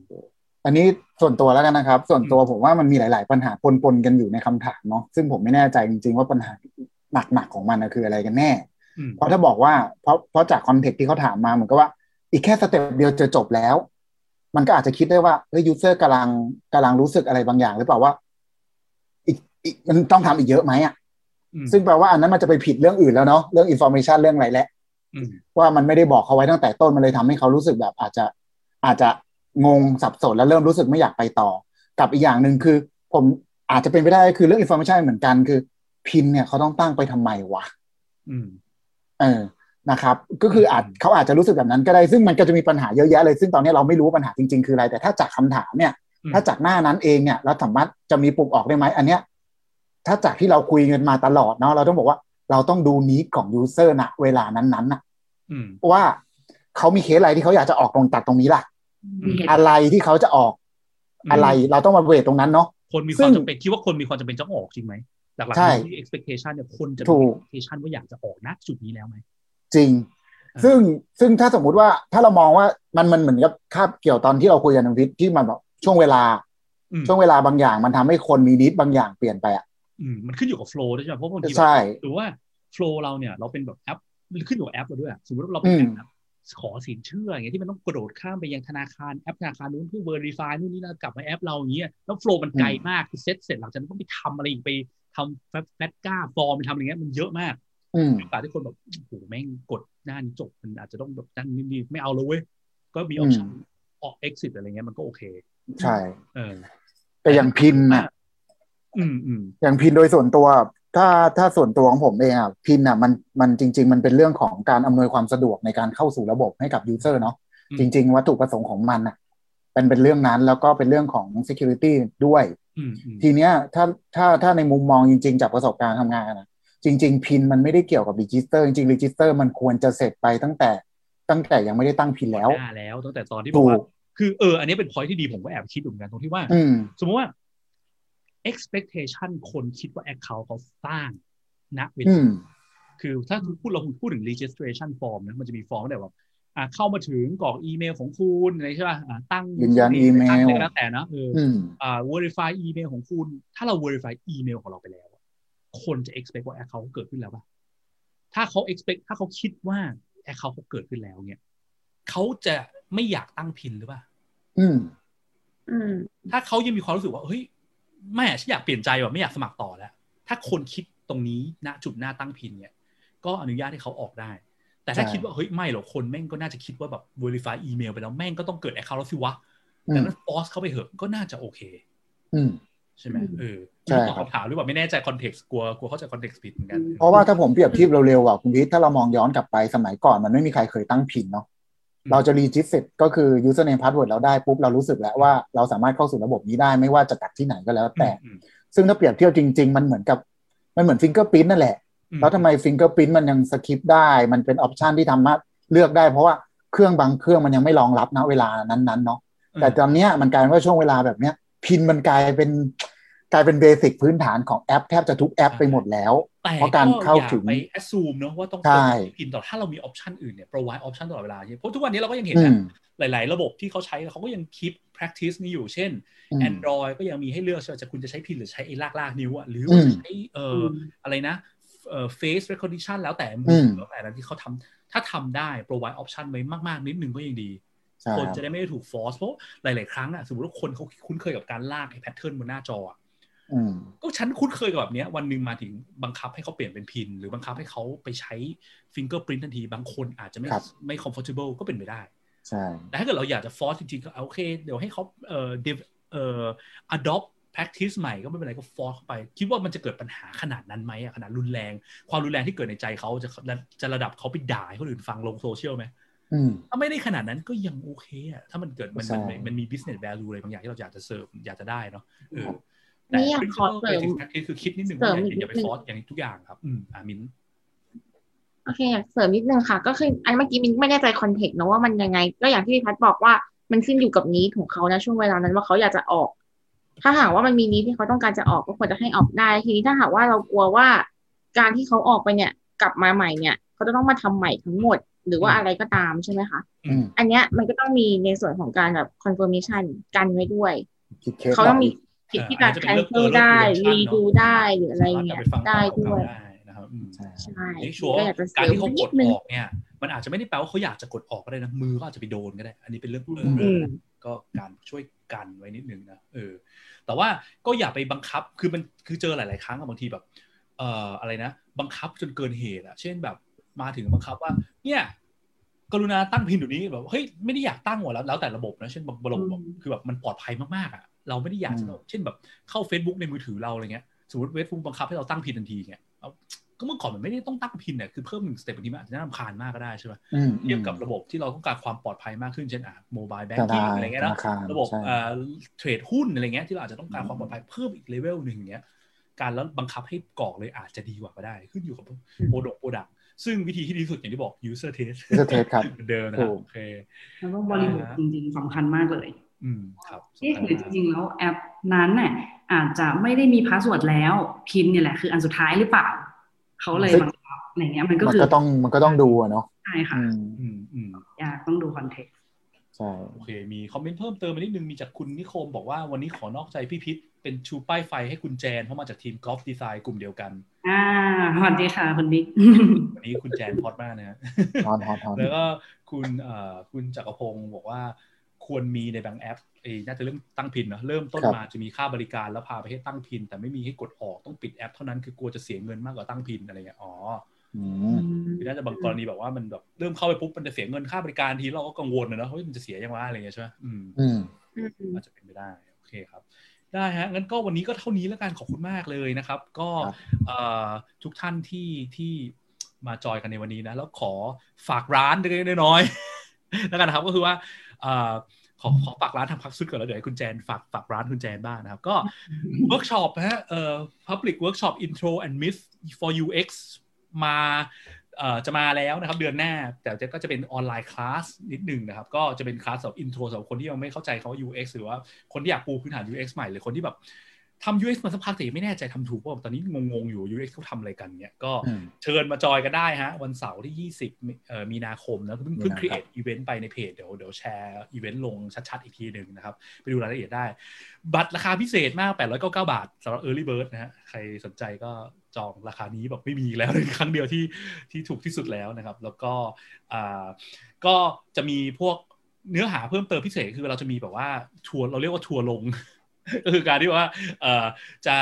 อันนี้ส่วนตัวแล้วกันนะครับ ส่วนตัวผมว่ามันมีหลาย ๆ ปัญหาปนๆกันอยู่ในคำถามเนาะซึ่งผมไม่แน่ใจจริง ๆ ว่าปัญหาหนักๆของมันนะคืออะไรกันแน่อืมเพราะถ้าบอกว่าเพราะเพราะจาก context ที่เขาถามมาเหมือนกับว่า อีกแค่ step เดียวจะจบแล้ว มันก็อาจจะคิดได้ว่าเฮ้ย user กำลังกำลังรู้สึกอะไรบางอย่างหรือเปล่าว่า อีกอีกมันต้องทำอีกเยอะไหมอะอืม ซึ่งแปลว่าอันนั้นมันจะไปผิดเรื่องอื่นแล้วเนาะเรื่องอินโฟ a t ชันเรื่องอะไรแหละอืมว่ามันไม่ได้บอกเขาไว้ตั้งแต่ต้นมันเลยทำให้เขารู้สึกแบบ อาจจะอาจจะงงสับสนแล้วเริ่มรู้สึกไม่อยากไปต่อ กับอีกอย่างหนึ่งคือ ผมอาจจะเป็นไปได้คือเรื่องอินโฟ a t ชันเหมือนกันคือ PIN เนี่ยเขาต้องตั้งไปทำไมวะอืมเออนะครับ ก็คืออาจเขาอาจจะรู้สึกแบบนั้นก็ได้ซึ่งมันก็จะมีปัญหาเยอะแยะเลย ซึ่งตอนนี้เราไม่รู้ว่าปัญหาจริงๆคืออะไร แต่ถ้าจากคำถามเนี่ยอืมถ้าจากหน้านั้นเองเนี่ยเราสามารถจะมีปุ่มออกได้ไหมอันเนี้ย ถ้าจากที่เราคุยกันมาตลอดเนาะเราต้องบอกว่าเราต้องดูนี้ของยูเซอร์ณเวลานั้นๆน่ะอืมว่าเขามีเคสอะไรที่เขาอยากจะออกตรงตัดตรงนี้ล่ะมีเหตุอะไรที่เขาจะออก อะไรเราต้องมาเวทตรงนั้นเนาะคนมีคซึ่วามงจำเป็นคิดว่าคนมีความจำเป็นจะออกจริงไหมหลักๆใช่ที่ expectation เนี่ยคนจะถูมีก expectation ว่าอยากจะออกนะจุดนี้แล้วไหมจริงอ่าซึ่งซึ่งถ้าสมมุติว่าถ้าเรามองว่ามันมันเหมือนกับคาบเกี่ยวตอนที่เราคุยกันทางวิทย์ที่มันแบบช่วงเวลาอืมช่วงเวลาบางอย่างมันทำให้คนมีนิดบางอย่างเปลี่ยนไปอะอื มมันขึ้นอยู่กับ flow ด้วยใช่ไหมเพราะบางทีใช่หรือว่า flow เราเนี่ย เราเป็นแบบแอปมันขึ้นอยู่กับแอปเราด้วยอะสมมติว่าเราเป็นอืมแอปขอสินเชื่ออย่างเงี้ยที่มันต้องกระโดดข้ามไปยังธนาคารแอปธนาคารนู้นเพื่อ verify นู่นนี่นั่นกลับมาแอปเราอย่างเงี้ยแล้ว flow มันไกลมากคือเซตเสร็จหลังจากนั้นต้องไปทำอะไรอีกไปทำ FATCA form ไปทำอะไรเงี้ยมันเยอะมากอืมโอกาสที่คนแบบโอ้โหแม่งกดหน้านี้จบมันอาจจะต้องแบบนั่นนี่ไม่เอาเลยเว้ยก็มี option ออก exit อะไรเงี้ยมันก็โอเค ใช่ เออ แต่อย่าง PIN น่ะ อืมอืมอย่าง PIN โดยส่วนตัวถ้าถ้าส่วนตัวของผมเองอะ PIN อะมันมันจริง ๆ มันเป็นเรื่องของการอำนวยความสะดวกในการเข้าสู่ระบบให้กับ user เนาะจริง ๆ วัตถุประสงค์ของมันอะเป็นเป็นเรื่องนั้นแล้วก็เป็นเรื่องของ security ด้วยอืมอืมทีเนี้ยถ้าถ้าถ้าในมุมมองจริง ๆ จากประสบการณ์ทำงานนะจริง ๆ PIN มันไม่ได้เกี่ยวกับ register จริงๆ register มันควรจะเสร็จไปตั้งแต่ตั้งแต่ยังไม่ได้ตั้ง PIN แล้วหน้าแล้วตั้งแต่ตอนที่บอกว่าถูกคือเอออันนี้เป็น point ที่ดีผมก็แอบคิดอยู่เหมือนกันตรงที่ว่าอืมสมมติว่า expectation คนคิดว่า account เขาสร้างณเวลา อืมคือถ้าพูดเราพูดถึง registration form นะมันจะมีฟอร์มแบบว่าอ่าเข้ามาถึงกรอกอีเมลของคุณอะไรใช่ป่ะอ่าตั้งยืนยันอีเมลตั้งอะไรก็แล้วแต่นะเออออืมอ่า verify อีเมลของคุณ ถ้าเรา verify อีเมลของเราไปแล้วอะคนจะ expect ว่า account เขาเกิดขึ้นแล้วป่ะถ้าเขา expect ถ้าเขาคิดว่า account เขาเกิดขึ้นแล้วเนี่ยเขาจะไม่อยากตั้งพินหรือเปล่าอืม อืม ถ้าเขายังมีความรู้สึกว่าเฮ้ย แม่ฉันอยากเปลี่ยนใจว่ะไม่อยากสมัครต่อแล้ว ถ้าคนคิดตรงนี้ณจุดหน้าตั้งพินเนี่ย ก็อนุญาตให้เขาออกได้ แต่ถ้าใช่คิดว่าเฮ้ยไม่หรอกคนแม่งก็น่าจะคิดว่าแบบ verify อีเมลไปแล้วแม่งก็ต้องเกิด account แล้วสิวะอืแต่มนั้นฟอสเข้าไปเหอะก็น่าจะโอเคอืมใช่ไหมเออใช่ตอบครับคำถามหรือเปล่าไม่แน่ใจ context กลัวกลัวเข้าใจ context ผิดเหมือนกัน เพราะว่าถ้าผมเปรียบเทียบเร็วๆอะคุณพีทถ้าเรามองย้อนกลับไปสมัยก่อนมันไม่มีใครเคยตั้ง PIN เนาะอืม เราจะ regis เสร็จก็คือ username password เราได้ปุ๊บเรารู้สึกแล้วว่าเราสามารถเข้าสู่ระบบนี้ได้ไม่ว่าจะจากที่ไหนก็แล้วแต่อืมซึ่งถ้าเปรียบเทียบจริง ๆ มันเหมือนกับมันเหมือนฟิงเกอร์พิ n นั่นแหละอืมแล้วทำไมฟิงเกอร์พิ n มันยังสคิปได้ มันเป็น option ที่ทำมาเลือกได้เพราะว่าเครื่องบางเครื่องมันยังไม่รองรับนะเวลานั้นๆเนาะแต่ตอนเนี้ยมันกลายเป็นว่าช่วงเวลาแบบเนี้ยพินมันกลายเป็นกลายเป็นเบสิกพื้นฐานของแอปแทบจะทุกแอปไปหมดแล้ว แต่เพราะการเข้าถึงอย่ไป assume เนอะว่าต้องใช่พินต่อถ้าเรามีออปชันอื่นเนี่ย provide option ตลอดเวลาใช่ไหมเพราะทุกวันนี้เราก็ยังเห็นอืนะมหลาย ๆ ระบบที่เขาใช้เขาก็ยัง keep practice นี้อยู่เช่นอืม Android ก็ยังมีให้เลือกว่าจะคุณจะใช้พินหรือใช้ไอ้ลากลากๆนิ้วอะหรืออืว่ามจะใช้เอ่ออมอะไรนะเอ่อ face recognition แล้วแต่มือือมแล้วแต่นั้นที่เขาทำถ้าทำได้ provide option ไว้มาก ๆ นิดนึงก็ยังดีใช่คนครับจะได้ไม่ได้ถูก force เพราะหลาย ๆ ครั้งอะสมมติว่าคนเขาคุ้นเคยกับการลากไอ้ pattern บนหน้าจออะอืม ก็ฉันคุ้นเคยกับแบบเนี้ยวันหนึ่งมาถึงบังคับให้เขาเปลี่ยนเป็นพิน หรือบังคับให้เขาไปใช้ฟิงเกอร์ปรินทันที บางคนอาจจะไม่ครับไม่ comfortable ก็เป็นไปได้ใช่แต่ถ้าเกิดเราอยากจะ force จริงๆก็เอาโอเค เดี๋ยวให้เขาเอ่อ dev- เอ่อ adopt practice ใหม่ก็ไม่เป็นไรก็ force เข้าไป คิดว่ามันจะเกิดปัญหาขนาดนั้นไหมอะขนาดรุนแรง ความรุนแรงที่เกิดในใจเขาจะจะระดับเขาไปด่าให้คนอื่นฟังลงโซเชียลไหมอืมถ้าไม่ได้ขนาดนั้นก็ยังโอเคอะถ้ามันเกิดมันใช่มันมันมี business value อะไรบางอย่างที่เราอยากจะเสิร์ฟอยากจะได้เนาะเออ นี่อยากขอ principle เสริม basic practice คือคิดนิดนึงเสริว่ามอย่าอีกอย่าไปนิดนึงฟอสอย่างทุกอย่างครับ อืมอามินโอเคอยากเสริมนิดนึงค่ะ ก็คืออันเมื่อกี้มินไม่แน่ใจคอนเทกต์นะว่ามันยังไง ก็อย่างที่พี่พัดบอกว่ามันขึ้นอยู่กับนี้ของเขานะช่วงเวลานั้นว่าเขาอยากจะออก ถ้าหากว่ามันมีนี้ที่เขาต้องการจะออกก็ควรจะให้ออกได้ ทีนี้ถ้าหากว่าเรากลัวว่า การที่เขาออกไปเนี่ย กลับมาใหม่เนี่ย เขาจะต้องมาทำใหม่ทั้งหมด หรือว่าอืมอะไรก็ตามใช่ไหมคะอืมอันเนี้ยมันก็ต้องมีในส่วนของการแบบ confirmation กันไว้ด้วยคิดเคสเขาต้องมี แบบสิทธิ์ที่เอ่จะออาจจะเป็นเรื่อง cancel ได้เออเรื่องรีดู prevention ได้หรืออะไรสามารถกลัเงี้บยไปฟังได้ต่อด้วยได้นะครับอืมใช่ใช่นี่ชัวร์ก็อยากจะเสการริมที่เขานิกดดนึงออกเนี่ย มันอาจจะไม่ได้แปลว่าเขาอยากจะกดออกก็ได้นะมือก็อาจจะไปโดนก็ได้ อันนี้เป็นเรื่องเอออืมก็การช่วยกันไว้นิดนึงนะเออ แต่ว่าก็อย่าไปบังคับคือมันคือเจอหลาย ๆ ครั้งอะบางทีแบบ เอ่ออะไรนะ บังคับจนเกินเหตุอะเช่นแบบมาถึงบังคับว่า เนี่ยกรุณาตั้ง PIN เดี๋ยวนี้แบบเฮ้ยไม่ได้อยากตั้งหมดแล้วแล้วแต่ระบบนะเช่นบางระบบแบบอืมคือแบบมันปลอดภัยมากๆอะ เราไม่ได้อยากจะอืมเช่นแบบเข้า Facebook ในมือถือเราอะไรเงี้ยสมมติเฟซบุ๊กบังคับให้เราตั้ง PIN ทันทีเงี้ยเอาก็เมื่อก่อนมันไม่ได้ต้องตั้ง PIN เนี่ยคือเพิ่มหนึ่ง step บางทีมันอาจจะน่ารำคาญมากก็ได้ใช่ไหมอืมเทียบกับระบบที่เราต้องการความปลอดภัยมากขึ้นเช่นอะโมบายแบงธนากิ้งคารอะไรเงี้ยธนาคารระบบใช่เอ่อเทรดหุ้นอะไรเงี้ยที่เราอาจจะต้องการความปลอดภัยเพิ่มอีกเลเวลหนึ่งเงี้ยการแล้วบังคับให้กรอกเลยอาจจะดีกว่าก็ได้ ขึ้นอยู่กับ product product ซึ่งวิธีที่ดีที่สุดอย่างที่บอก user test user test ครับเหมือนเดิมนะครับถูกโอเคแล้วต้องบริบทจริงๆสำคัญมากเลย อืมครับที่สำคัญหรือมากจริงๆแล้วแอปนั้นเนี่ยอาจจะไม่ได้มี password แล้ว PIN เนี่ยแหละคืออันสุดท้ายหรือเปล่าเขาเลยซึ่งบังคับอะไรเงี้ยมันก็มันคือก็ต้องมันก็ต้องดูอะเนาะใช่ค่ะอืมอืมอืมอยากต้องดู context ใช่โอเค มีคอมเมนต์เพิ่มเติมมานิดนึงมีจากคุณนิโคมบอกว่าวันนี้ขอนอกใจพี่บิ๊กไปชูป้ายไฟให้คุณแจนเพราะมาจากทีมกอล์ฟดีไซน์กลุ่มเดียวกัน อ่าสวัสดีค่ะคุณบิ๊กวันนี้คุณแจนฮอตมากนะฮะฮอตฮอตฮอตแล้วก็คุณเอ่อคุณจักรพงศ์บอกว่า ควรมีในบางแอปเอยน่าจะเริ่มตั้ง PIN เนอะเริ่มต้นมาจะมีค่าบริการแล้วพาไปให้ตั้ง PIN แต่ไม่มีให้กดออกต้องปิดแอปเท่านั้นคือกลัวจะเสียเงินมากกว่าตั้ง PIN อะไรเงี้ยอ๋ออืมคือน่าจะบางกรณีแบบว่ามันแบบเริ่มเข้าไปปุ๊บมันจะเสียเงินค่าบริการทีเราก็กังวลนะเนอะเฮ้ยมันจะเสียยังวะอะไรเงี้ยใช่ไหมอืมอืมอาจจะเป็นไปได้โอเคครับได้ฮะงั้นก็วันนี้ก็เท่านี้แล้วกันขอบคุณมากเลยนะครับ ก็ครับเอ่อทุกท่านที่ที่มาจอยกันในวันนี้นะ แล้วขอฝากร้านเล็กๆน้อยๆแล้วกันนะครับก็คือว่าเอ่อ ขอขอฝากร้านทำพักซุดก่อนแล้วเดี๋ยวให้คุณแจนฝากฝากร้านคุณแจนบ้างนะครับ ก็เวิร์กช็อปฮะเอ่อ public workshop intro and myth for UX มาเอ่อจะมาแล้วนะครับเดือนหน้า แต่จะก็จะเป็นออนไลน์คลาสนิดหนึ่งนะครับ ก็จะเป็นคลาสสำหรับ intro สำหรับคนที่ยังไม่เข้าใจคำว่า UX หรือว่าคนที่อยากปูพื้นฐาน UX ใหม่หรือคนที่แบบ ทำ UX มาสักพักแต่ยังไม่แน่ใจทำถูกเปล่าตอนนี้งงๆอยู่ UX เขาทำอะไรกันเนี่ยก็อืมเชิญมาจอยกันได้ฮะ วันเสาร์ที่ 20เอ่อมีนาคมนะเพิ่งเพิ่งมีนา create อีเวนต์ไปในเพจเดี๋ยวเดี๋ยวแชร์อีเวนต์ลงชัดๆ อีกทีหนึ่งนะครับ ไปดูรายละเอียดได้ บัตรราคาพิเศษมาก 899 บาทสำหรับ Early Bird นะฮะใครสนใจก็จองราคานี้แบบไม่มีอีกแล้วเป็นครั้งเดียวที่ที่ถูกที่สุดแล้วนะครับ แล้วก็อ่าก็จะมีพวกเนื้อหาเพิ่มเติมพิเศษคือเราจะมีแบบว่าทัวร์เราเรียกว่าทัวร์ลง ก็คือการที่ว่าเอ่อจะ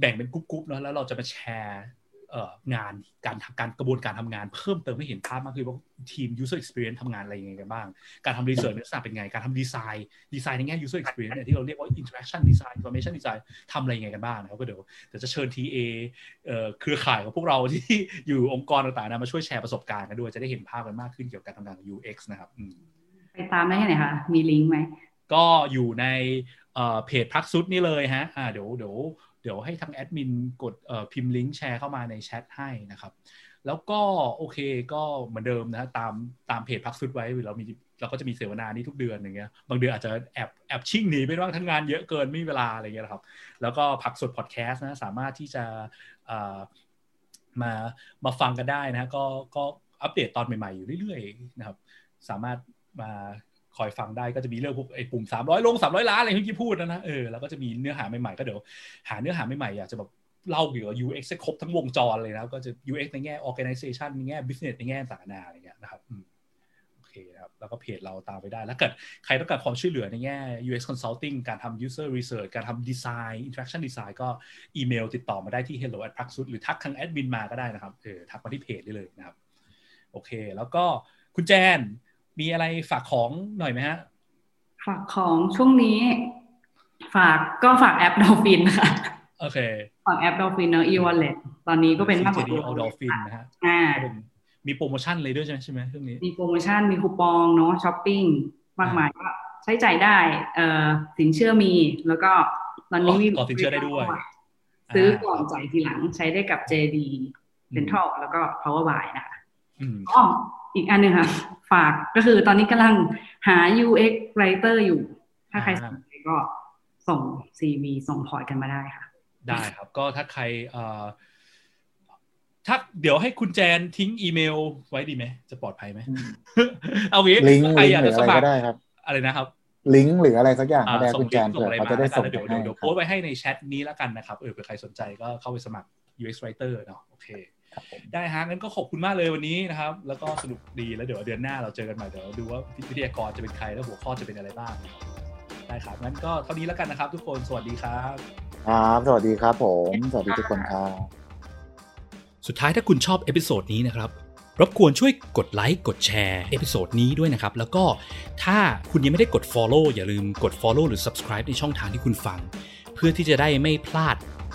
แบ่งเป็นกรุ๊ปๆเนาะแล้วเราจะมาแชร์เอ่องานการทำการกระบวนการทำงานเพิ่มเติมให้เห็นภาพมากขึ้นว่าทีม user experience ทำงานอะไรยังไงกันบ้าง การทำ research ในลักษณะเป็นไง การทำดีไซน์ดีไซน์ในแง่ user experience เนี่ยที่เราเรียกว่า interaction design information design ทำอะไรยังไงกันบ้างนะครับก็เดี๋ยวเดี๋ยวจะเชิญ TA เอ่อเครือข่ายของพวกเราที่อยู่องค์กรต่างๆนะมาช่วยแชร์ประสบการณ์กันด้วยจะได้เห็นภาพกันมากขึ้นเกี่ยวกับการทำงานของ UX นะครับอืมไปตามได้ที่ไหนคะมีลิงก์ไหมก็อยู่ใน เอ่อเพจพักซุดนี่เลยฮะอ่าเดี๋ยวเดี๋ยวเดี๋ยวให้ทางแอดมินกดพิมพ์ลิงก์แชร์เข้ามาในแชทให้นะครับ แล้วก็โอเคก็เหมือนเดิมนะตามตามเพจพักซุดไว้เรามีเราก็จะมีเสวนานี้ทุกเดือนอย่างเงี้ยบางเดือนอาจจะแอบแอบชิ่งหนีไปบ้างทั้งงานเยอะเกินไม่มีเวลาอะไรเงี้ยนะครับ แล้วก็พักสดพอดแคสต์นะสามารถที่จะมามาฟังกันได้นะก็ก็อัปเดตตอนใหม่ๆอยู่เรื่อยๆนะครับ สามารถมา คอยฟังได้ก็จะมีเรื่องพวกไอ้ปุ่ม300ลง300ล้านอะไรที่พี่พูดนะนะเออแล้วก็จะมีเนื้อหาใหม่ๆก็เดี๋ยวหาเนื้อหาใหม่ๆอยากจะแบบเล่าเกี่ยวกับ UX ครบทั้งวงจรเลยนะก็จะ UX ในแง่ organization ในแง่ business ในแง่ต่างๆอะไรเงี้ยนะครับโอเคนะครับแล้วก็เพจเราตามไปได้ แล้วเกิดใครต้องการความช่วยเหลือในแง่ UX consulting การทำ user research การทำ design interaction design ก็อีเมลติดต่อมาได้ที่ hello at p r a x u s หรือทักทางแอดมินมาก็ได้นะครับเออทักมาที่เพจได้เลยนะครับโอเค แล้วก็คุณแจน มีอะไรฝากของหน่อยไหมฮะ ฝากของช่วงนี้ ฝากก็ฝากแอป Dolphin ค่ะโอเค ฝากแอป Dolphin เนอะ e-wallet ตอนนี้ก็เป็นมากกว่า CJD All Dolphin นะฮะอ่าก็เป็นมีโปรโมชั่นเลยด้วยใช่ไหมใช่ไหมเรื่องนี้ มีโปรโมชั่นมีคูปองเนาะช้อปปิ้งมากมายก็ใช้จ่ายได้เอ่อสินเชื่อมีแล้วก็ตอนนี้มีอ๋อต่อสินเชื่อได้ด้วย ซื้อก่อนจ่ายทีหลังใช้ได้กับ JD Central แล้วก็ Power Buy นะคะอืมอ๋ ออีกอันหนึ่งค่ะ ฝากก็คือตอนนี้กำลังหา UX writer อยู่ ถ้าใครสนใจก็ส่ง CV ส่งพอร์ตกันมาได้ค่ะ ได้ครับ ก็ถ้าใครเอ่อถ้าเดี๋ยวให้คุณแจนทิ้งอีเมลไว้ดีไหม จะปลอดภัยไหม เอางี้ลิงก์ถ้าใครลิงอยากก์หรืจะอสอะไรมัคก็รได้ครับอะไรนะครับลิงก์หรืออะไรสักอย่างอ่าก็ได้ส่คุงณแจลิงนก์ส่งเผื่ออะไรเขามาจะได้แล้วกัส่นงแล้วเดี๋ยวให้เดี๋ยวคโพรับสต์ไว้ให้ในแชทนี้แล้วกันนะครับ เออเผื่อใครสนใจก็เข้าไปสมัคร UX Writer เนาะโอเค ได้ฮะงั้นก็ขอบคุณมากเลยวันนี้นะครับ แล้วก็สนุกดีแล้วเดี๋ยวเดือนหน้าเราเจอกันใหม่เดี๋ยวดูว่าวิทยากรจะเป็นใครแล้วหัวข้อจะเป็นอะไรบ้างได้ครับงั้นก็เท่านี้แล้วกันนะครับ ทุกคนสวัสดีครับครับสวัสดีครับ ผมสวัสดีทุกคนครับสุดท้ายถ้าคุณชอบ episode นี้นะครับรบกวนช่วยกดไลค์กดแชร์ episode นี้ด้วยนะครับ แล้วก็ถ้าคุณยังไม่ได้กด Follow อย่าลืมกด Follow หรือ Subscribe ในช่องทางที่คุณฟัง เพื่อที่จะได้ไม่พลาด